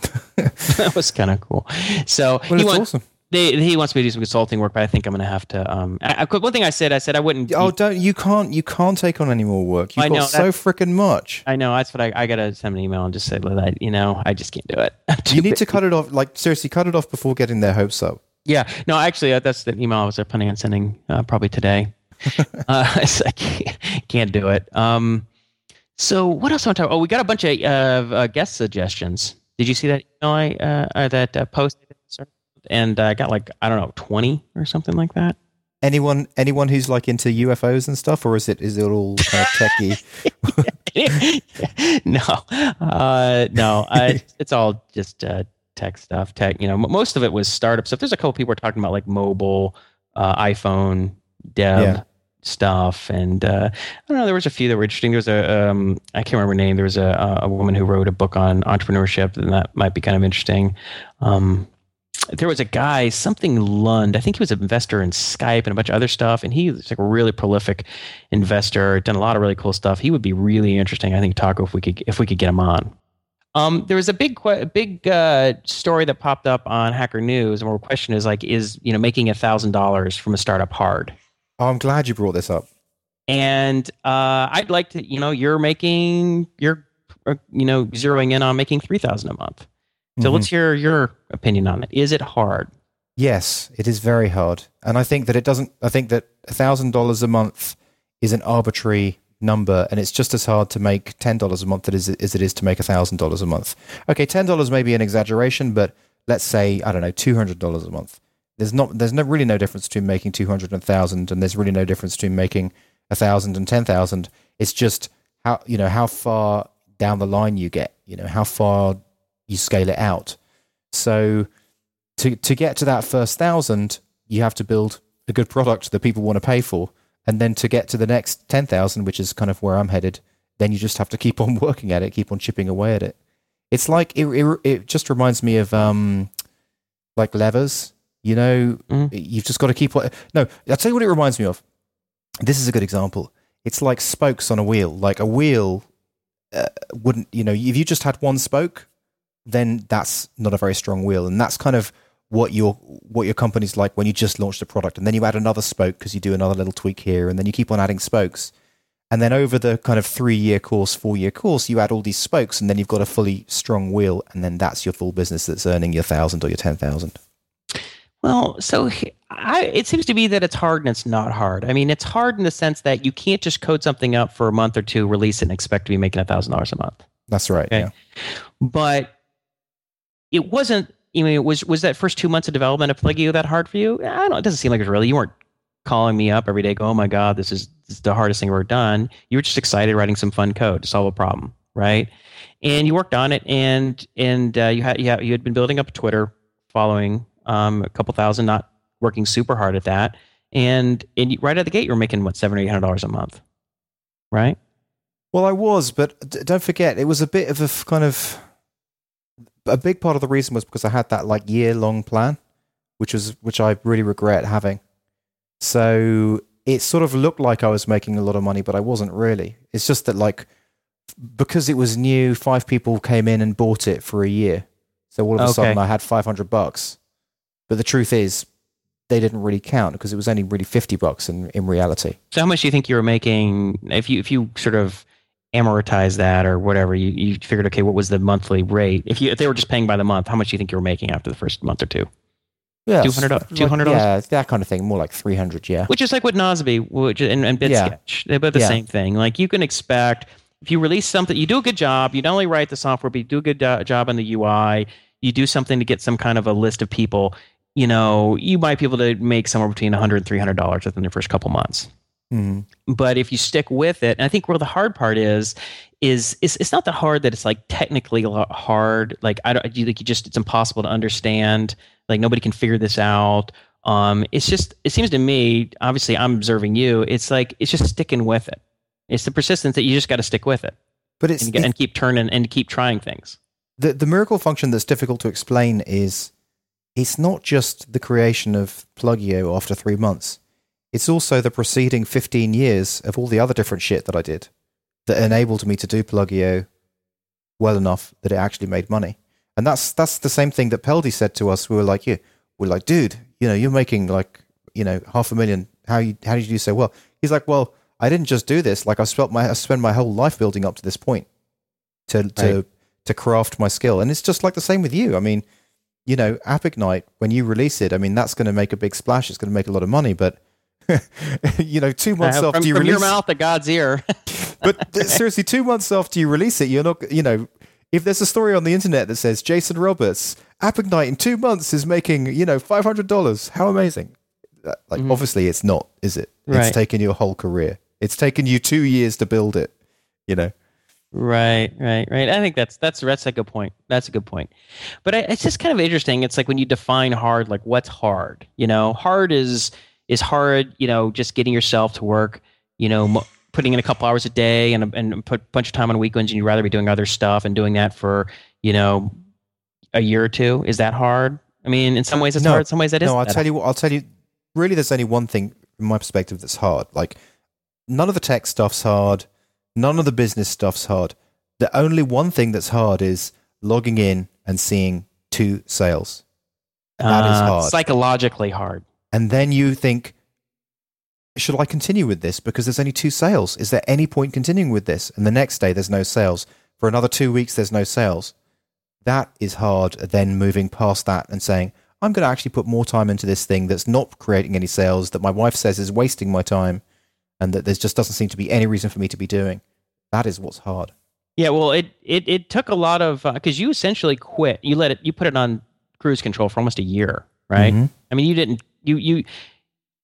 that was kind of cool. So well, he, want, awesome. they, he wants me to do some consulting work, but I think I'm going to have to. Um, I, I, one thing I said, I said I wouldn't. Oh, don't you can't you can't take on any more work. You've I got know, so freaking much. I know that's what I, I got to send an email and just say that you know I just can't do it. you need to cut it off. Like seriously, cut it off before getting their hopes up. Yeah, no, actually, uh, that's the email I was planning on sending uh, probably today. uh, so I can't, can't, do it. Um, so what else I want to talk? Oh, we got a bunch of uh, guest suggestions. Did you see that email I uh, that uh, post? And I got like I don't know twenty or something like that. Anyone anyone who's like into UFOs and stuff, or is it is it all kind of techie? no, uh, no, I, it's all just uh, tech stuff. Tech, you know, most of it was startup stuff. There's a couple people are talking about like mobile, uh, iPhone dev yeah. stuff, and uh, I don't know. There was a few that were interesting. There was a um, I can't remember her name. There was a a woman who wrote a book on entrepreneurship, and that might be kind of interesting. Um, there was a guy, something Lund. I think he was an investor in Skype and a bunch of other stuff. And he's like a really prolific investor, done a lot of really cool stuff. He would be really interesting, I think, Taco, if we could if we could get him on. Um, there was a big a big uh, story that popped up on Hacker News, and our question is like, is you know making a thousand dollars from a startup hard? Oh, I'm glad you brought this up. And uh, I'd like to, you know, you're making you're uh, you know zeroing in on making three thousand a month. So mm-hmm. let's hear your opinion on it. Is it hard? Yes, it is very hard, and I think that it doesn't. I think that thousand dollars a month is an arbitrary number, and it's just as hard to make ten dollars a month as it is to make thousand dollars a month. Okay, ten dollars may be an exaggeration, but let's say I don't know two hundred dollars a month. There's not. There's no really no difference between making two hundred and thousand, and there's really no difference between making a thousand and ten thousand. It's just how you know how far down the line you get. You know how far you scale it out. So to to get to that first thousand, you have to build a good product that people want to pay for, and then to get to the next ten thousand, which is kind of where I'm headed, then you just have to keep on working at it, keep on chipping away at it. It's like it it, it just reminds me of um like levers. You know, mm. you've just got to keep. On No, I'll tell you what it reminds me of. This is a good example. It's like spokes on a wheel. Like a wheel uh, wouldn't, you know, if you just had one spoke, then that's not a very strong wheel. And that's kind of what your what your company's like when you just launched a product, and then you add another spoke because you do another little tweak here, and then you keep on adding spokes. And then over the kind of three year course, four year course, you add all these spokes, and then you've got a fully strong wheel, and then that's your full business that's earning your thousand or your ten thousand. Well, so I, it seems to be that it's hard and it's not hard. I mean, it's hard in the sense that you can't just code something up for a month or two, release it, and expect to be making a thousand dollars a month. That's right. Okay? Yeah. But it wasn't. I mean, was was that first two months of development of Pluggio that hard for you? I don't. know. It doesn't seem like it was really. You weren't calling me up every day, go, "Oh my god, this is, this is the hardest thing I've ever done." You were just excited writing some fun code to solve a problem, right? And you worked on it, and and uh, you had you had, you had been building up a Twitter following, um, a couple thousand, not working super hard at that, and and right out the gate, you were making what seven or eight hundred dollars a month, right? Well, I was, but don't forget, it was a bit of a kind of a big part of the reason was because I had that like year long plan, which was which I really regret having. So it sort of looked like I was making a lot of money, but I wasn't really. It's just that like because it was new, five people came in and bought it for a year. So all of a okay. sudden I had 500 bucks. But the truth is they didn't really count because it was only really 50 bucks in, in reality. So how much do you think you were making if you if you sort of amortize that or whatever you, you figured okay what was the monthly rate if you if they were just paying by the month how much do you think you were making after the first month or two yeah, 200 $200 yeah that kind of thing more like 300 yeah which is like what Nozbe which and, and BidSketch yeah. they're about the yeah. same thing like you can expect if you release something you do a good job you not only write the software but you do a good uh, job on the UI you do something to get some kind of a list of people you know, you might be able to make somewhere between 100 and 300 dollars within the first couple months. Mhm. But if you stick with it, and I think where the hard part is, is it's, it's not that hard that it's like technically hard. Like I don't, you like you just it's impossible to understand. Like nobody can figure this out. Um, it's just it seems to me. Obviously, I'm observing you. It's like it's just sticking with it. It's the persistence that you just got to stick with it But it's, and, and keep turning and keep trying things. the the miracle function that's difficult to explain is it's not just the creation of Pluggio after three months. It's also the preceding fifteen years of all the other different shit that I did that enabled me to do Pluggio well enough that it actually made money. And that's that's the same thing that Peldi said to us. We were like, yeah, we're like, dude, you know, you're making like, you know, half a million. How you how did you do so well? He's like, well, I didn't just do this. Like I spent my I spent my whole life building up to this point to to Right. to craft my skill. And it's just like the same with you. I mean, you know, AppIgnite, when you release it, I mean, that's going to make a big splash. It's going to make a lot of money. But, you know, two months Uh, after from you from release your mouth to God's ear. but seriously, two months after you release it, you're not, you know, if there's a story on the internet that says Jason Roberts, AppIgnite in two months is making, you know, $500, how amazing. Uh, Like, Mhm. obviously, it's not, is it? Right. It's taken you a whole career. It's taken you two years to build it, you know? Right, right, right. I think that's that's that's a good point. That's a good point. But I, it's just kind of interesting. It's like when you define hard, like what's hard? You know, hard is is hard. You know, just getting yourself to work. You know, mo- putting in a couple hours a day and and put a bunch of time on weekends, and you'd rather be doing other stuff and doing that for you know a year or two. Is that hard? I mean, in some ways it's No. hard. In some ways it no, I'll tell you I'll tell you, really, there's only one thing from my perspective that's hard. Like, none of the tech stuff's hard. None of the business stuff's hard. The only one thing that's hard is logging in and seeing two sales. That is Uh, hard. Psychologically hard. And then you think, should I continue with this? Because there's only two sales. Is there any point continuing with this? And the next day, there's no sales. For another two weeks, there's no sales. That is hard. Then moving past that and saying, I'm going to actually put more time into this thing that's not creating any sales, that my wife says is wasting my time, and that there just doesn't seem to be any reason for me to be doing. That is what's hard. Yeah, well, it it it took a lot of because you essentially quit. You let it. You put it on cruise control for almost a year, right? Mhm. I mean, you didn't. You you.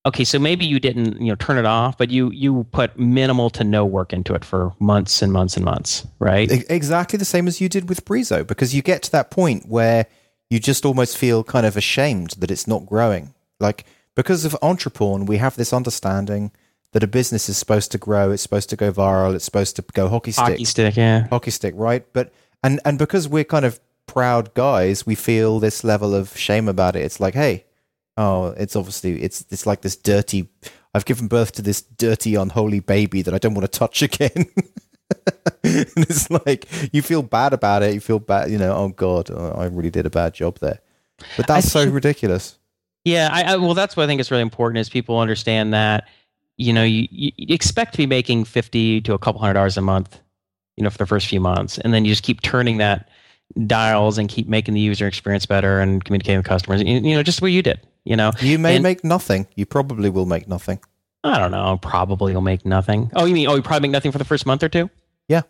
Okay, so maybe you didn't, you know, turn it off, but you you put minimal to no work into it for months and months and months, right? Exactly the same as you did with Brizo, because you get to that point where you just almost feel kind of ashamed that it's not growing. Like because of Entreporn, we have this understanding that a business is supposed to grow, it's supposed to go viral, it's supposed to go hockey stick, Hockey stick, yeah. hockey stick, right? But and and because we're kind of proud guys, we feel this level of shame about it. It's like, hey, oh, it's obviously it's it's like this dirty. I've given birth to this dirty, unholy baby that I don't want to touch again. and it's like you feel bad about it. You feel bad, you know. Oh God, oh, I really did a bad job there. But that's so ridiculous. Yeah, I, I well, that's what I think is really important is people understand that you know you, you you expect to be making fifty to a couple hundred dollars a month, you know, for the first few months, and then you just keep turning that dials and keep making the user experience better and communicating with customers. You, you know, just what you did. You know, You may And- make nothing. You probably will make nothing. I don't know. Probably you'll make nothing. Oh, you mean oh, you probably make nothing for the first month or two? Yeah.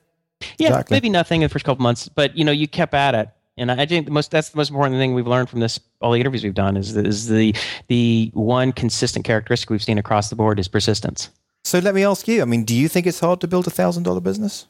Yeah, Exactly. maybe nothing in the first couple months, but you know, you kept at it. And I think the most that's the most important thing we've learned from this all the interviews we've done is is the the one consistent characteristic we've seen across the board is persistence. So let me ask you. I mean, do you think it's hard to build a thousand dollar business?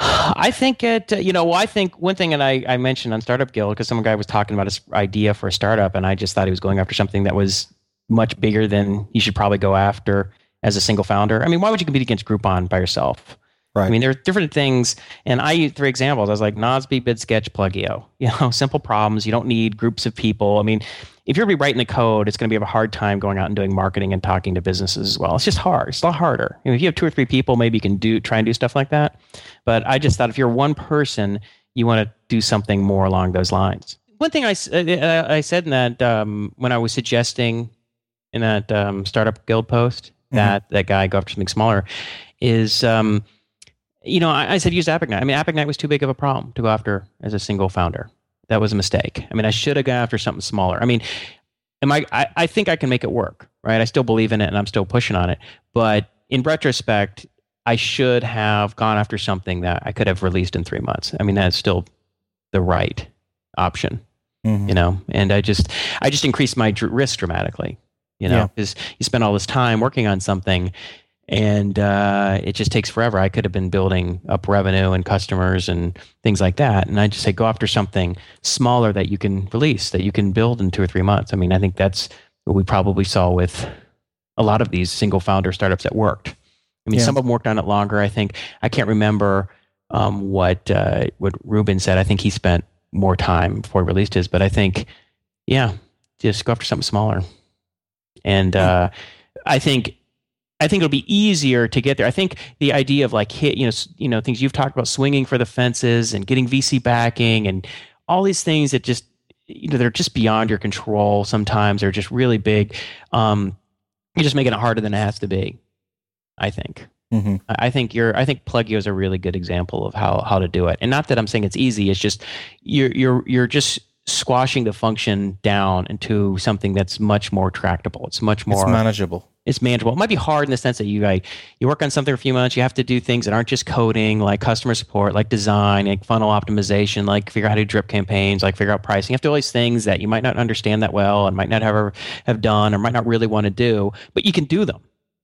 I think it, uh, you know, I think one thing that I, I mentioned on Startup Guild, because some guy was talking about his idea for a startup, and I just thought he was going after something that was much bigger than you should probably go after as a single founder. I mean, why would you compete against Groupon by yourself? Right. I mean, there are different things, and I used three examples. I was like Nozbe, BidSketch, Pluggio. You know, simple problems. You don't need groups of people. I mean, if you're gonna be writing the code, it's gonna be a hard time going out and doing marketing and talking to businesses as well. It's just hard. It's a lot harder. You know, if you have two or three people, maybe you can do try and do stuff like that. But I just thought if you're one person, you want to do something more along those lines. One thing I, I said in that um, when I was suggesting in that um, startup guild post that that guy go after something smaller is um, you know I, I said use AppIgnite. I mean AppIgnite was too big of a problem to go after as a single founder. That was a mistake. I mean I should have gone after something smaller. I mean am I, I I think I can make it work, right? I still believe in it and I'm still pushing on it. But in retrospect, I should have gone after something that I could have released in three months. I mean, that's still the right option. Mhm. you know and i just i just increased my dr- risk dramatically you know Yeah. because you spend all this time working on something and uh, it just takes forever. I could have been building up revenue and customers and things like that. And i just say go after something smaller that you can release that you can build in two or three months. I mean i think that's what we probably saw with a lot of these single founder startups that worked. I mean Yeah. some of them worked on it longer i think. I can't remember um, what uh, what ruben said. I think he spent more time before he released his but i think yeah just go after something smaller. And uh, i think i think it'll be easier to get there i think the idea of like hit you know you know things you've talked about swinging for the fences and getting vc backing and all these things that just you know they're just beyond your control sometimes they're just really big um, you're just making it harder than it has to be i think Mhm. I I think you're. I think Pluggio is a really good example of how how to do it, and not that I'm saying it's easy. It's just you're you're you're just squashing the function down into something that's much more tractable. It's much more It's manageable. It's manageable. It might be hard in the sense that you like you work on something for a few months. You have to do things that aren't just coding, like customer support, like design, like funnel optimization, like figure out how to drip campaigns, like figure out pricing. You have to do all these things that you might not understand that well and might not ever have done or might not really want to do, but you can do them.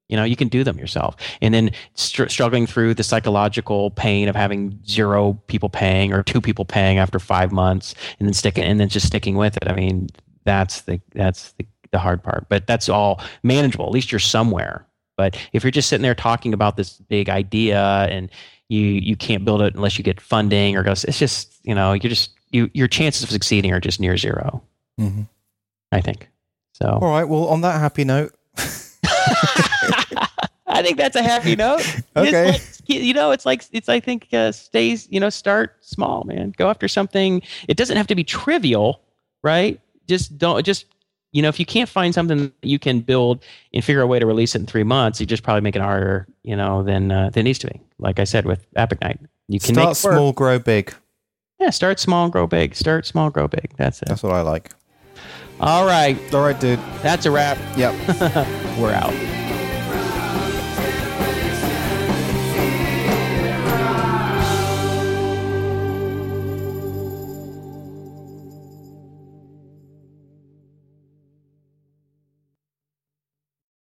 You know, you can do them yourself. And then str- struggling through the psychological pain of having zero people paying or two people paying after five months, and then sticking and then just sticking with it. I mean, that's the that's the, the hard part. But that's all manageable. At least you're somewhere. But if you're just sitting there talking about this big idea and you you can't build it unless you get funding or goes, it's just you know you're just you your chances of succeeding are just near zero. Mhm. I think. So All right. Well, on that happy note, I think that's a happy note. Okay. Like, you know, it's like it's I think uh, stays. You know, start small, man. Go after something. It doesn't have to be trivial, right? Just don't just. You know, if you can't find something that you can build and figure a way to release it in three months, you just probably make it harder, you know, than uh, than it needs to be. Like I said with AppIgnite, you can start make small, grow big. Yeah, start small grow big. Start small, grow big. That's it. That's what I like. All right, All right, dude. that's a wrap. Yep. We're out.